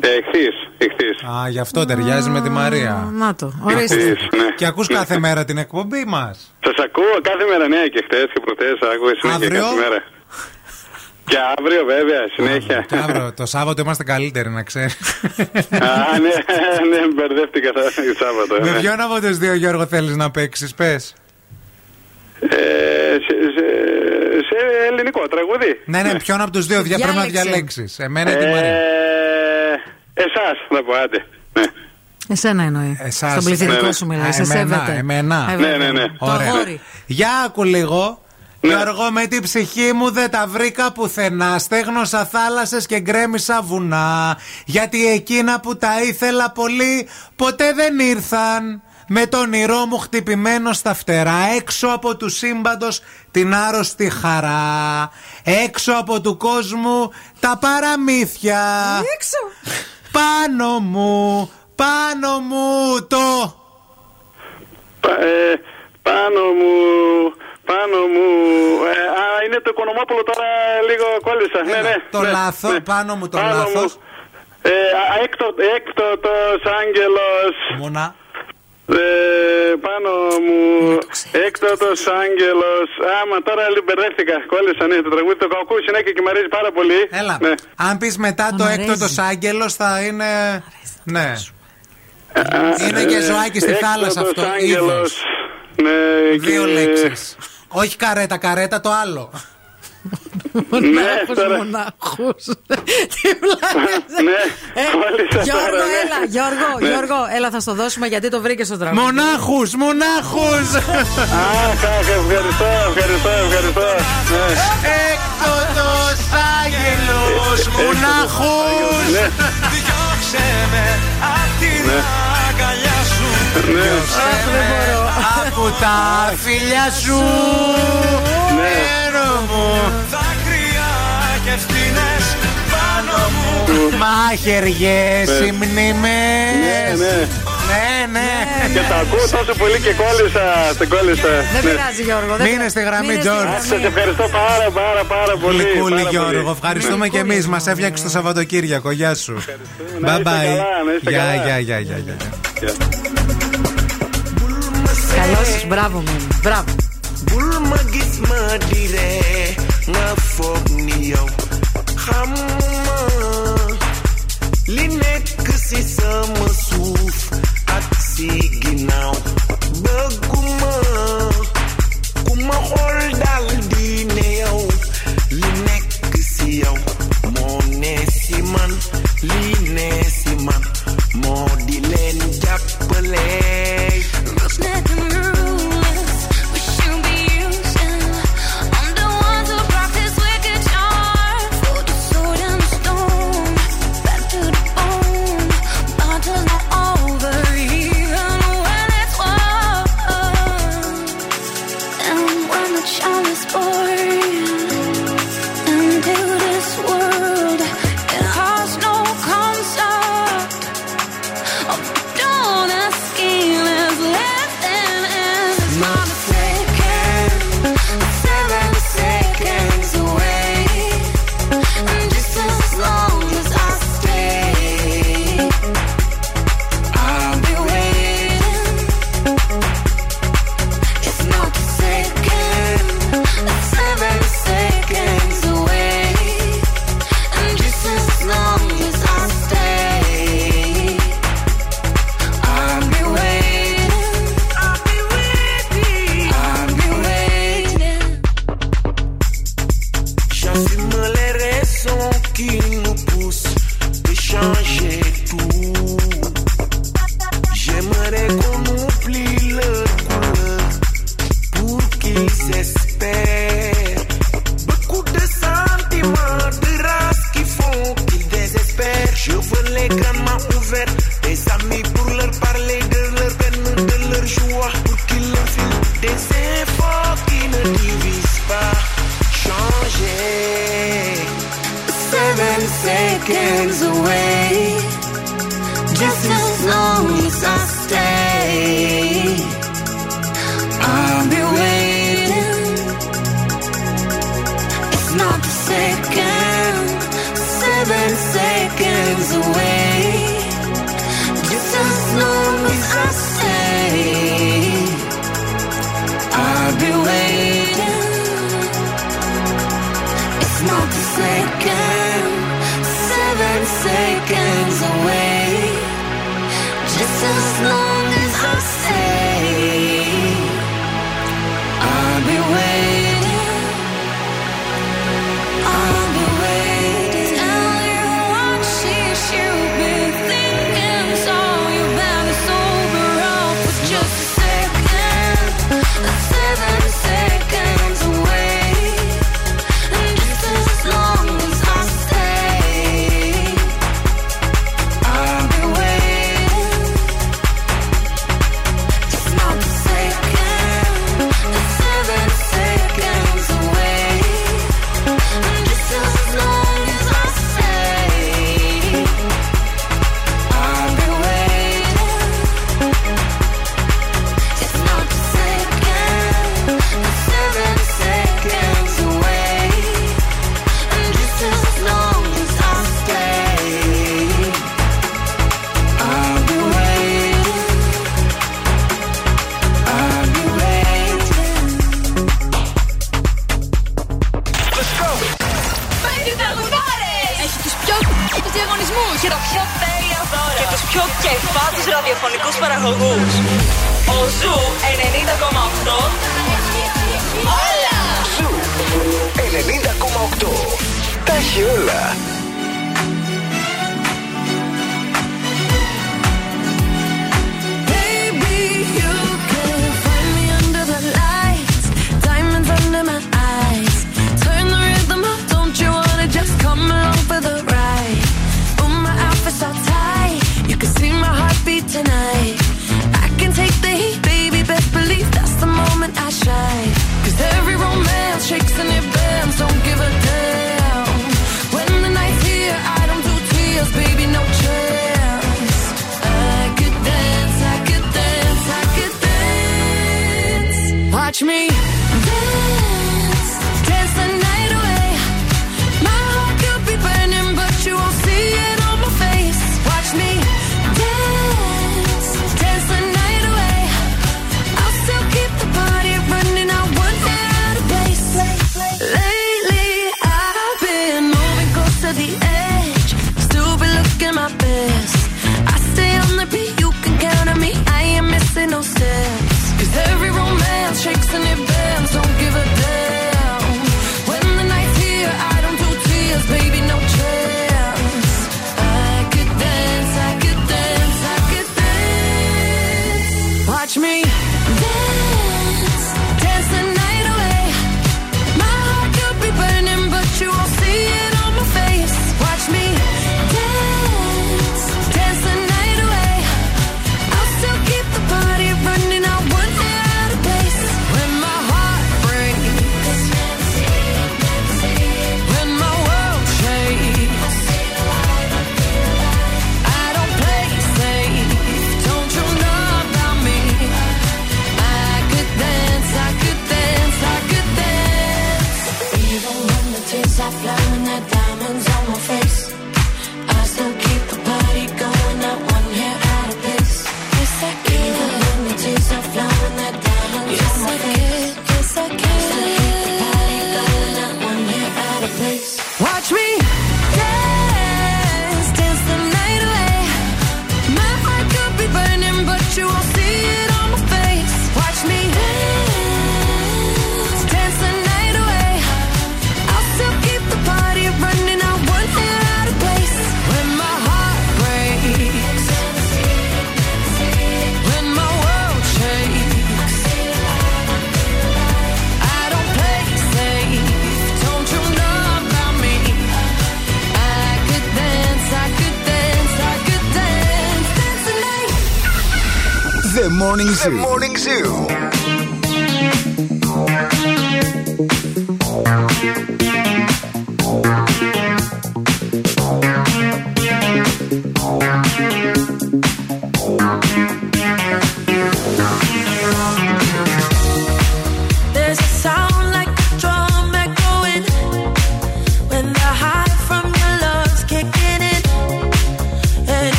Ε, εχθής, εχθής. Α, γι' αυτό ταιριάζει με τη Μαρία. Να το, ορίστε. Εχθής, ναι. Και ακούς κάθε μέρα την εκπομπή μας; Σας ακούω κάθε μέρα, ναι, και χτες και προτές, άκουγα συνέχεια Αύριο; κάθε μέρα. Και αύριο βέβαια, συνέχεια. Και αύριο, το Σάββατο είμαστε καλύτεροι, να ξέρεις. Α, ναι, ναι, μπερδεύτηκα το Σάββατο. με ναι. ποιον από τους δύο, Γιώργο, θέλεις να παίξεις, πες. Ε, σε, σε, σε ελληνικό τραγούδι. Ναι, ναι, ποιον από τους δύο δια, πρέπει να Διάλεξε. διαλέξεις. Εμένα ή τη Μαρία; Ε, εσάς θα πω, άντε. Ναι. Εσένα εννοεί. Εσάς. Στον πληθυντικό Ναι, ναι. σου μιλάει. Α, Σε εμένα, σέβεται. εμένα. Ε, Ναι, βέβαια. ναι, ναι. Το Ωραία. αγόρι. Για άκου λίγο. Γιώργο, με την ψυχή μου δεν τα βρήκα πουθενά. Στέγνωσα θάλασσες και γκρέμισα βουνά. Γιατί εκείνα που τα ήθελα πολύ ποτέ δεν ήρθαν. Με τον όνειρό μου χτυπημένο στα φτερά. Έξω από του σύμπαντος την άρρωστη χαρά. Έξω από του κόσμου τα παραμύθια. Έξω. Πάνω μου, πάνω μου το. Πα- ε, πάνω μου, πάνω μου. Ε, α, είναι το Οικονομόπουλο τώρα λίγο κόλλησα. ναι, ναι. το ναι, λάθος, ναι. πάνω μου το Πάνω λάθος. μου. Ε, α, έκτο, έκτοτος άγγελος. Μονά. Ε, πάνω μου, έκτοτος άγγελος. Άμα τώρα μπερδεύτηκα, κόλλησα, ναι, το τραγούδι το κακού συνέχεια και μου αρέσει πάρα πολύ. Έλα. Ναι. Αν πεις μετά το αρέσει. έκτοτο άγγελος θα είναι. Ναι. Είναι και ζωάκι στη θάλασσα αυτό. Έκτοτος άγγελος. είδος. Ναι, Δύο και- λέξεις. Όχι καρέτα, καρέτα το άλλο. Μονάχους, τώρα. μονάχους. Τι βλάκες. Ναι, Ε, κόλλησα Γιώργο, τώρα, ναι. έλα, Γιώργο, Ναι. Γιώργο, έλα, θα στο δώσουμε γιατί το βρήκες στο τραγούδι. Μονάχους, μονάχους! Αχ, αχ, ευχαριστώ, ευχαριστώ, ευχαριστώ. Ναι. Έκτοτος άγγελος, μονάχους! Ναι, Διώξε με απ' την Ναι. αγκαλιά σου ναι. Από τα φιλιά σου, Ναι. Νερό μου. Δάκρυα και ευθύνες πάνω μου Μάχαιριες, Ναι. οι μνήμες. Ναι, ναι. Ναι, ναι. Και τα ακούω τόσο πολύ και κόλλησα, την κόλλησα. Δεν Ναι. πειράζει, Γιώργο. δεν Μείνε πειράζει. στη γραμμή, Μείνε στη George. γραμμή. Σας ευχαριστώ πάρα πάρα πάρα πολύ. Γλυκούλη πάρα πολύ. Γιώργο, ευχαριστούμε και εμείς. Μας έφτιαξε το Σαββατοκύριακο. Γεια σου. Να Bye είστε bye. καλά, να είστε Γεια, καλά. γεια, γεια, γεια, γεια. Καλό σας, μπράβο μου. Μπράβο. bul ma gis love for me, yo. Come.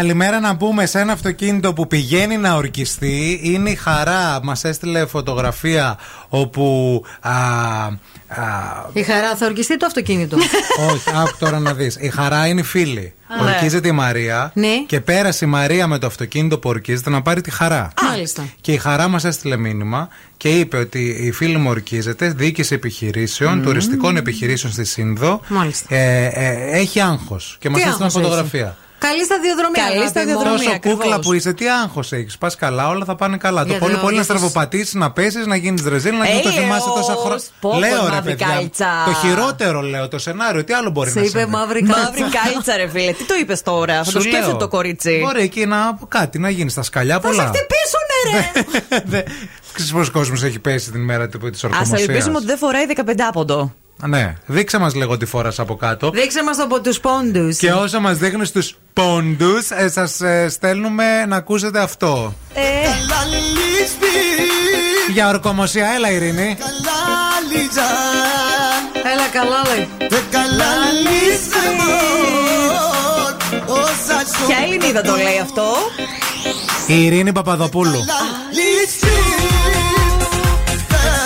Καλημέρα να πούμε σε ένα αυτοκίνητο που πηγαίνει να ορκιστεί. Είναι η χαρά. Μας έστειλε φωτογραφία όπου. Α, α, Η χαρά θα ορκιστεί το αυτοκίνητο. όχι, άκου τώρα να δεις. Η χαρά είναι η φίλη. Α, ναι. Ορκίζεται η Μαρία Ναι. και πέρασε η Μαρία με το αυτοκίνητο που ορκίζεται να πάρει τη χαρά. Μάλιστα. Και η χαρά μας έστειλε μήνυμα και είπε ότι η φίλη μου ορκίζεται, διοίκηση επιχειρήσεων, Μμμ. τουριστικών επιχειρήσεων στη Σύνδο. Μάλιστα. Ε, ε, έχει άγχος και μας Τι έστειλε άγχος φωτογραφία. Καλή σταδιοδρομία. Καλή αγάπη μου. σταδιοδρομία. Τόσο ακριβώς. κούκλα που είσαι, τι άγχος έχεις. Πας καλά, όλα θα πάνε καλά. Γιατί το πολύ ο πολύ να Άγιος- στραβοπατήσεις, να πέσεις, να γίνεις ρεζίλ, να μην το Έλεος. θυμάσαι τόσα χρόνια. Πω, πω, Λέω ρε μαύρη παιδιά. κάλτσα. Το χειρότερο λέω, το σενάριο. Τι άλλο μπορεί Σε να είπε συμβεί. μαύρη κάλτσα. Μαύρη κάλτσα, ρε φίλε. Τι το είπες τώρα, θα Σου το σκέφτεται λέω. το κορίτσι. Μπορεί εκεί να κάτι να γίνεις στα σκαλιά Θα σε πολλά. χτυπήσουνε, ρε! Ξέρεις πόσος κόσμος έχει πέσει την ημέρα της Α ορκομοσία. ελπίσουμε ότι δεν φοράει 15 πόντο. Ναι, δείξε μας λίγο τι φόρα από κάτω. Δείξε μας από τους πόντους. Και όσο μας δείχνει του πόντους, ε, σας στέλνουμε να ακούσετε αυτό. Ε, Για ορκομοσία, έλα Ειρήνη. Έλα καλά, λέει. Ποια Ελληνίδα το λέει αυτό; Η Ειρήνη Παπαδοπούλου.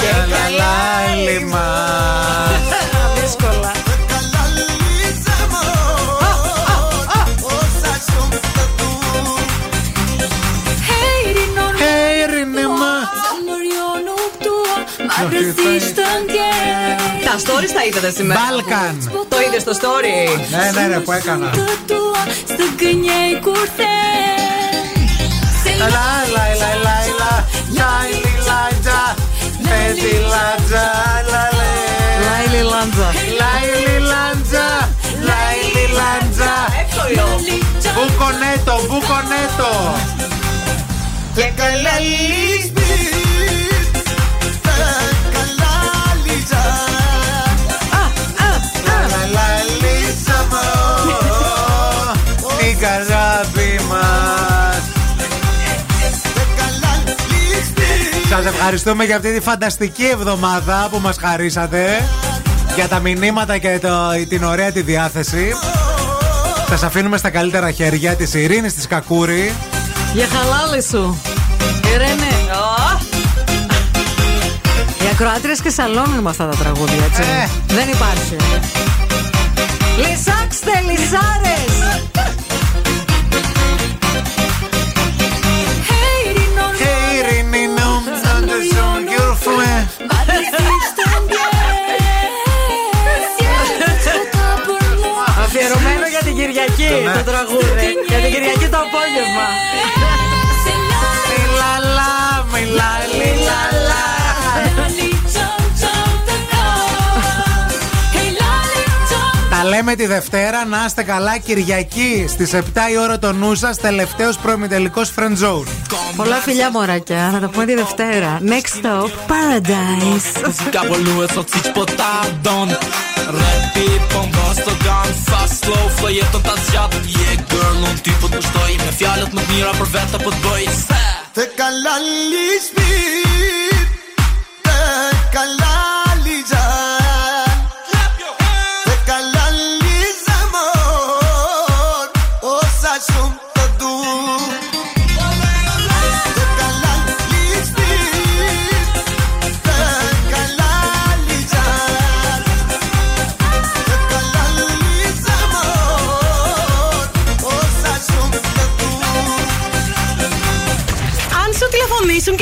Και Λαλάλι μας. Τα stories τα είδατε σήμερα. Μπάλκαν. Το είδε στο story. Ναι, ναι, ρε, που έκανα. Λα, λα, λα, λα, λα, Λάιλι, λάτζα, Πέτι, λάτζα, λα, λε. Λάιλι Λάντζα. Λάιλι, λάτζα, Λάιλι, λάτζα. Εύκολο. Μπουκονέτο, μπουκονέτο. Και καλά Λαλαλίτσα μου, την καράβι μας. Σας ευχαριστούμε για αυτή τη φανταστική εβδομάδα που μας χαρίσατε για τα μηνύματα και το, την ωραία τη διάθεση. Σας αφήνουμε στα καλύτερα χέρια της Ειρήνης της Κακούρη. Για χαλάλη σου. Ειρήνη. Οι ακροάτριες και σαλώνουν με αυτά τα τραγούδια, έτσι. Ε. Δεν υπάρχει. Λυσάξτε, λυσάρες! Hey, Ειρήνη, νου, σαν your friend. Αφιερωμένο για την Κυριακή Ναι. το τραγούδι. Για την Κυριακή το απόγευμα. Μιλαλά, μιλά, λιλαλά. Τα λέμε τη Δευτέρα, να είστε καλά Κυριακή στις 7 η ώρα το νου σας, τελευταίος προημιτελικός friend zone. Πολλά φιλιά μωράκια. Θα τα πούμε τη Δευτέρα. Next stop, Paradise. Muzika boluje, co cíť po tádon Rapy, bomba, gun Fast, slow, flajeton ta zgjat Yeah, girl, unë ty po të kushtoj Me fjallet më të mira për